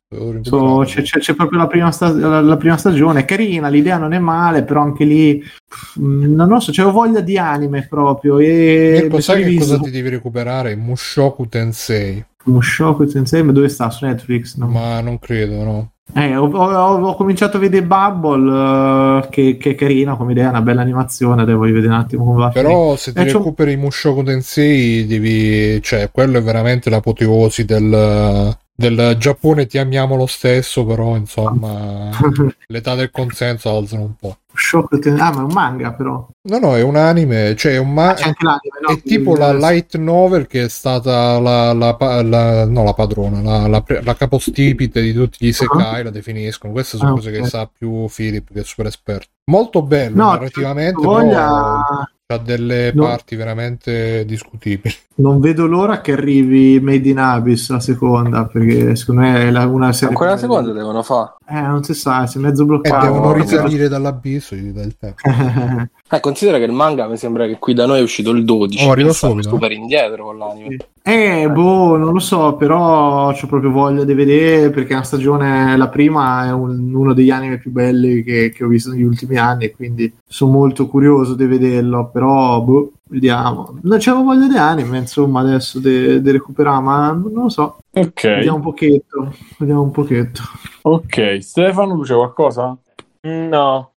So, c'è, c'è- c'è proprio la prima, sta- la, la prima stagione, è carina, l'idea non è male, però anche lì pff, non lo so, c'avevo voglia di anime proprio. E Mirko, sai che cosa ti devi recuperare? Mushoku Tensei. Mushoku Tensei, ma dove sta? Su Netflix? No. Ma non credo, no. Eh, ho, ho- ho cominciato a vedere Bubble, eh, che, che è carina come idea, una bella animazione, devo vedere un attimo come va. Però se ti Eh, c'ho- recuperi Mushoku Tensei devi... Cioè, quello è veramente l'apoteosi del... Del Giappone ti amiamo lo stesso, però insomma l'età del consenso alzano un po'. Mushoku Tensei, ah, ma è un manga però. No, no, è un anime, cioè è un ma- Ah, no? è tipo la light novel che è stata la, la, pa- la- no, la padrona, la, la, la capostipite di tutti gli isekai, la definiscono. Queste sono Ah, cose che ok. sa più Philip, che è super esperto. Molto bello No, narrativamente, c'ho però voglia... ha delle No. parti veramente discutibili. Non vedo l'ora che arrivi Made in Abyss la seconda, perché secondo me è la- una serie. Ancora la seconda devono fare. Eh, non si sa, si è mezzo E bloccato. devono no, risalire dall'abisso gli dà il tempo. Eh, considera che il manga mi sembra che qui da noi è uscito il 12. Oh, arriva subito. super indietro con l'anime. eh, boh, non lo so, però ho proprio voglia di vedere perché la stagione, la prima è un- uno degli anime più belli che, che ho visto negli ultimi anni, e quindi sono molto curioso di vederlo, però boh, vediamo. Non c'avevo voglia di anime, insomma, adesso di recuperare, ma non lo so. Ok, Vediamo un pochetto, vediamo un pochetto. ok. Stefano, tu c'è qualcosa? No.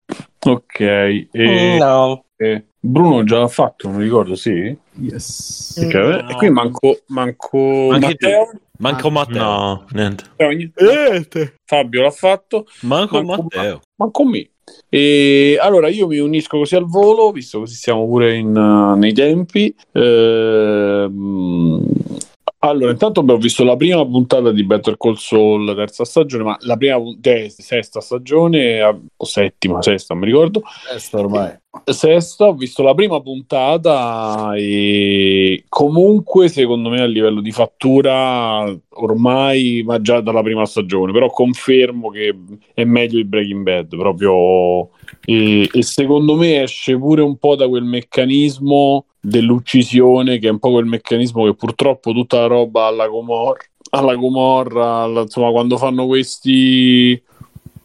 Ok. E... Mm, No. e Bruno già l'ha fatto, non mi ricordo, sì? Yes. Ok, E qui manco, manco Anche Matteo. Manco Matteo. No, niente. Niente. Fabio l'ha fatto, Manco Manco Matteo. manco me. E allora io mi unisco così al volo, visto così siamo pure in, uh, nei tempi. Ehm, allora, intanto ho visto la prima puntata di Better Call Saul, terza stagione, ma la prima te- sesta stagione, eh, o settima, sesta, non mi ricordo. Questo ormai. Sesta, ho visto la prima puntata e comunque secondo me a livello di fattura ormai, ma già dalla prima stagione, però confermo che è meglio il Breaking Bad, proprio e, e secondo me esce pure un po' da quel meccanismo dell'uccisione che è un po' quel meccanismo che purtroppo tutta la roba alla Gomorra, alla Gomorra, alla- insomma quando fanno questi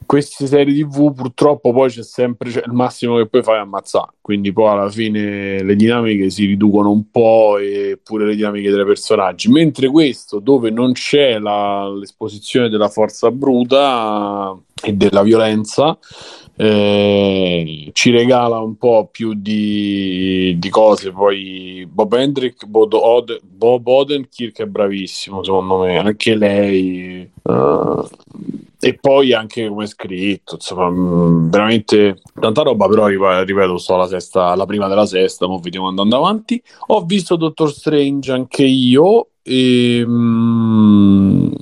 queste serie tv purtroppo poi c'è sempre cioè, il massimo che poi fai è ammazzare. Quindi poi alla fine le dinamiche si riducono un po' e pure le dinamiche dei personaggi. Mentre questo dove non c'è la- l'esposizione della forza bruta e della violenza eh, ci regala un po' più di, di cose. Poi Bob Hendrick Bob, Od- Bob Odenkirk è bravissimo secondo me. Anche lei eh, e poi anche come è scritto, insomma, mh, veramente tanta roba, però ripeto, sto alla sesta, alla prima della sesta, ma vediamo andando avanti. Ho visto Doctor Strange anche io e mh,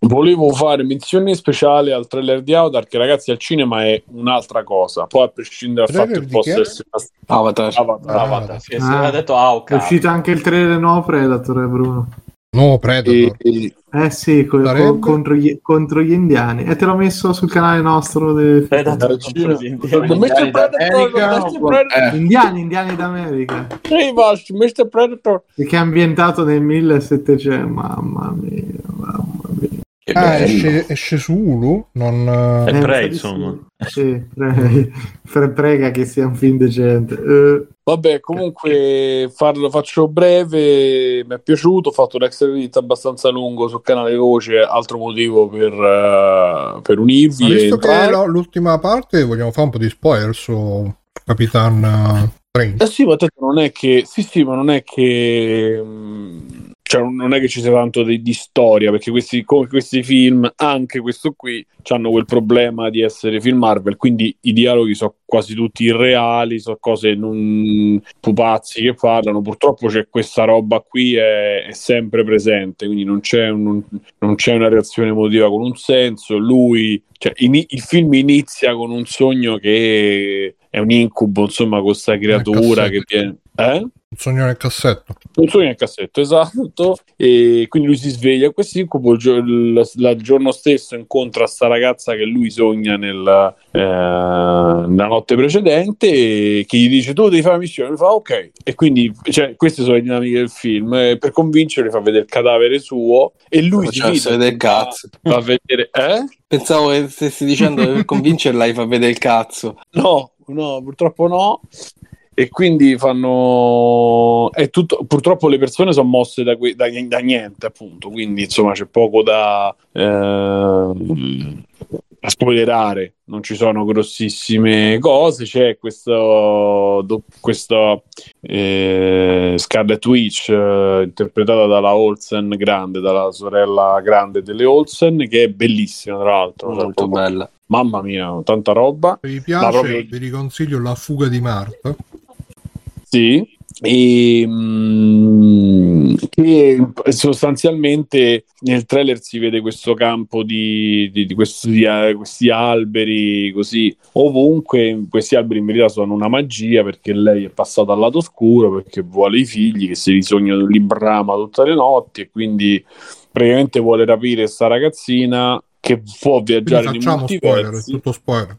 volevo fare menzione speciale al trailer di Avatar che ragazzi al cinema è un'altra cosa, poi a prescindere dal Trailer fatto che possa essere Avatar. Avatar. Avatar. Sì, sì, Ah. ha detto È Hawkeye. uscito anche il trailer nuovo Predator, eh, Bruno. No, Predator. E- Eh sì, co- co- contro, gli, contro gli indiani. E te l'ho messo sul canale nostro. de- Predator contro gli indiani. Mr. Indiani Predator, d'America, Mr. Predator, Eh. Indiani, indiani d'America. hey, Vash, Mr. Predator. Che è ambientato nel 1700. Mamma mia, mamma mia. Ah, bello. esce, esce su Hulu? Non... È Eh, Prey, sa di insomma. Sì, Sì, pre- pre- prega che sia un film decente. Eh, Vabbè, comunque farlo faccio breve, mi è piaciuto, ho fatto un extra credit abbastanza lungo sul canale Voce, altro motivo per, eh, per Ma unirvi e visto che la- l'ultima parte vogliamo fare un po' di spoiler su Capitan eh, Strange. Eh sì, ma tanto non è che sì, sì, ma non è che mh, cioè non è che ci sia tanto di, di storia, perché questi, questi film, anche questo qui, hanno quel problema di essere film Marvel, quindi i dialoghi sono quasi tutti irreali, sono cose non pupazzi che parlano. Purtroppo c'è questa roba qui, è, è sempre presente, quindi non c'è, un- non c'è una reazione emotiva con un senso. Lui, cioè, ini- il film inizia con un sogno che è un incubo, insomma, con questa creatura che viene. Eh? Un sogno nel cassetto. Un sogno nel cassetto, esatto. E quindi lui si sveglia questo incubo. Il, il, il giorno stesso incontra sta ragazza che lui sogna nel, eh, nella notte precedente. E che gli dice: Tu devi fare la missione. Lui fa ok. E quindi, cioè, queste sono le dinamiche del film. E per convincerlo, fa vedere il cadavere suo. E lui si fida, vedere il cazzo. Va a vedere, eh? Pensavo che stessi dicendo che per convincerla gli fa vedere il cazzo. No, no, purtroppo no. E quindi fanno. È tutto... Purtroppo le persone sono mosse da, que- da- da niente, appunto. Quindi insomma c'è poco da, ehm, da spoilerare. Non ci sono grossissime cose. C'è questo, do- questa eh, Scarlet Witch eh, interpretata dalla Olsen grande, dalla sorella grande delle Olsen, che è bellissima, tra l'altro. Molto bella. Mamma mia, tanta roba. Se vi piace, proprio- vi riconsiglio La fuga di Marta. Sì, e, mm, che sostanzialmente nel trailer si vede questo campo di, di- di questi, eh, questi alberi così ovunque. Questi alberi in verità sono una magia perché lei è passata al lato oscuro perché vuole i figli che si risognano li brama tutte le notti e quindi praticamente vuole rapire sta ragazzina che può Quindi viaggiare nei facciamo spoiler, è multiversi. tutto spoiler.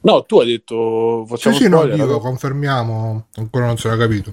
No, tu hai detto Sì, facciamo sì, no, spoiler. dico, confermiamo, ancora non si era capito.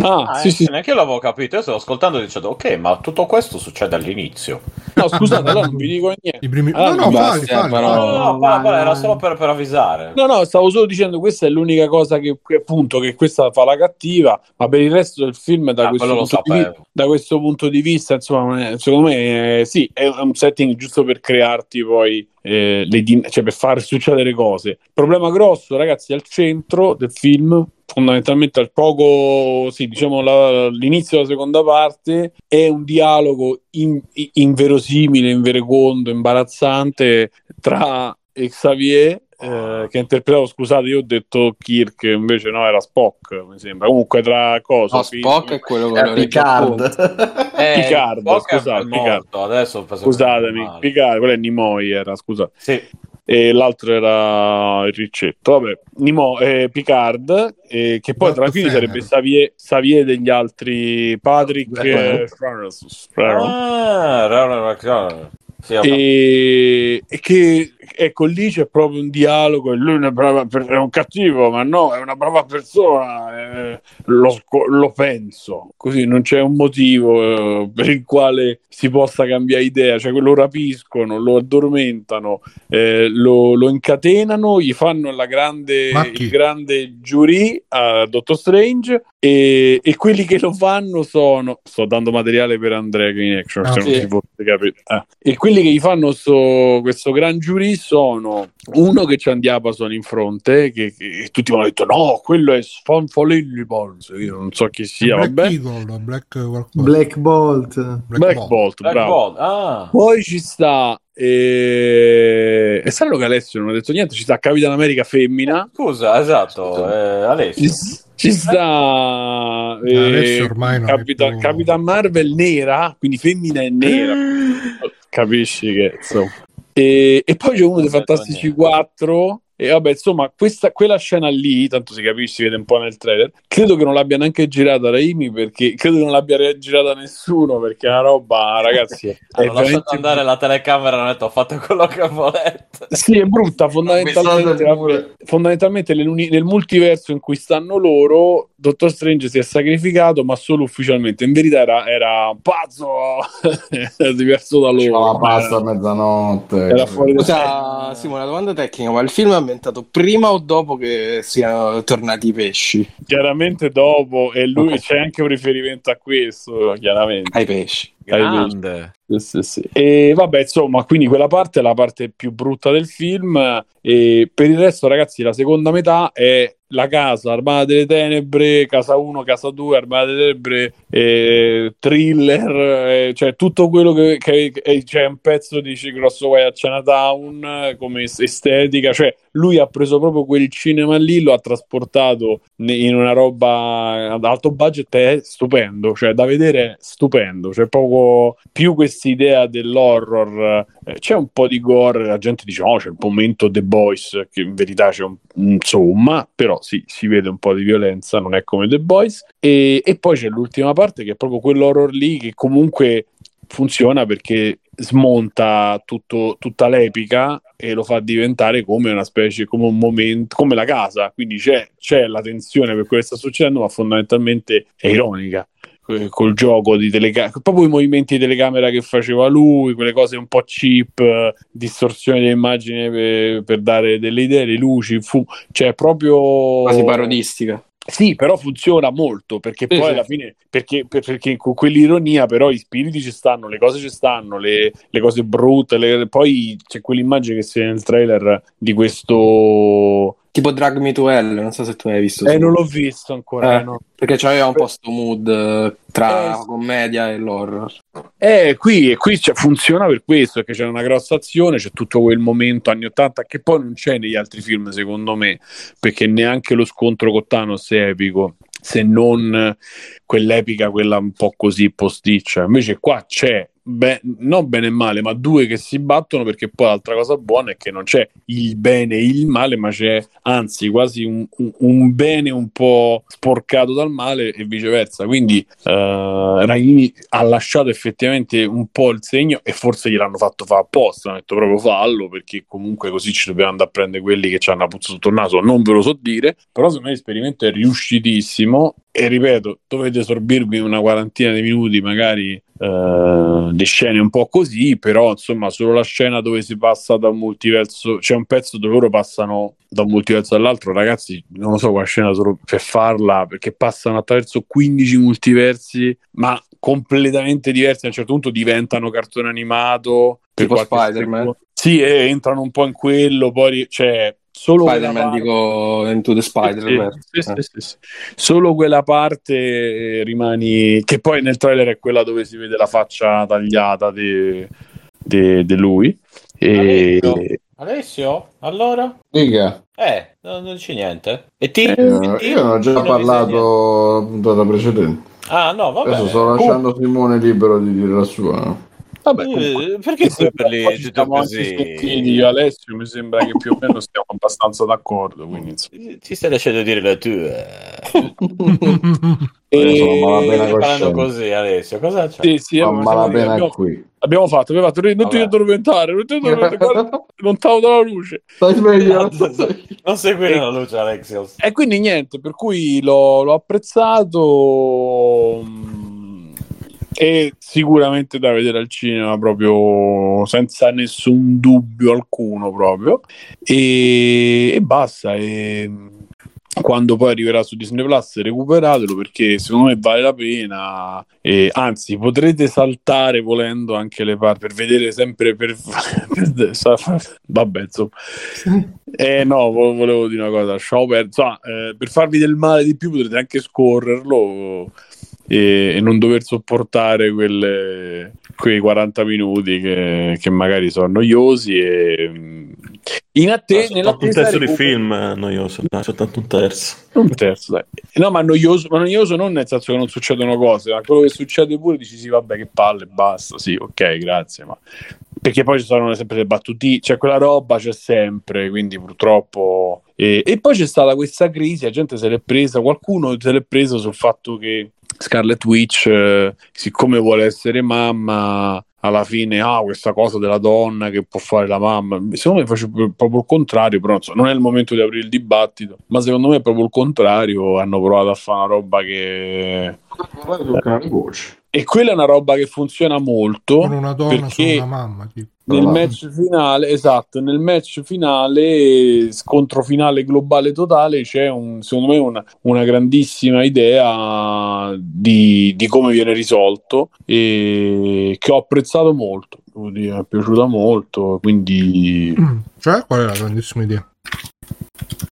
Ah, Ah, sì, eh, sì. Neanche io l'avevo capito. Io stavo ascoltando e dicendo, ok, ma tutto questo succede all'inizio. No, scusate, allora non vi dico niente. I primi... Ah, no, no, basta, falli, falli, però- No, no, no, parla, parla, era solo per, per avvisare. No, no, stavo solo dicendo questa è l'unica cosa che, appunto che questa fa la cattiva, ma per il resto del film da, Ah, questo, punto di, da questo punto di vista, insomma, secondo me eh, sì, è un setting giusto per crearti poi eh, din- cioè per far succedere cose. Problema grosso, ragazzi, al centro del film, fondamentalmente al poco, sì, diciamo la- l'inizio della seconda parte, è un dialogo in- inverosimile, inverecondo, imbarazzante tra Xavier eh, che ha interpretato, scusate, io ho detto Kirk, invece no, era Spock, mi sembra. Comunque tra cosa? No, Spock è quello con È l'orecchio a punta. Picard. Eh, Picard, Spock scusate, morto, Adesso Scusatemi, che- Picard, quello è Nimoy era, scusa. Sì. E l'altro era il Riccetto, vabbè, Nimo, eh, Picard, eh, che poi tra fine sarebbe. Xavier, Xavier degli altri Patrick Eh. eh, Francis. Ah, ra- ra- ra- ra- sì, e, e che ecco lì c'è proprio un dialogo e lui è, una brava per- è un cattivo ma no è una brava persona eh, lo, lo penso così non c'è un motivo eh, per il quale si possa cambiare idea cioè lo rapiscono lo addormentano eh, lo, lo incatenano gli fanno la grande, il grande giurì a Dottor Strange e, e quelli che lo fanno sono sto dando materiale per Andrea Green Action Ah, se sì. non si fosse capito Eh. e quelli che gli fanno sto- questo gran giurì sono uno che c'ha un diapason in fronte che, che tutti mi hanno detto no quello è Sfonfolilli io non so chi sia Black vabbè Eagle, Black. Black Bolt. Black Bolt. Bolt Black bravo Bolt, ah. poi ci sta eh... e strano che Alessio non ha detto niente ci sta Capitan America femmina Scusa, esatto, eh, Alessio. ci, ci sta eh, Alessio ormai non Capitan, più- Capitan Marvel nera quindi femmina e nera capisci che insomma e, e poi c'è uno dei Fantastici niente. 4 e vabbè insomma questa, quella scena lì tanto si capisce si vede un po' nel trailer credo che non l'abbia neanche girata Raimi perché credo che non l'abbia girata nessuno perché è una roba ragazzi è Hanno lasciato veramente andare la telecamera e hanno detto fate quello che volete. sì, è brutta. Fondamentalmente, vabbè, fondamentalmente nel, nel multiverso in cui stanno loro, Dottor Strange si è sacrificato, ma solo ufficialmente. In verità era, era un pazzo era diverso da loro. la pasta a Era- mezzanotte. Era fuori da Scusa, Simone, una domanda tecnica, ma il film è ambientato prima o dopo che siano tornati i pesci? Chiaramente dopo, e lui c'è anche un riferimento a questo, chiaramente. Ai pesci. Grande. Sì, sì, sì. E vabbè, insomma, quindi quella parte è la parte più brutta del film. E per il resto, ragazzi, la seconda metà è la casa, Armata delle Tenebre, casa 1, casa 2, Armata delle Tenebre, eh, thriller, eh, cioè tutto quello che, che- che- c'è un pezzo di Grosso Guai a Chinatown eh, come es- estetica, cioè lui ha preso proprio quel cinema lì, lo ha trasportato in una roba ad alto budget, è stupendo, cioè da vedere è stupendo, c'è poco più questa idea dell'horror, c'è un po' di gore, la gente dice oh c'è il momento The Boys, che in verità c'è un insomma, però sì, si vede un po' di violenza, non è come The Boys. E, e poi c'è l'ultima parte che è proprio quell'horror lì che comunque funziona perché smonta tutto, tutta l'epica e lo fa diventare come una specie, come un momento, come la casa. Quindi c'è, c'è la tensione per quello che sta succedendo, ma fondamentalmente è ironica eh, col gioco di telecamera, proprio i movimenti di telecamera che faceva lui, quelle cose un po' cheap, eh, distorsione dell'immagine per, per dare delle idee, le luci, fu, cioè proprio quasi parodistica. Sì, però funziona molto perché Sì, poi sì. alla fine, perché, per- perché con quell'ironia, però i spiriti ci stanno, le cose ci stanno, le, le cose brutte, le- poi c'è quell'immagine che si vede nel trailer di questo. Tipo Drag Me to Hell, non so se tu hai visto. Eh, non l'ho visto ancora. Eh, eh, no. Perché c'aveva un po' sto mood eh, tra Eh, commedia e l'horror. Eh, qui, e qui funziona per questo, perché c'è una grossa azione, c'è tutto quel momento anni 80 che poi non c'è negli altri film, secondo me, perché neanche lo scontro con Thanos è epico, se non quell'epica, quella un po' così posticcia. Invece qua c'è, be- non bene e male, ma due che si battono perché poi l'altra cosa buona è che non c'è il bene e il male, ma c'è anzi quasi un, un- bene un po' sporcato dal male e viceversa. Quindi eh, Raimi ha lasciato effettivamente un po' il segno e forse gliel'hanno fatto fare apposta, hanno detto proprio fallo perché comunque così ci dobbiamo andare a prendere quelli che ci hanno la puzza sotto il naso, non ve lo so dire, però secondo me l'esperimento è riuscitissimo e ripeto, dovete sorbirvi una quarantina di minuti magari eh, di scene un po' così, però insomma solo la scena dove si passa da un multiverso, c'è un pezzo dove loro passano da un multiverso all'altro, ragazzi, non lo so quella scena solo per farla, perché passano attraverso 15 multiversi, ma completamente diversi, a un certo punto diventano cartone animato. per Tipo Spider-Man. secondo. Sì, e entrano un po' in quello, poi cioè solo quella Spider-Man, parte- dico Into the Spider-Verse. sì, sì, sì, sì, sì. Solo quella parte eh, rimani. Che poi nel trailer è quella dove si vede la faccia tagliata di, di- di lui. E... Alessio? Alessio? Allora? Dica, Eh, non, non dici niente. E ti? io, Ti? io non ho già Non parlato la puntata precedente. Ah, no, vabbè. Adesso sto lasciando Simone libero di dire la sua. Vabbè, Eh, comunque, perché sempre lì siamo anche così? sentiti io e Alessio. Mi sembra che più o meno stiamo abbastanza d'accordo. Quindi. Ti stai lasciando dire la tua. Io sono malapena Stai parlando così, Alessio. Cosa c'è? Sì, sì, malapena abbiamo, qui. abbiamo fatto, abbiamo fatto. Non ti addormentare, non ti addormentare. lontano dalla luce. Stai sveglio. Non seguire la luce, Alexios. E quindi niente, per cui l'ho, l'ho apprezzato mm, e sicuramente da vedere al cinema proprio senza nessun dubbio alcuno proprio. E, e basta. E, quando poi arriverà su Disney Plus recuperatelo perché secondo me vale la pena. E anzi potrete saltare volendo anche le parti per vedere sempre per, per- vabbè insomma. Eh no vo- volevo dire una cosa lasciamo perdere insomma, eh, per farvi del male di più potrete anche scorrerlo e, e non dover sopportare quelle, quei 40 minuti che, che magari sono noiosi e mm, in attesa Soltanto un terzo di film è noioso, dai, soltanto un terzo. un terzo, dai. No, ma noioso, ma noioso non nel senso che non succedono cose, ma quello che succede pure dici sì, vabbè, che palle, basta, sì, ok, grazie, ma perché poi ci sono sempre le battute, cioè quella roba c'è sempre, quindi purtroppo... E, e poi c'è stata questa crisi, la gente se l'è presa, qualcuno se l'è preso sul fatto che Scarlet Witch, eh, siccome vuole essere mamma, alla fine ha questa cosa della donna che può fare la mamma. Secondo me faccio proprio il contrario, però non è il momento di aprire il dibattito, ma secondo me è proprio il contrario. Hanno provato a fare una roba che. canale voce. E quella è una roba che funziona molto. Con una donna perché una mamma. tipo. nel match finale, esatto, nel match finale, scontro finale globale totale, c'è un, secondo me una, una grandissima idea di, di come viene risolto e che ho apprezzato molto, devo dire, mi è piaciuta molto, quindi... Cioè, qual è la grandissima idea?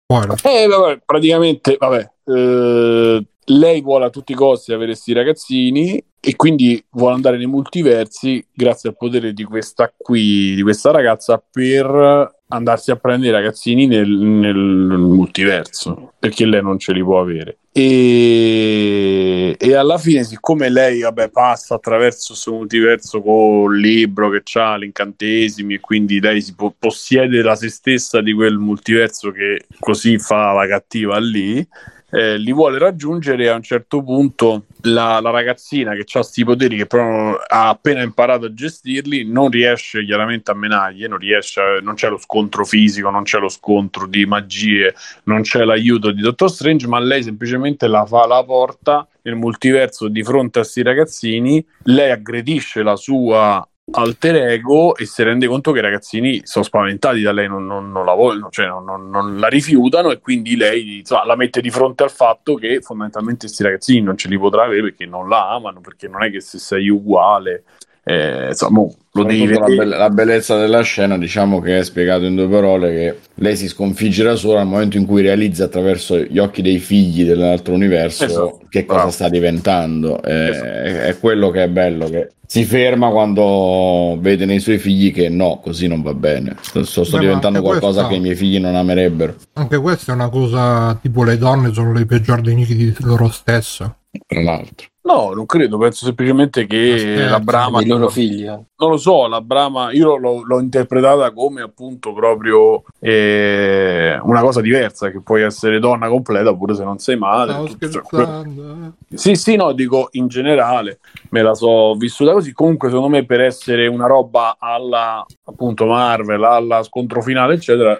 Qual è? Eh, vabbè, praticamente, vabbè, eh, lei vuole a tutti i costi avere questi ragazzini e quindi vuole andare nei multiversi grazie al potere di questa qui, di questa ragazza per andarsi a prendere i ragazzini nel, nel multiverso perché lei non ce li può avere. E, e alla fine siccome lei vabbè, passa attraverso questo multiverso con il libro che ha l'incantesimi e quindi lei si po- possiede la se stessa di quel multiverso che così fa la cattiva lì eh, li vuole raggiungere e a un certo punto la, la ragazzina che ha questi poteri che però ha appena imparato a gestirli non riesce chiaramente a menargli, non, riesce a, non c'è lo scontro fisico, non c'è lo scontro di magie, non c'è l'aiuto di Dottor Strange, ma lei semplicemente la fa la porta nel multiverso di fronte a questi ragazzini, lei aggredisce la sua alter ego e si rende conto che i ragazzini sono spaventati da lei, non, non, non la vogliono, cioè non, non, la rifiutano e quindi lei insomma, la mette di fronte al fatto che fondamentalmente questi ragazzini non ce li potrà avere perché non la amano, perché non è che se sei uguale, eh, insomma, lo devi la, be- la, bellezza della scena, diciamo che è spiegato in due parole che lei si sconfigge da sola nel momento in cui realizza attraverso gli occhi dei figli dell'altro universo esatto. che cosa Bravo. sta diventando. Eh, esatto. È, quello che è bello che si ferma quando vede nei suoi figli che no, così non va bene. Sto, sto, sto diventando qualcosa questa, che i miei figli non amerebbero. Anche questa è una cosa tipo le donne sono le peggiori nemiche di loro stesse. Tra l'altro. No, non credo, penso semplicemente che Aspetta, la Brama... I loro figli. Eh. Non lo so, la Brama, io l'ho, l'ho interpretata come appunto proprio eh, una cosa diversa, che puoi essere donna completa pure se non sei madre. Tutto, cioè, sì, sì, no, dico in generale, me la so vissuta così. Comunque, secondo me, per essere una roba alla appunto Marvel, alla scontro finale, eccetera,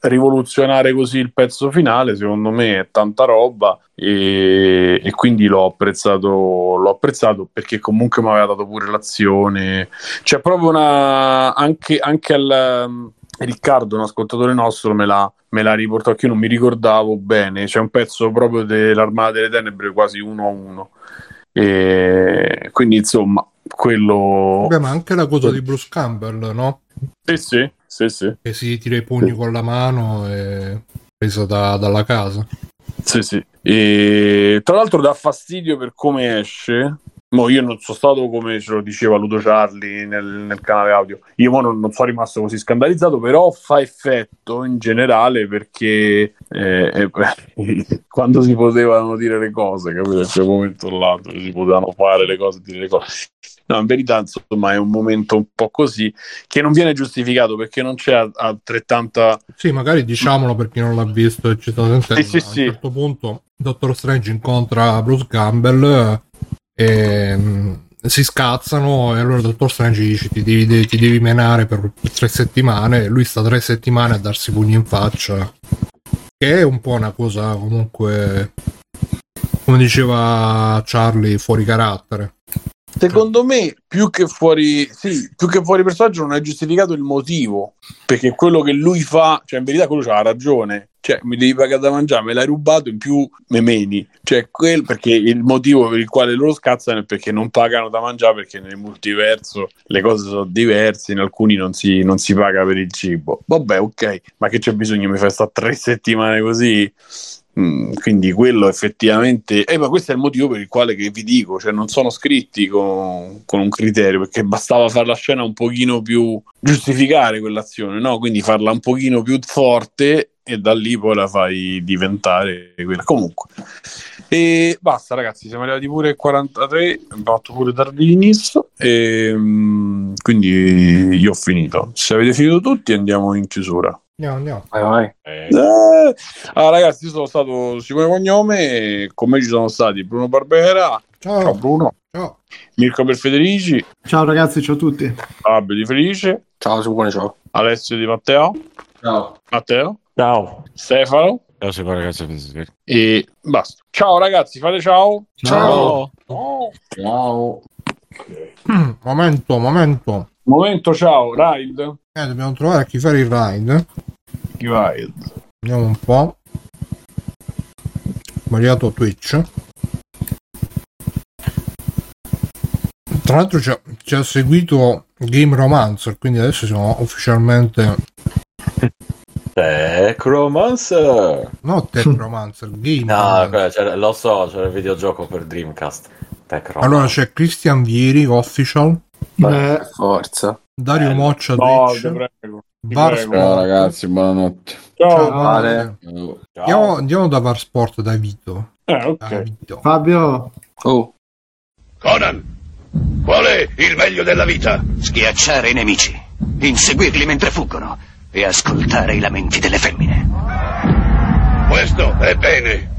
rivoluzionare così il pezzo finale, secondo me è tanta roba e, e quindi l'ho apprezzato, l'ho apprezzato perché comunque mi aveva dato pure l'azione. C'è proprio una anche, anche al um, Riccardo, un ascoltatore nostro, me l'ha, me l'ha riportato che io non mi ricordavo bene. C'è un pezzo proprio dell'Armata delle Tenebre quasi uno a uno. E quindi insomma, quello. Beh, ma anche la cosa di Bruce Campbell, no? Sì, sì, sì, sì. Che si tira i pugni sì. con la mano e presa da, dalla casa. Sì, sì. E tra l'altro dà fastidio per come esce. Mo io non sono stato come ce lo diceva Ludo Charlie nel, nel canale audio. Io non, non, sono rimasto così scandalizzato, però fa effetto in generale perché eh, eh, quando si potevano dire le cose, capito? In quel momento là si potevano fare le cose, dire le cose. No, in verità, insomma, è un momento un po' così che non viene giustificato perché non c'è altrettanta. Sì, magari diciamolo per chi non l'ha visto e ci sta sentendo. Sì, sì, a un certo punto, Dottor Strange incontra Bruce Campbell e mm, si scazzano e allora Dottor Strange dice ti devi, ti devi menare per, per tre settimane e lui sta tre settimane a darsi pugni in faccia che è un po' una cosa comunque come diceva Charlie fuori carattere Secondo me, più che fuori, sì, più che fuori personaggio, non è giustificato il motivo. Perché quello che lui fa, cioè, in verità, quello c'ha ragione. Cioè, mi devi pagare da mangiare, me l'hai rubato, in più me meni. Cioè, quel, perché il motivo per il quale loro scazzano è perché non pagano da mangiare, perché nel multiverso le cose sono diverse, in alcuni non si, non si paga per il cibo. Vabbè, ok, ma che c'è bisogno? Mi fai stare tre settimane così? Mm, quindi quello effettivamente, eh, ma questo è il motivo per il quale vi dico, cioè non sono scritti con, con, un criterio, perché bastava fare la scena un pochino più giustificare quell'azione, no? Quindi farla un pochino più forte e da lì poi la fai diventare quella. Comunque, e basta ragazzi, siamo arrivati pure al 43, abbiamo fatto pure Dardinis e mm, quindi io ho finito. Se avete finito tutti andiamo in chiusura. Andiamo, andiamo. Vai, vai. Eh. Allora, ragazzi, io sono stato Simone Cognome con me ci sono stati Bruno Barbera. Ciao, ciao Bruno. Ciao. Mirko per Federici. Ciao ragazzi, ciao a tutti. Fabio di Felice. Ciao Simone, ciao. Alessio di Matteo. Ciao. Matteo. Ciao. Stefano. Ciao, Stefano, ragazzi. E basta. Ciao ragazzi, fate ciao. Ciao. Ciao. ciao. Mm, momento, momento. Momento, ciao. Ride. Eh, dobbiamo trovare chi fare il ride. Chi ride. Vediamo un po'. Sbagliato Twitch. Tra l'altro ci ha, ci ha seguito Game Romancer, quindi adesso siamo ufficialmente Necromancer! No, Technomancer, Game. No, que- cioè, lo so, c'era il videogioco per Dreamcast. Necromancer. Allora c'è Christian Vieri, official, Eh, Forza. Dario Moccia, No, Twitch, prego. Var prego. Ciao ragazzi, buonanotte. Ciao. Ciao, Vale. Ciao. Andiamo, andiamo da Var Sport, da Vito. Eh, Da ok. Vito. Fabio, Oh. Conan, qual è il meglio della vita? Schiacciare i nemici, inseguirli mentre fuggono e ascoltare i lamenti delle femmine. Questo è bene.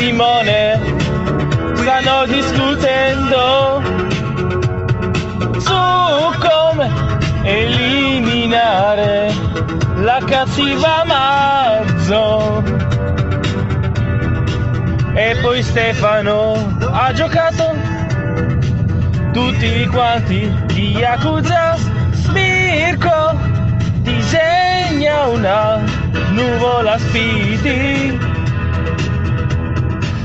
Simone stanno discutendo su come eliminare la cattiva Marzo. E poi Stefano ha giocato tutti quanti di Yakuza. Mirko disegna una nuvola spiti.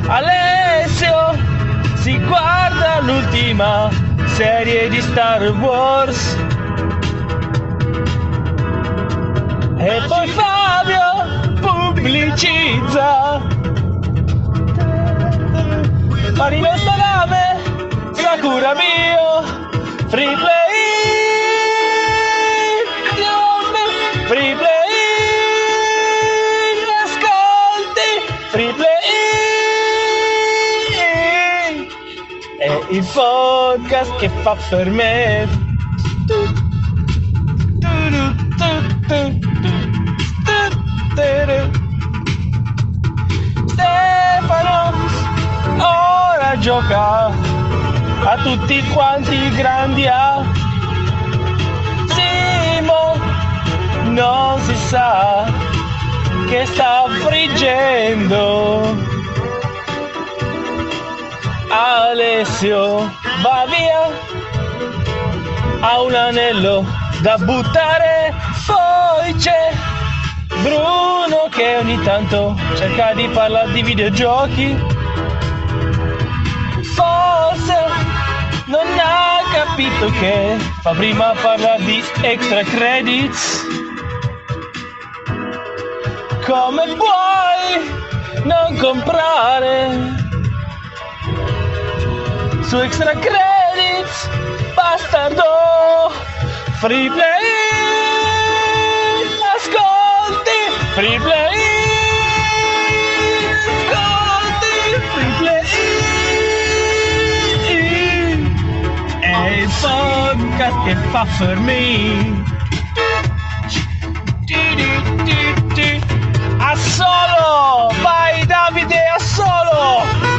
Alessio si guarda l'ultima serie di Star Wars. E poi Fabio pubblicizza. Marino Salame, Sakura Mio, Free Play. Il podcast che fa per me. Stefano ora gioca a tutti quanti grandi A. Simo non si sa che sta friggendo. Alessio va via, ha un anello da buttare, poi c'è Bruno che ogni tanto cerca di parlare di videogiochi. Forse non ha capito che fa prima parlare di extra credits. Come puoi non comprare su extra credits bastardo free play ascolti. Free play ascolti. Free play. È il podcast che fa per me. A solo. Vai Davide a solo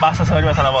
una merda, vai Davide! Basta,